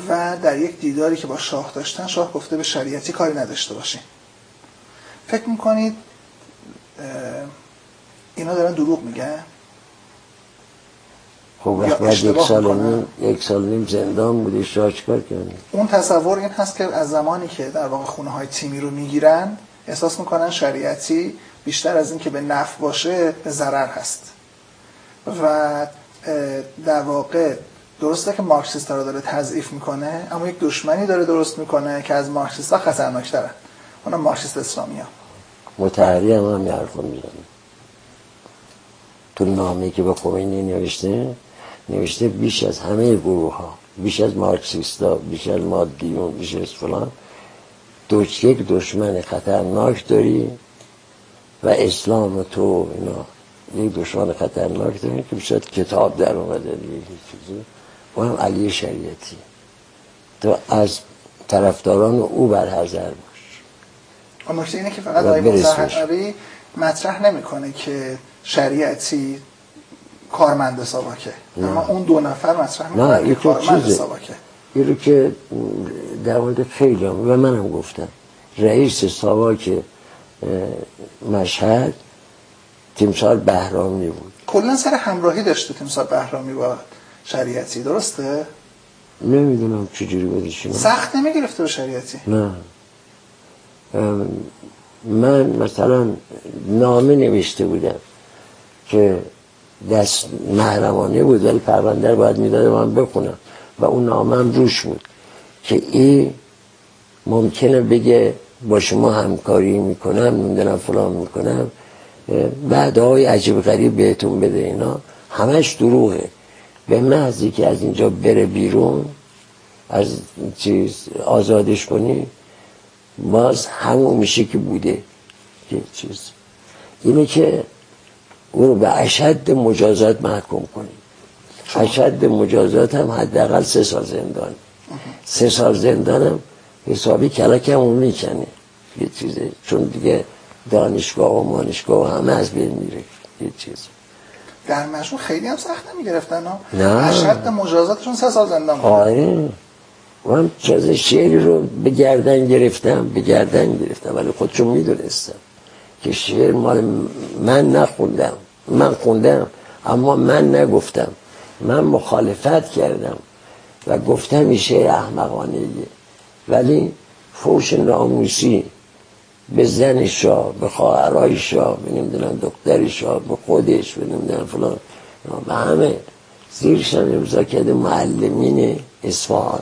و در یک دیداری که با شاه داشتن شاه گفته به شریعتی کاری نداشته باشین. فکر می‌کنید اینا دارن دروغ میگن؟ خب وقت یک سال نیم یک سال نیم زندان بودی شاه چکار اون تصور این هست که از زمانی که در واقع خونه های تیمی رو می‌گیرن احساس می‌کنن شریعتی بیشتر از این که به نفع باشه به ضرر هست. و در واقع درسته که مارکسیست رو داره تضعیف می‌کنه اما یک دشمنی داره درست می‌کنه که از مارکسیست ها خطرناکتره. اونم مارکسیست اسلامی ها. متحری هم هم می‌زنه. تو نامه که به خمینی نوشته نوشته بیش از همه گروه ها بیش از مارکسیستا بیش از مادیون بیش از فلان یک دشمن خطرناک داری و اسلام تو اینا یک دشمن خطرناک داری که بشاید کتاب در اومده دیگه چیزی. و هم علی شریعتی. تو از طرفداران او بر حذر باش. نکته اینه که فقط آقای مطهری مطرح نمی‌کنه که شریعتی کارمند ساواکه. اما اون دو نفر مطرح می‌کنه نه کارمند ساواکه. این رو که در مورد خیلی هم و منم گفتم. رئیس ساواک مشهد تیمسار بهرامی بود. کلا سر همراهی داشته تیمسار بهرامی با شریعتی درسته؟ نمی‌دونم چجوری بودشون سخت نمی‌گرفته به شریعتی؟ نه. من مثلا نامه نوشته بودم که دست محرمانه بود ولی پرونده رو باید می‌داده من بخونم. و اون نامه هم روش بود که این ممکنه بگه با شما همکاری می‌کنم نمی‌دونم فلان می‌کنم. بعد های عجیب غریب بهتون بده اینا همش دروغه. به محضی که از اینجا بره بیرون از چیز آزادش کنی باز همون میشه که بوده. یه چیز. اینه که او رو به اشد مجازات محکوم کنی. اشد مجازات هم حداقل سه سال زندان. سه سال زندان هم حسابی کلک هم اون می‌کنه. یه چیزه. چون دیگه دانشگاه و مانشگاه و همه از بین میره. یه چیز. در مجموع خیلی هم سخت نمی‌گرفتن نه. اشد مجازاتشون سه سال زندان بود. آره. من چیز شعری رو به گردن گرفتم به گردن گرفتم. ولی خودشون می‌دونستم که شعر مال من نخوندم. من خوندم اما من نگفتم. من مخالفت کردم و گفتم این شعر احمقانه ولی فوش ناموسی به زن شاه به خواهرای شاه به نمی‌دونم دختر شاه به خودش به نمی‌دونم فلان. به همه. زیرش هم امضا کرده معلمین اصفهان.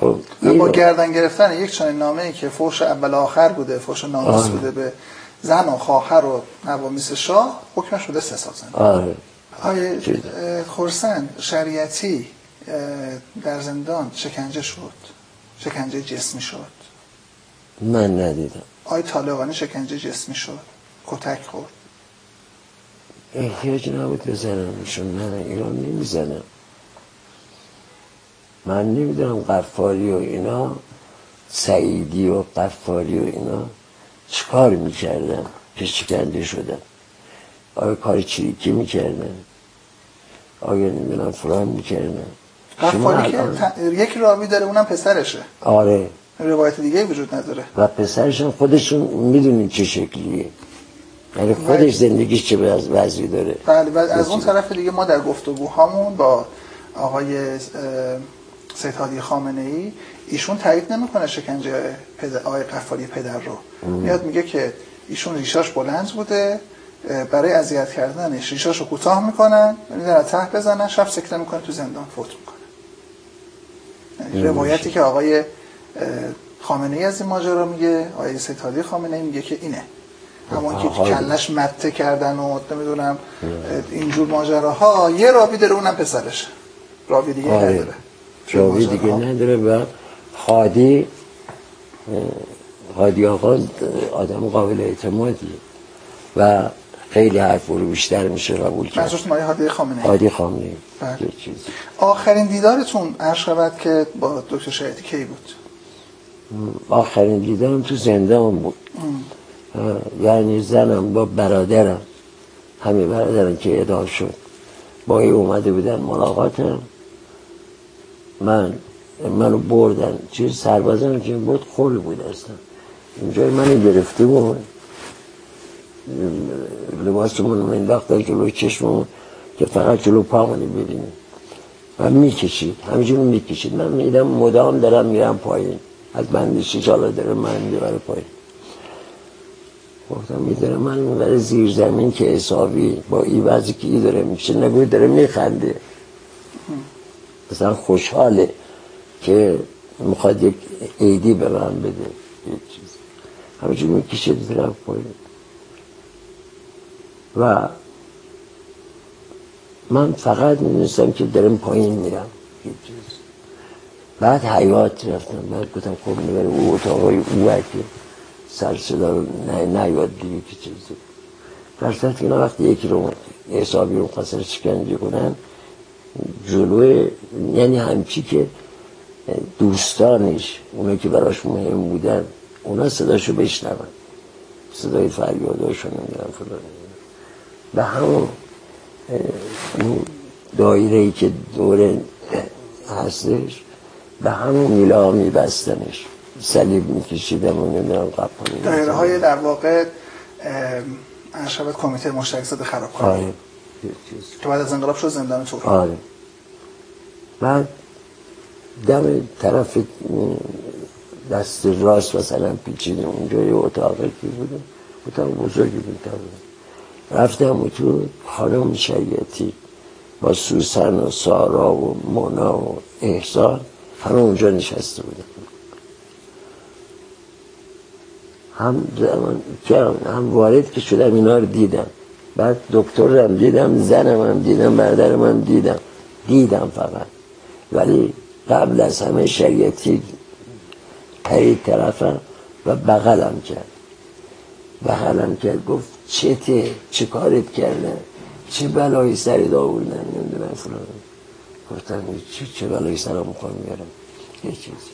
خب با گردن گرفتن یک چنین نامه ای که فوش اول آخر بوده فوش ناموس بوده به زن و خواهر و نوامیس شاه حکم شده سه سال زندان آره. خورسند شریعتی در زندان شکنجه شد شکنجه جسمی شد. من ندیدم. آی طالقانی شکنجه جسمی شد. کتک خورد. احتیاج نبود بزنمشون نه ایران نمی‌زنم. من نمی‌دونم قفاری و اینا سعیدی و قفاری و اینا چیکار می‌کردن؟ که شکنجه شدن؟ آیا کار چریکی می‌کردن؟ آیا نمی‌دونم فلان می‌کردن؟ قفاری که یک راوی داره اونم پسرشه. آره. روایت دیگه وجود نداره. و پسرشون خودشون می‌دونین چه شکلیه. یعنی خودش زندگیش چه وضعی داره. بله و از اون طرف دیگه ما در گفتگوهامون با آقای سید هادی خامنه ای ایشون تایید نمی‌کنه شکنجه پدر آقای قفاری پدر رو. میاد میگه که ایشون ریشاش بلند بوده برای اذیت کردنش ریشاش رو کوتاه می‌کنن می‌ذارن ته بزنن شب سکته می‌کنه تو زندان فوت می‌کنه. یعنی روایتی که آقای خامنه ای از این ماجرا میگه سید هادی خامنه ای میگه که اینه. همون که کلش مته کردن و نمی‌دونم اینجور ماجراها یه رابی داره اونم پسرش. رابی دیگه آره. نداره. راوی دیگه نداره و خادی خادی آقا آدم قابل اعتمادی و خیلی حرف رو بیشتر میشه قبول کرد. منظورت مایه هادی خامنه هادی خامنه بله. آخرین دیدارتون عرض شود که با دکتر شهیدی کی بود؟ آخرین دیدارم تو زندان بود. یعنی زنم با برادرم همه برادرم که ادام شد. با ای اومده بودن ملاقاتم. من منو بردن. چیز سربازم که بود خل بود اصلا. اینجای منو گرفته بود. لباسمون رو انداختن جلو چشممون که فقط جلو پامونی ببینیم. و می‌کشید. همینجور می‌کشید. من میدم مدام دارم میرم پایین. از بندشی جالا داره من می‌بره پایین. گفتم میداره من می‌بره زیر زمین که حسابی با ای وضعی که ای داره میشه نگوی داره میخنده. مثلا خوشحاله که می‌خواد یک عیدی به من بده یک چیز می‌کشید طرف پایین. و من فقط می‌دونستم که دارم پایین میرم. یک بعد حیات رفتم. بعد گفتم خب نبره او اتاقای او که سر صدا نیاد دیگه که چیزی. در صورت اینا وقتی یکی رو حسابی رو خواستن شکنجه کنن جلوی یعنی همچی که دوستانش اونا که براش مهم بودن اونا صداشو بشنون. صدای فریاداشو نمیدن فلان. به همون دایره ای که دور هستش به همون میله ها میبستنش. صلیب میکشیدم و نمی‌دونم قپانی دایره های در واقع ارشبت کمیته مشترک ضد خرابکاری آره. که بعد از انقلاب شد زندان تو. آره. بعد دم طرف دست راست مثلا پیچیده اونجا یه اتاقی که بوده. اتاق بزرگی بود رفتم تو خانم شریعتی با سوسن و سارا و مونا و احسان همه اونجا نشسته بودن. هم هم وارد که شدم اینا رو دیدم. بعد دکترم دیدم زنم هم دیدم برادرم هم دیدم. دیدم فقط. ولی قبل از همه شریعتی پرید طرفم و بغلم کرد. بغلم کرد گفت چته چه کارت کردن؟ چه بلایی سرت آوردن نمی‌دونم فلان. گفتم چه چه بلایی سرم می‌کنم میارم یه چیزی.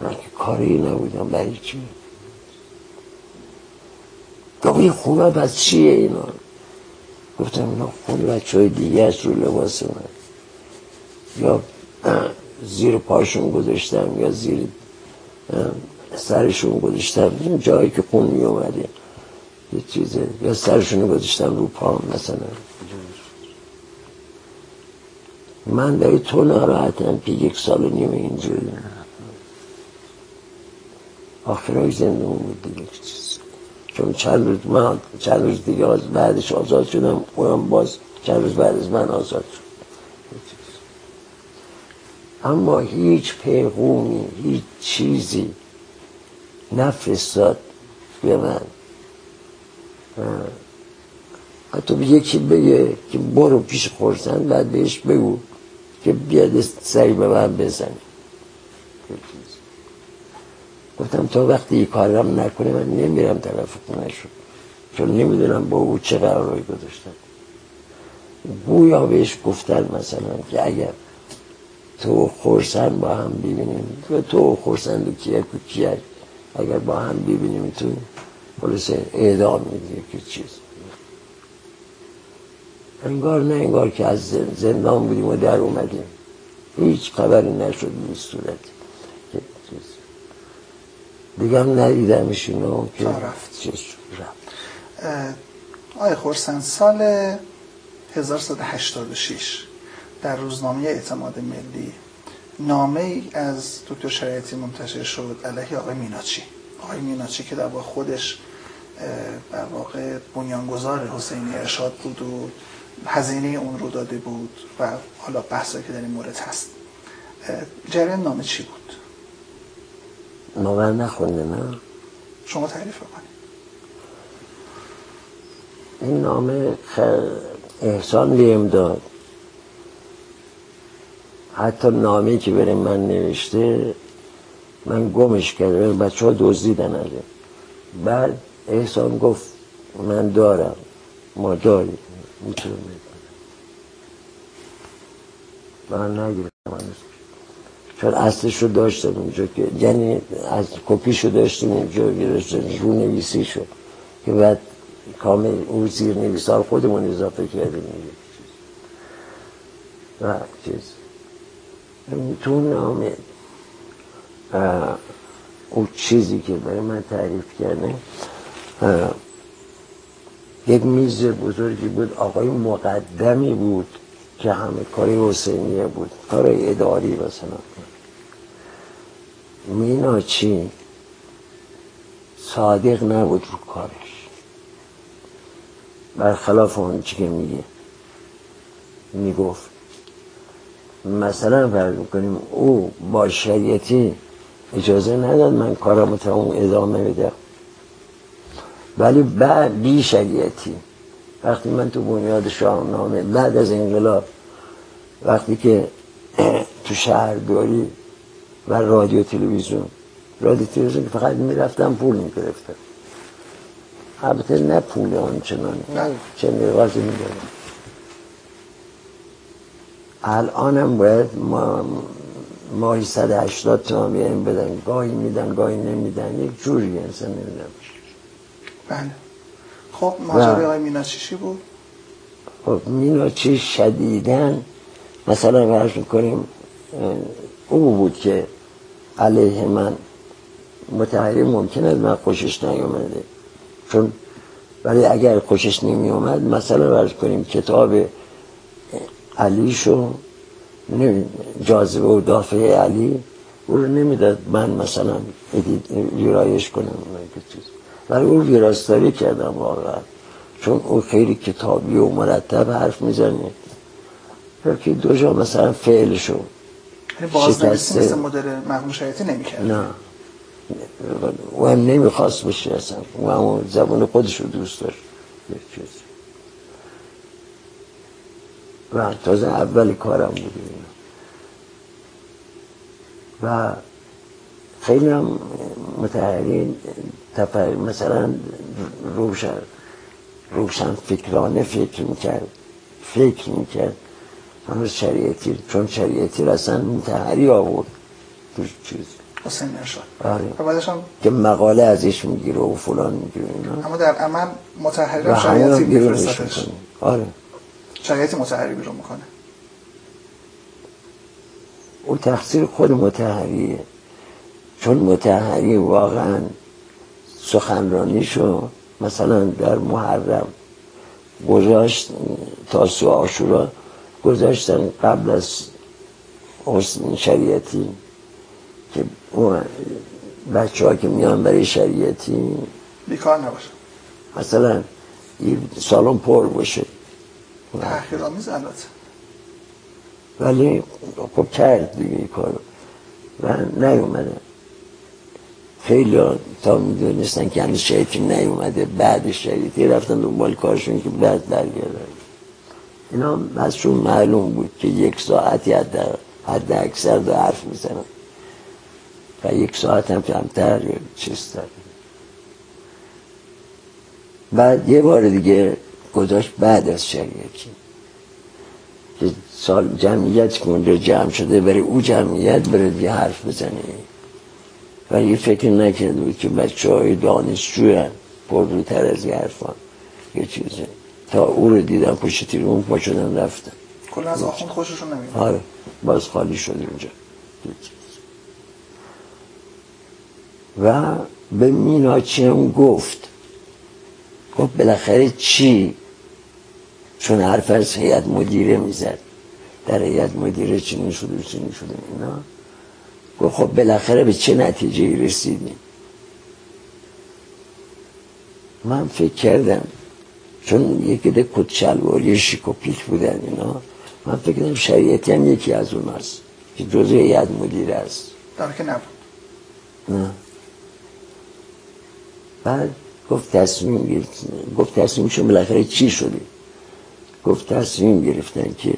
من که کاری نبودم. برای چی؟ گفت این خوبه پس چیه اینا؟ گفتم اینا خون بچه های دیگه است رو لباس من. یا زیر پاشون گذاشتم یا زیر سرشون گذاشتم. جایی که خون می اومده یه چیزه. یا سرشون گذاشتم رو پام مثلا. من برای تو ناراحتم که یک سال و نیم اینجوری. آخرای زنده بود دیگه چیز. چون چند روز من چند روز دیگه بعدش آزاد شدم اونم باز چند روز بعد از من آزاد شد. اما هیچ پیغومی هیچ چیزی نفرستاد به من. حتی به یکی بگه که برو پیش خورسن بعد بهش بگو. که بیاد سری به من بزنی گفتم تا وقتی این کارم نکنه من نمیرم طرف خونه شد چون نمی‌دونم با او چه قراری گذاشتم. گویا بهش گفتن مثلا که اگر تو خورسن با هم ببینیم. و تو خورسن دو کیه کیه؟ اگر با هم ببینیم تو پلیس اعدام می‌دید که چیز. انگار نه انگار که از زندان بودیم و در اومدیم. هیچ خبری نشد این صورت. دیگه هم ندیدمش اینو که رفت. چیز رفت. آقای خورسن سال 1186 در روزنامه اعتماد ملی نامه ای از دکتر شریعتی منتشر شد علیه آقای میناچی. آقای میناچی که در واقع خودش در واقع بنیانگذار حسینی ارشاد بود و هزینه اون رو داده بود و حالا بحثایی که در این مورد هست. جریان نامه چی بود؟ نامه نخونده نه؟ شما تعریف کنید این نامه احسان بیم داد. حتی نامه که بریم من نوشته من گمش کردم بچه ها دزدیدن بعد احسان گفت من دارم ما داریم. می‌تونم من نگیرم چون اصلش رو داشتم اونجا که یعنی از کپیش رو داشتیم اونجا گرفتن رو نویسی شد. که بعد کامل اون زیر نویسار خودمون اضافه کردیم. و چیز. تو نامه. اون چیزی که برای من تعریف کرده یک میز بزرگی بود آقای مقدمی بود که همه کاری حسینیه بود کار اداری مثلا میناچی صادق نبود رو کارش. برخلاف اون چی که میگه. می‌گفت مثلا فرض می‌کنیم او با شریعتی اجازه نداد من کارم تمام ادامه بده ولی بعد بی شریعتی وقتی من تو بنیاد شاهنامه بعد از انقلاب وقتی که تو شهرداری و رادیو تلویزیون رادیو تلویزیون فقط می‌رفتم پول می‌گرفتم. البته نه پول آنچنان چه نوازی میدارم الانم باید ما ماهی 180 تومن بدن. گاهی میدن گاهی نمیدن. یک جوری اصلا نمیدن بله. خب ماجرای آقای میناچیشی بود؟ خب میناچی شدیدن مثلا برش می‌کنیم او بود که علیه من متحری ممکن است من خوشش نیومده. چون ولی اگر خوشش نمی اومد مثلا برش کنیم کتاب علیشو جاذبه و دافعه علی او رو نمی‌داد من مثلا ویرایش کنم ولی او ویراستاری کردم واقعا. چون او خیلی کتابی و مرتب حرف می‌زنه که دو جا مثلا فعلشو یعنی بازنویسی مثل مدل مرحوم شریعتی نمی‌کرد نه. و هم نمی‌خواست بشه اصلا. و همون زبان خودش رو دوست داشت. و تازه اول کارم بود. و خیلی هم متحرین تفر مثلا روشن روشن فکرانه فکر می‌کرد فکر می‌کرد. هنوز شریعتی چون شریعتی اصلا متحری آورد تو چیز. حسین نشد آره. هم که مقاله ازش می‌گیره و فلان می‌گیره اما در عمل متحری شریعتی میفرستش. آره. شریعتی متحری بیرون می‌کنه. او تقصیر خود متحریه. چون متحری واقعا سخنرانیشو مثلا در محرم گذاشت تا سو آشورا گذاشتن قبل از حسن شریعتی که بچه ها که میان برای شریعتی بیکار نباشه. مثلا سالن پر باشه. تحقیر آمیز ولی خب کرد دیگه کارو. و نیومده. خیلی تا می‌دونستن که هنوز شریعتی نیومده بعد شریعتی رفتن دنبال کارشون که بعد برگردن. اینا ازشون معلوم بود که یک ساعتی حد, اکثر دو حرف می‌زنن. و یک ساعت هم کمتر چیز داره. بعد یه بار دیگه گذاشت بعد از شریعتی که سال جمعیت اونجا جمع شده برای او جمعیت بره یه حرف بزنه. ولی فکر نکرده بود که بچه های دانشجو پر روتر از یه حرفان. یه چیزه تا او رو دیدم پشت تیر اون پا شدن رفتن. کلا از آخوند خوششون نمیاد. آره. باز خالی شد اونجا و به میناچی هم گفت. گفت بالاخره چی؟ چون حرف از هیئت مدیره می‌زد. در هیئت مدیره چی نشده چی نشده اینا؟ گفت خب بالاخره به چه نتیجه رسیدیم من فکر کردم چون یکی ده کت شلواری شیکوپیک بودن اینا من فکر کردم شریعتی هم یکی از اون هست که جزء هیئت مدیره است. در که نبود. نه. بعد گفت تصمیم گرفت گفت تصمیمشون بالاخره چی شده؟ گفت تصمیم گرفتن که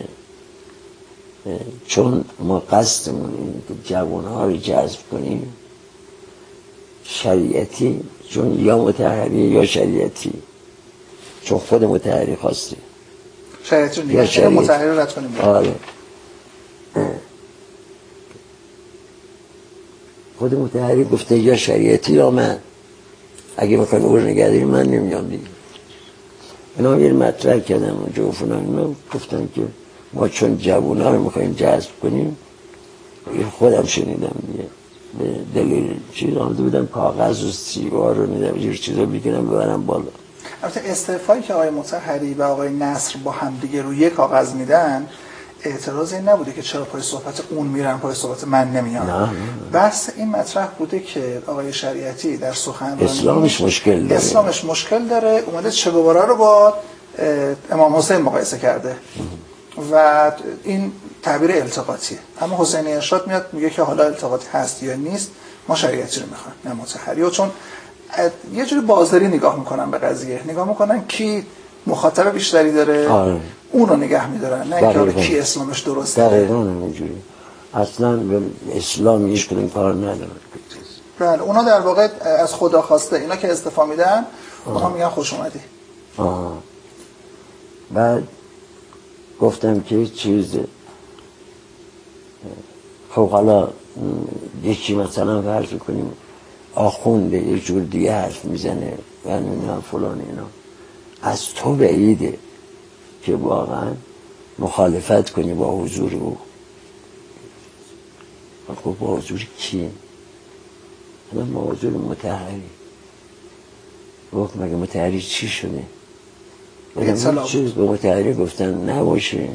چون ما قصدمون اینه که جوانها رو جذب کنیم شریعتی چون یا متحری یا شریعتی چون خود متحری خواسته شریعتی رو نگه متحری رو رد کنیم. آره. خود متحری گفته یا شریعتی یا من. اگه می‌خوایم او رو نگه داریم من نمیام دیگه. اینا یه مطرح کردم اونجا و فلان. گفتن که ما چون جوان ها رو می‌خوایم جذب کنیم خودم شنیدم دیگه به دلیل چیز. آمده بودم کاغذ و سیگار رو میدم یه چیزا بگیرم ببرم بالا. البته استعفایی که آقای متحری و آقای نصر با هم دیگه روی یک کاغذ میدن اعتراض این نبوده که چرا پای صحبت اون میرن پای صحبت من نمیان. بس این مطرح بوده که آقای شریعتی در سخنرانی اسلامش مشکل داره. اسلامش مشکل داره. اومده چگوارا رو با امام حسین مقایسه کرده. و این تعبیر التقاطیه. اما حسین ارشاد میاد میگه که حالا التقاطی هست یا نیست ما شریعتی رو می‌خوایم نه متحری. و چون یه جوری بازاری نگاه می‌کنن به قضیه. نگاه می‌کنن کی مخاطب بیشتری داره آره. اون رو نگه میدارن نه اینکه کی اسلامش درسته. دقیقا همینجوری اصلا به اسلام هیچ کدوم کار نداره. بله اونا در واقع از خدا خواسته اینا که استفا میدن اونا میگن خوش اومدی. آه. بعد گفتم که چیز خب حالا یکی مثلا فرض کنیم آخونده یه جور دیگه حرف می‌زنه و نمی‌دونم فلان اینا از تو بعیده که واقعا مخالفت کنی با حضور او خب با حضور کی؟ من با حضور متحری گفت مگه متحری چی شده؟ بگم چیز به متحری گفتن نباشه.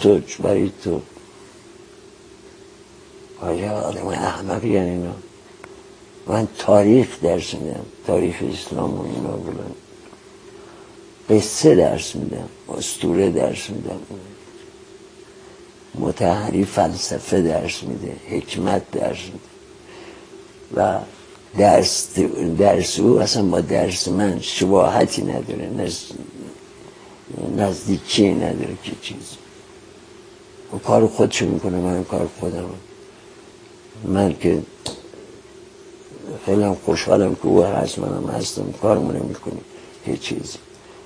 تو برای تو. آیا آدم احمقی یعنی اینا؟ من تاریخ درس میدم تاریخ اسلام و اینا بلند قصه درس میدم استوره درس میدم. متحری فلسفه درس میده حکمت درس میده. و درس, درس او اصلا با درس من شباهتی نداره نزدیکی نداره که چیز. و کار خودشو می‌کنه من کار خودم. من که خیلی هم خوشحالم که او هست منم هستم کارمونه می‌کنیم هیچ چیزی.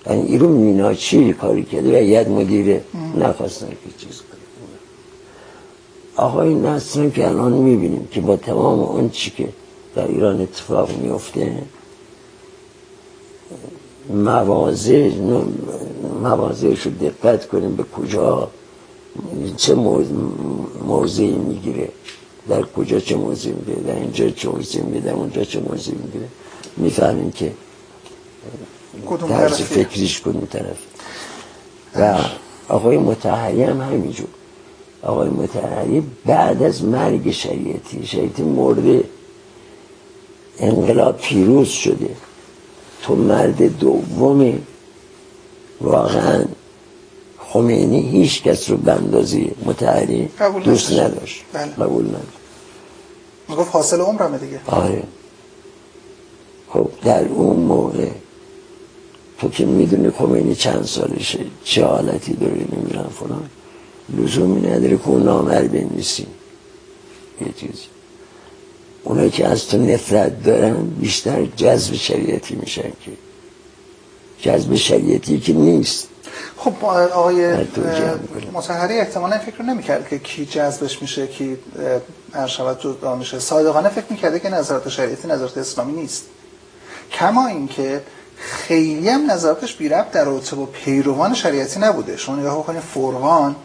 یعنی ایرو میناچی کاری کرده و ید مدیره نخواستن که چیز کنه آقای نصرم که الان می‌بینیم که با تمام اون چی که در ایران اتفاق میفته موازه موازهش رو دقت کنیم به کجا چه موضعی می‌گیره. در کجا چه موضعی می‌گیره. در اینجا چه موضعی می‌گیره. در اونجا چه موضعی می‌گیره. می‌فهمیم که طرز فکریش کدوم طرف. و آقای متحری هم همینجور. آقای متحری بعد از مرگ شریعتی شریعتی مرده انقلاب پیروز شده. تو مرد دومی واقعا خمینی هیچ کس رو بندازی متحری دوست نداشت. بله. قبول نداشت. می‌گفت حاصل عمرمه دیگه. آره. خب در اون موقع تو که می‌دونی خمینی چند سالشه چه حالتی داره نمی‌دونم فلان. لزومی نداره که اون نامر بنویسی یه چیزی. اونایی که از تو نفرت دارن بیشتر جذب شریعتی میشن که. جذب شریعتی که نیست. خب آقای متحری احتمالا فکر نمی‌کرد که کی جذبش میشه کی ارشبت جدا میشه. صادقانه فکر می‌کرده که نظرات شریعتی نظرات اسلامی نیست. کما اینکه خیلی هم نظراتش بی ربط در رابطه با پیروان شریعتی نبوده. شما نگاه بکنید فرغان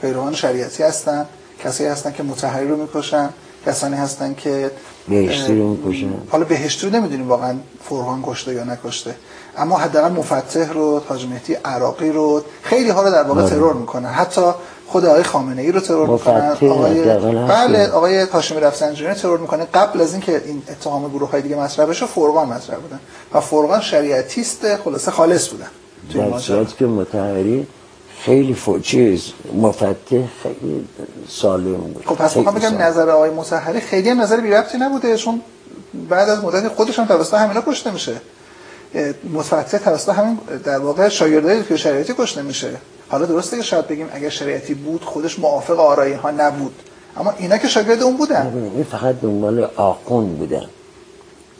پیروان شریعتی هستن کسی هستن که متحری رو می‌کشن. کسانی هستن که بهشتی رو می‌کشن حالا بهشتی رو نمی‌دونیم واقعا فرغان کشته یا نکشته. اما حداقل مفتح رو تاج مهدی عراقی رو خیلی ها رو در واقع بله. ترور می‌کنن. حتی خود آقای خامنه ای رو ترور می‌کنن. آقای بله آقای هاشمی رفسنجانی ترور می‌کنه. قبل از اینکه این اتهام گروه های دیگه مطرح بشه فرقان مطرح بودن. و فرقان شریعتیست خلاصه خالص بودن. در که متحری خیلی فوچیز مفتح خیلی سالم بود. خب پس می‌خوام بگم نظر آقای متحری خیلی هم نظر بی ربطی نبوده چون بعد از مدت خودش هم توسط همینا کشته میشه. متفکر توسط همین در واقع شاگردای که شریعتی کشته میشه. حالا درسته که شاید بگیم اگر شریعتی بود خودش موافق آرای ها نبود. اما اینا که شاگرد اون بودن. این فقط دنبال آخوند بودن.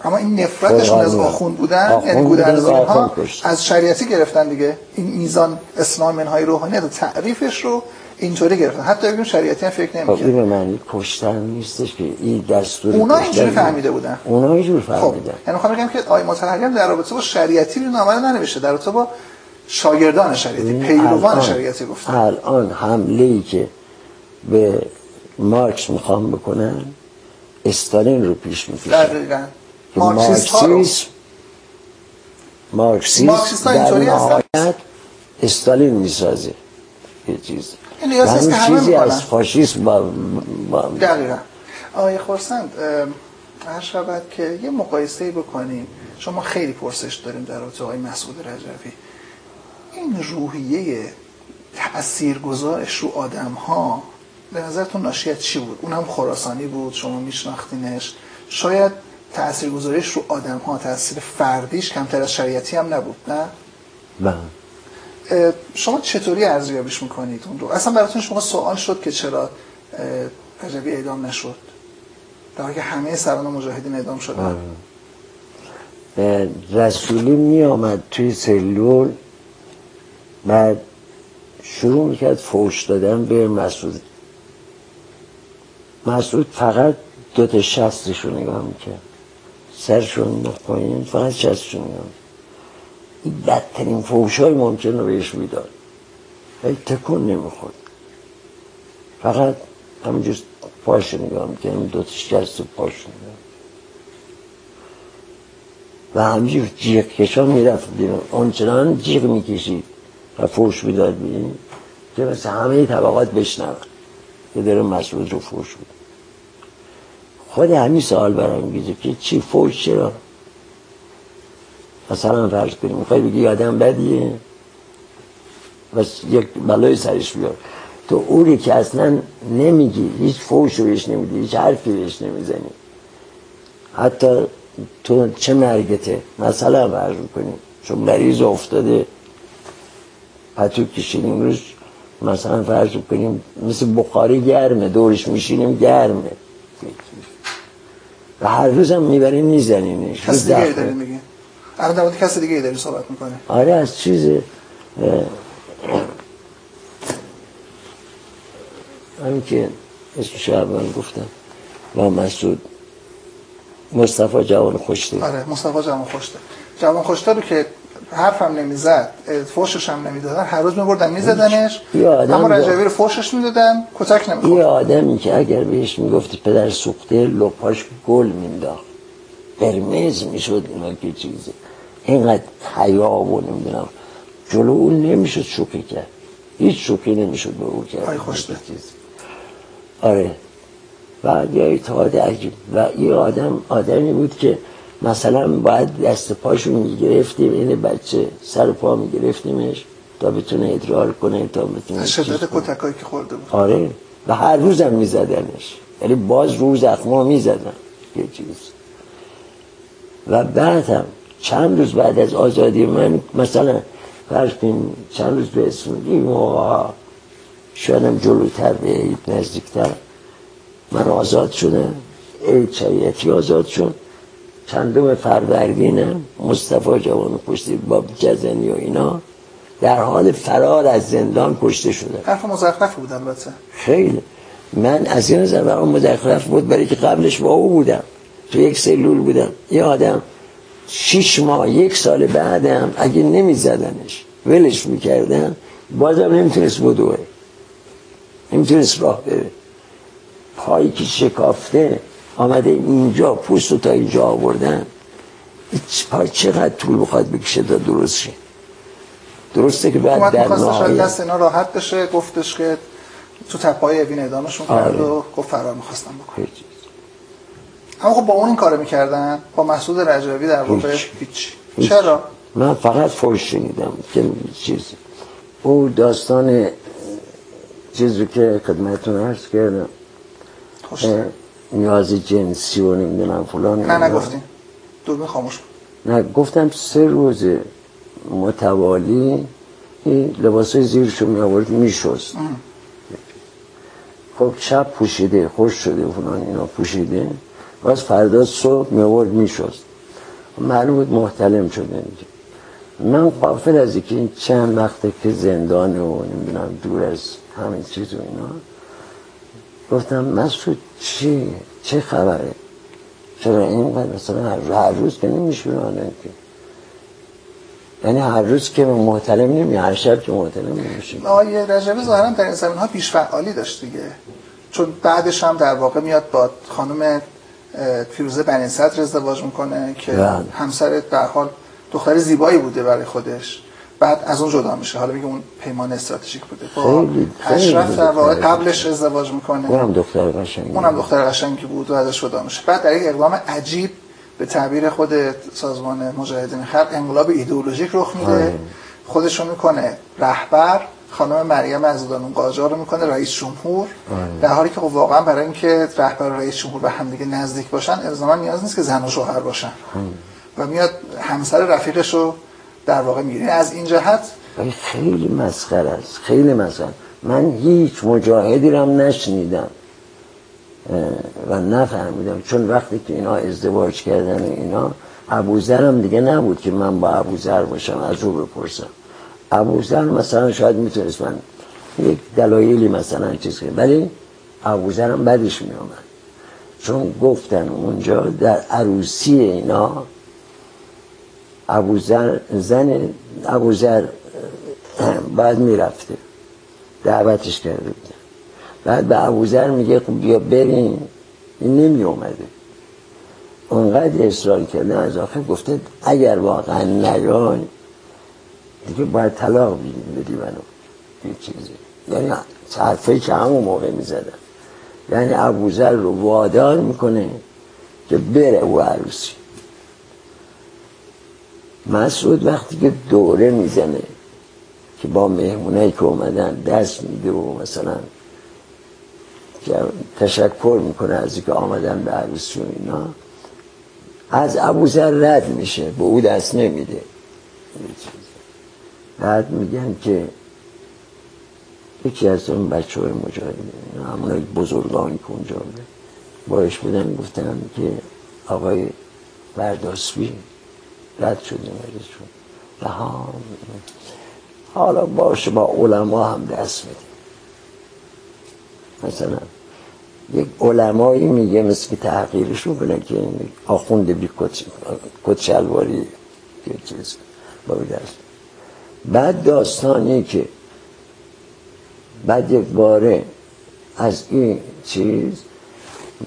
اما این نفرتشون از آخوند بودن یعنی گودرزی ها از شریعتی گرفتن دیگه. این میزان اسلام منهای روحانیت و تعریفش رو اینطوری گرفتن. حتی بگیم شریعتی هم فکر نمی‌کنه خب این معنی کشتن نیستش که این دستور اونا اینجوری فهمیده بودن. اونا اینجوری خب، فهمیدن. خب. یعنی می‌خوام بگم که آقای متحری در رابطه با شریعتی رو نامه ننوشته در رابطه با شاگردان شریعتی پیروان شریعتی گفتن الان حمله ای که به مارکس می‌خوام بکنن استالین رو پیش می‌کشن دقیقاً مارکسیسم مارکسیسم در نهایت استالین می‌سازه. یه چیز. همه چیزی از فاشیسم با, با دقیقا. آقای خورسند هر شود که یه مقایسه بکنیم. شما خیلی پرسش داریم در رابطه آقای مسعود رجوی. این روحیه تاثیرگذارش رو آدم ها به نظرتون ناشی چی بود؟ اونم خراسانی بود شما میشناختینش. شاید تاثیرگذاریش رو آدم ها تاثیر فردیش کمتر از شریعتی هم نبود نه؟ بله شما چطوری ارزیابیش می‌کنید اون رو؟ اصلا براتون شما سوال شد که چرا رجبی اعدام نشد؟ در که همه سران مجاهدین اعدام شدن. رسولی می آمد توی سلول بعد شروع می‌کرد فوش دادن به مسعود. مسعود فقط دو تا شستش رو نگاه می‌کرد. سرشون پایین فقط شستشون نگاه این بدترین فوش های ممکن رو بهش می‌داد. ای تکون نمی‌خورد. فقط همینجور پاش نگاه می‌کرد دو شست پاش نگاه و همینجور جیغ کشا می‌رفت بیرون. آنچنان جیغ می‌کشید و فوش می‌داد بیرون که مثل همه طبقات بشنون که داره مسئول رو فوش بود خود همین سوال برام میگیزه که چی فوش چرا؟ مثلا فرض کنیم می‌خوای بگی آدم بدیه بس یک بلای سرش بیار. تو اوری که اصلا نمیگی هیچ فوش رو بهش نمیدی هیچ حرفی بهش نمی‌زنی. حتی تو چه مرگته؟ مثلا فرض کنیم چون مریض افتاده. پتو کشیدیم روش مثلا فرض کنیم مثل بخاری گرمه دورش میشینیم گرمه. و هر روز هم می‌بریم میزنیمش کسی دیگه داری میگی؟ الان در کسی دیگه داری صحبت می‌کنه آره از چیز همین که اسم شعبان گفتم. با مسعود. مصطفی جوان خوشته. آره مصطفی جوان خوشته. جوان خوشته رو که حرفم نمی‌زد فوشش هم نمی‌دادن هر روز میبردن میزدنش. اما رجبی رو فوشش می‌دادن کتک نمی‌خورد. یه آدمی که اگر بهش می‌گفتی پدر سوخته لپاش گل مینداخت قرمز می‌شد اینا که چیزه اینقدر حیا و نمی‌دونم. جلو اون نمی‌شد شوخی کرد. هیچ شوخی نمی‌شد به او کرد. آی آره. و یه اتحاد عجیب. و یه آدم آدمی بود که مثلا باید دست پاشو می‌گرفتیم این بچه سر پا میگرفتیمش تا بتونه ادرار کنه تا بتونه شدت کتکایی که خورده بود. آره. و هر روزم میزدنش. یعنی باز روز اخما می‌زدن. یه چیز. و بعد هم چند روز بعد از آزادی من مثلا فرض چند روز به اسم شاید جلوتر به نزدیکتر. من آزاد شدم. عید شریعتی آزاد شد. چندم فروردین مصطفی جوان کشته با جزنی و اینا. در حال فرار از زندان کشته شده. حرف مزخرف بود البته. خیلی. من از این نظر برام مزخرف بود برای که قبلش با او بودم. تو یک سلول بودم. یه آدم شیش ماه یک سال بعدم اگه نمی زدنش ولش می‌کردن بازم نمی‌تونست بدوه. نمی‌تونست راه بره. پایی که شکافته آمده اینجا پوست رو تا اینجا آوردن پای چقدر طول بخواد بکشه تا درست شه؟ درسته که بعد در نهایت دست اینا راحت بشه گفتش که تو تپای اوین ادامشون کرد آره. و گفت فرار می‌خواستم بکنم. اما خب با اون این کارو می‌کردن با مسعود رجوی در واقع هیچ. چرا؟ من فقط فوش شنیدم که چیز. او داستان چیزی که خدمتتون عرض کردم نیاز جنسی و نمی‌دونم فلان نه نگفتیم دوربین خاموش نه گفتم سه روز متوالی این لباس های زیرشو می آورد می شست خب شب پوشیده خوش شده فلان اینا پوشیده. باز فردا صبح می آورد می شست معلوم بود محتلم شده اینجا. من قافل از اینکه این چند وقته که زندان و نمی‌دونم دور از همین چیز و اینا گفتم مسعود چی؟ چه خبره؟ چرا این مثلا هر روز که نمیشونانه که. یعنی هر روز که محتلم نمی هر شب که محتلم نمیشه آقای رجبی ظاهرا در این زمین ها پیش فعالی داشت دیگه. چون بعدش هم در واقع میاد با خانم فیروزه بنی صدر ازدواج می‌کنه که بله. همسر در حال دختر زیبایی بوده برای خودش. بعد از اون جدا میشه. حالا میگه اون پیمان استراتژیک بوده. با اشرف در واقع قبلش ازدواج می‌کنه. اونم دختر قشنگی. اونم دختر قشنگی بود و ازش جدا میشه. بعد در یک اقدام عجیب به تعبیر خود سازمان مجاهدین خلق انقلاب ایدئولوژیک رخ میده. آره. خودش رو می‌کنه رهبر. خانم مریم عزیزانون قاجار رو می‌کنه رئیس جمهور. آره. در حالی که خب واقعا برای اینکه رهبر و رئیس جمهور به همدیگه نزدیک باشن الزاما نیاز نیست که زن و شوهر باشن. و میاد همسر رفیقش رو در واقع می‌گیره. از این جهت خیلی مسخره است. خیلی مسخره من هیچ مجاهدی رو نشنیدم. و نفهمیدم. چون وقتی که اینا ازدواج کردن اینا ابوذر هم دیگه نبود که من با ابوذر باشم از او بپرسم. ابوذر مثلا شاید می‌تونست من یک دلایلی مثلا چیز کنه ولی ابوذر هم بدش می آمد چون گفتن اونجا در عروسی اینا ابوذر زن ابوذر بعد می‌رفته. دعوتش کرده بود. بعد به ابوذر میگه خب بیا بریم. این نمی اومده اونقدر اصرار کرده از آخر گفته اگر واقعا نیای دیگه باید طلاق بدی منو. این چیزی. یعنی حرفه که همون موقع می‌زدن. یعنی ابوذر رو وادار می‌کنه که بره او عروسی. مسعود وقتی که دوره می‌زنه که با مهمونه که اومدن دست میده و مثلا تشکر می‌کنه از اینکه آمدن به عروسی و اینا از ابوذر رد میشه به او دست نمیده. بعد میگن که یکی از اون بچه های مجاهدین همون بزرگانی که اونجا باش بودن گفتن که آقای برداسبی رد شدیم ازشون رها. حالا باشه با علما هم دست میدیم مثلا یک علمایی میگه مثل که تحقیرش کنه که آخونده بی کت شلواری یه چیز با دست بعد داستانی که بعد یک باره از این چیز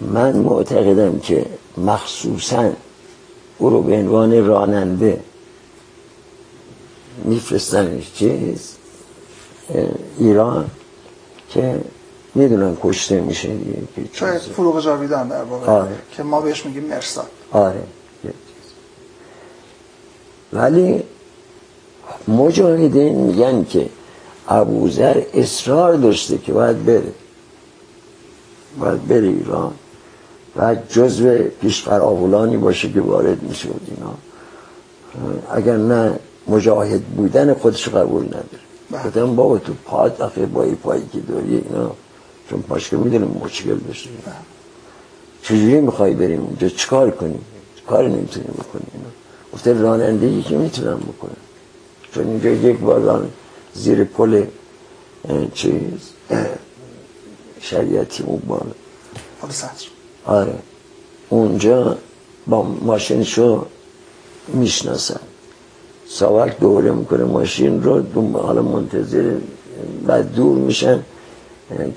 من معتقدم که مخصوصا او رو به عنوان راننده میفرستنش چیز ایران که می‌دونن کشته میشه شاید فروغ جاویدان در واقع آره. که ما بهش میگیم مرساد آره. ولی مجاهدین میگن که ابوذر اصرار داشته که باید بره. باید بره ایران. و جزو پیشفراولانی باشه که وارد میشه اینا. اگر نه مجاهد بودن خودش قبول نداره. گفتم بله. بابا تو پاد آخه با پایی که داری اینا چون پاش که می‌دونم مشکل داشته. بله. چجوری می‌خوای بریم اونجا؟ چیکار کنیم؟ کار نمی‌تونیم بکنیم اینا؟ گفته رانندگی که می‌تونم بکنم. چون اینجا یک بار زیر پل چیز شریعتی اون بالا آره. اونجا با ماشین شو می‌شناسن. ساوک دوره می‌کنه ماشین رو حالا منتظر بعد دور میشن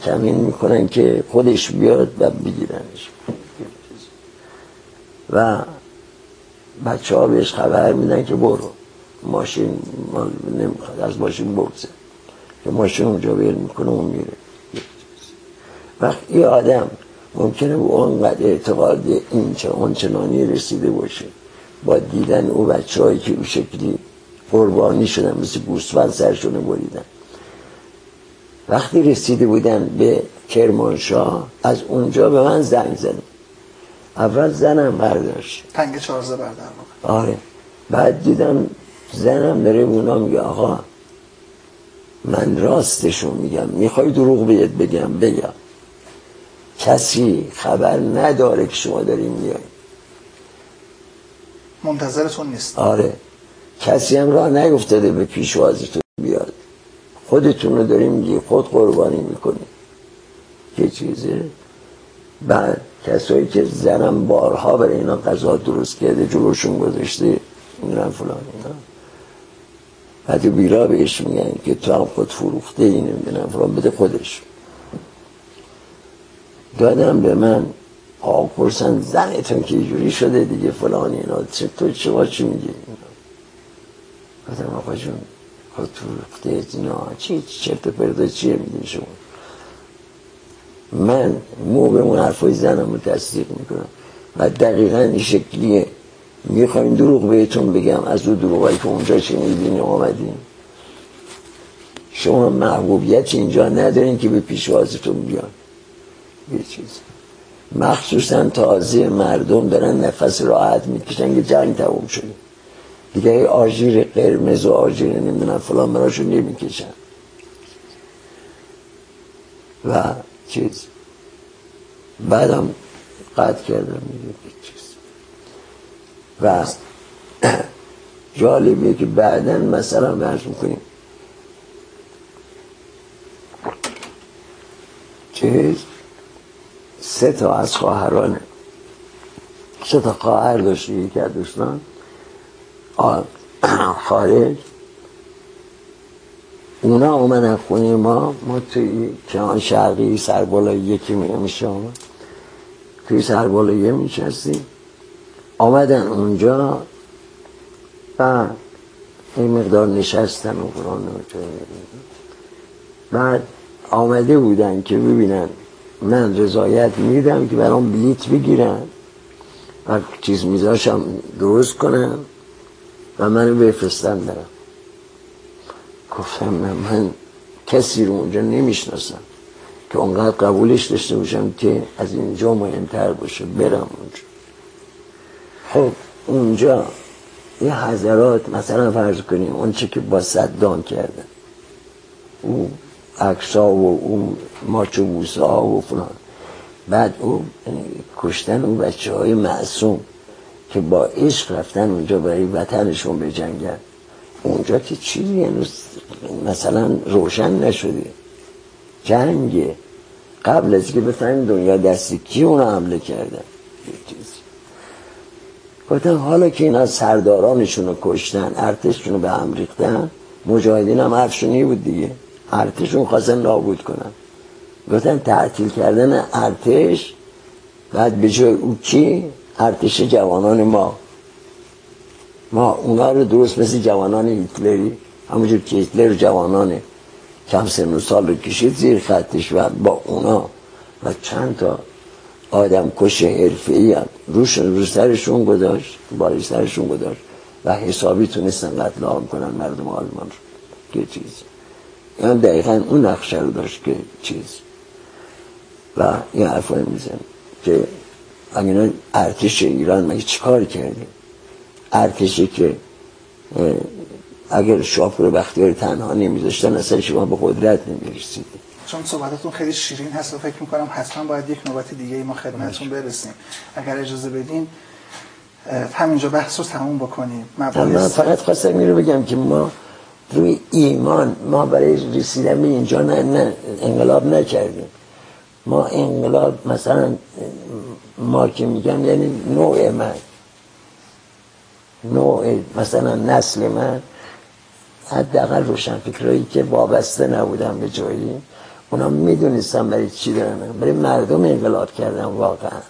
کمین می‌کنن که خودش بیاد و بگیرنش. و بچه ها بهش خبر میدن که برو. ماشین نمی‌خواد از ماشین بگذه که ماشین اونجا بیر می‌کنه اون میره. وقتی آدم ممکنه به اونقدر اعتقاد این چنانی رسیده باشه. با دیدن او بچه هایی که او شکلی قربانی شدن مثل گوسفند سرشونه بریدن. وقتی رسیده بودن به کرمانشاه از اونجا به من زنگ زد اول زنم برداشت. تنگ چارزه بردار آره. بعد دیدم زنم داره اونا میگه آقا من راستشو میگم. می‌خوای دروغ بهت بگم؟ بگم. کسی خبر نداره که شما داریم میای. منتظرتون نیست. آره. کسی هم راه نیفتاده به پیشوازیتون بیاد. خودتون رو داریم میگی خود قربانی می‌کنی. که چیزه. بعد کسایی که زنم بارها برای اینا غذا درست کرده جلوشون گذاشته میرن فلان اینا. بعد بیرا بهش میگن که تو هم خود فروخته این نمی‌دونم فلان بده خودش. دادم به من آقا پرسن زنتون که جوری شده دیگه فلان اینا تو چه چی میگی؟ گفتم آقا جون خود فروخته اینا چی چرت پرده چیه میگین شما؟ من موقع اون حرفای زنم رو تصدیق می‌کنم و دقیقا این شکلیه. می‌خوایم دروغ بهتون بگم. از او دروغایی که اونجا شنیدین آمدین. شما محبوبیت اینجا ندارین که به پیشوازتون بیان. یه چیز. مخصوصا تازه مردم دارن نفس راحت می‌کشن که جنگ تموم شده. دیگه آژیر قرمز و آژیر نمی‌دونم فلان براشون نمی‌کشن. و چیز. بعدم قطع کردم چیز. و جالبیه که بعدا مثلا برش می‌کنیم. چیز. سه تا از خواهران سه تا خواهر داشته یکی از دوستان خارج. اونا اومدن خونه ما ما توی کهان شرقی سربالایی یکی میشه آمد توی سربالایی میشستیم آمدن اونجا. و این مقدار نشستن و قرآن بعد آمده بودن که ببینن من رضایت میدم که برام بلیت بگیرن. و چیز میذاشم درست کنم و منو بفرستن برم. گفتم من, من کسی رو اونجا نمی‌شناسم که اونقدر قبولش داشته باشم که از اینجا مهمتر باشه برم اونجا. خب اونجا یه حضرات مثلا فرض کنیم اون چه که با صدام کردن. او اکسا و اون ماچو بوسا و فلان بعد او کشتن اون بچه های معصوم که با عشق رفتن اونجا برای وطنشون به جنگن اونجا که چیزی هنوز مثلا روشن نشده. جنگه. قبل از که بفهمیم دنیا دستی کی اونو حمله کردن گفتن حالا که اینا سردارانشون رو کشتن ارتششون رو به هم ریختن مجاهدین هم حرفشون بود دیگه. ارتشون خواستن نابود کنن. گفتن تعطیل کردن ارتش بعد به جای او کی؟ ارتش جوانان ما. ما اونا رو درست مثل جوانان هیتلری. همونجور که هیتلر جوانان کم سن و سال رو کشید زیر خطش و با اونا. و چند تا آدم کش حرفه ای روش رو سرشون گذاشت بالای سرشون گذاشت. و حسابی تونستن قتل عام کنن مردم آلمان رو. که چیز یعنی دقیقا اون نقشه رو داشت که چیز و این حرفای میزن که اگه ارتش ایران مگه چیکار کرده ارتشی که اگر شاه رو بختیاری تنها نمیذاشتن اصلا شما به قدرت نمی‌رسید چون صحبتتون خیلی شیرین هست و فکر می‌کنم حتما باید یک نوبت دیگه ای ما خدمتتون برسیم. اگر اجازه بدین همینجا بحث رو تموم بکنیم. من فقط خواستم این بگم که ما روی ایمان ما برای رسیدن به اینجا نه, نه انقلاب نکردیم. ما انقلاب مثلا ما که میگم یعنی نوع من. نوع مثلا نسل من. حداقل روشن فکرایی که وابسته نبودن به جایی. اونا می‌دونستم برای چی دارن. برای مردم انقلاب کردن واقعا.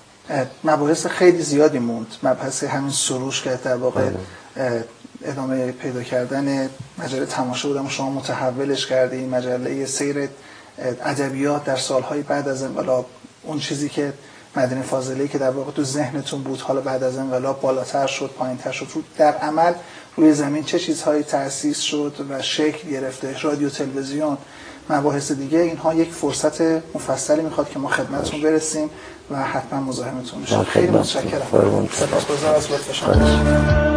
مباحث خیلی زیادی موند. مبحث همین سروش که در واقع بله. ادامه پیدا کردن مجله تماشا بودم شما متحولش کردین. مجله سیر ادبیات در سالهای بعد از انقلاب. اون چیزی که مدینه فاضله که در واقع تو ذهنتون بود حالا بعد از انقلاب بالاتر شد پایینتر شد. در عمل روی زمین چه چیزهایی تأسیس شد و شکل گرفته؟ رادیو تلویزیون مباحث دیگه. اینها یک فرصت مفصلی می‌خواد که ما خدمتتون برسیم و حتما مزاحمتون میشیم خیلی متشکرم. سپاسگزار از لطف شما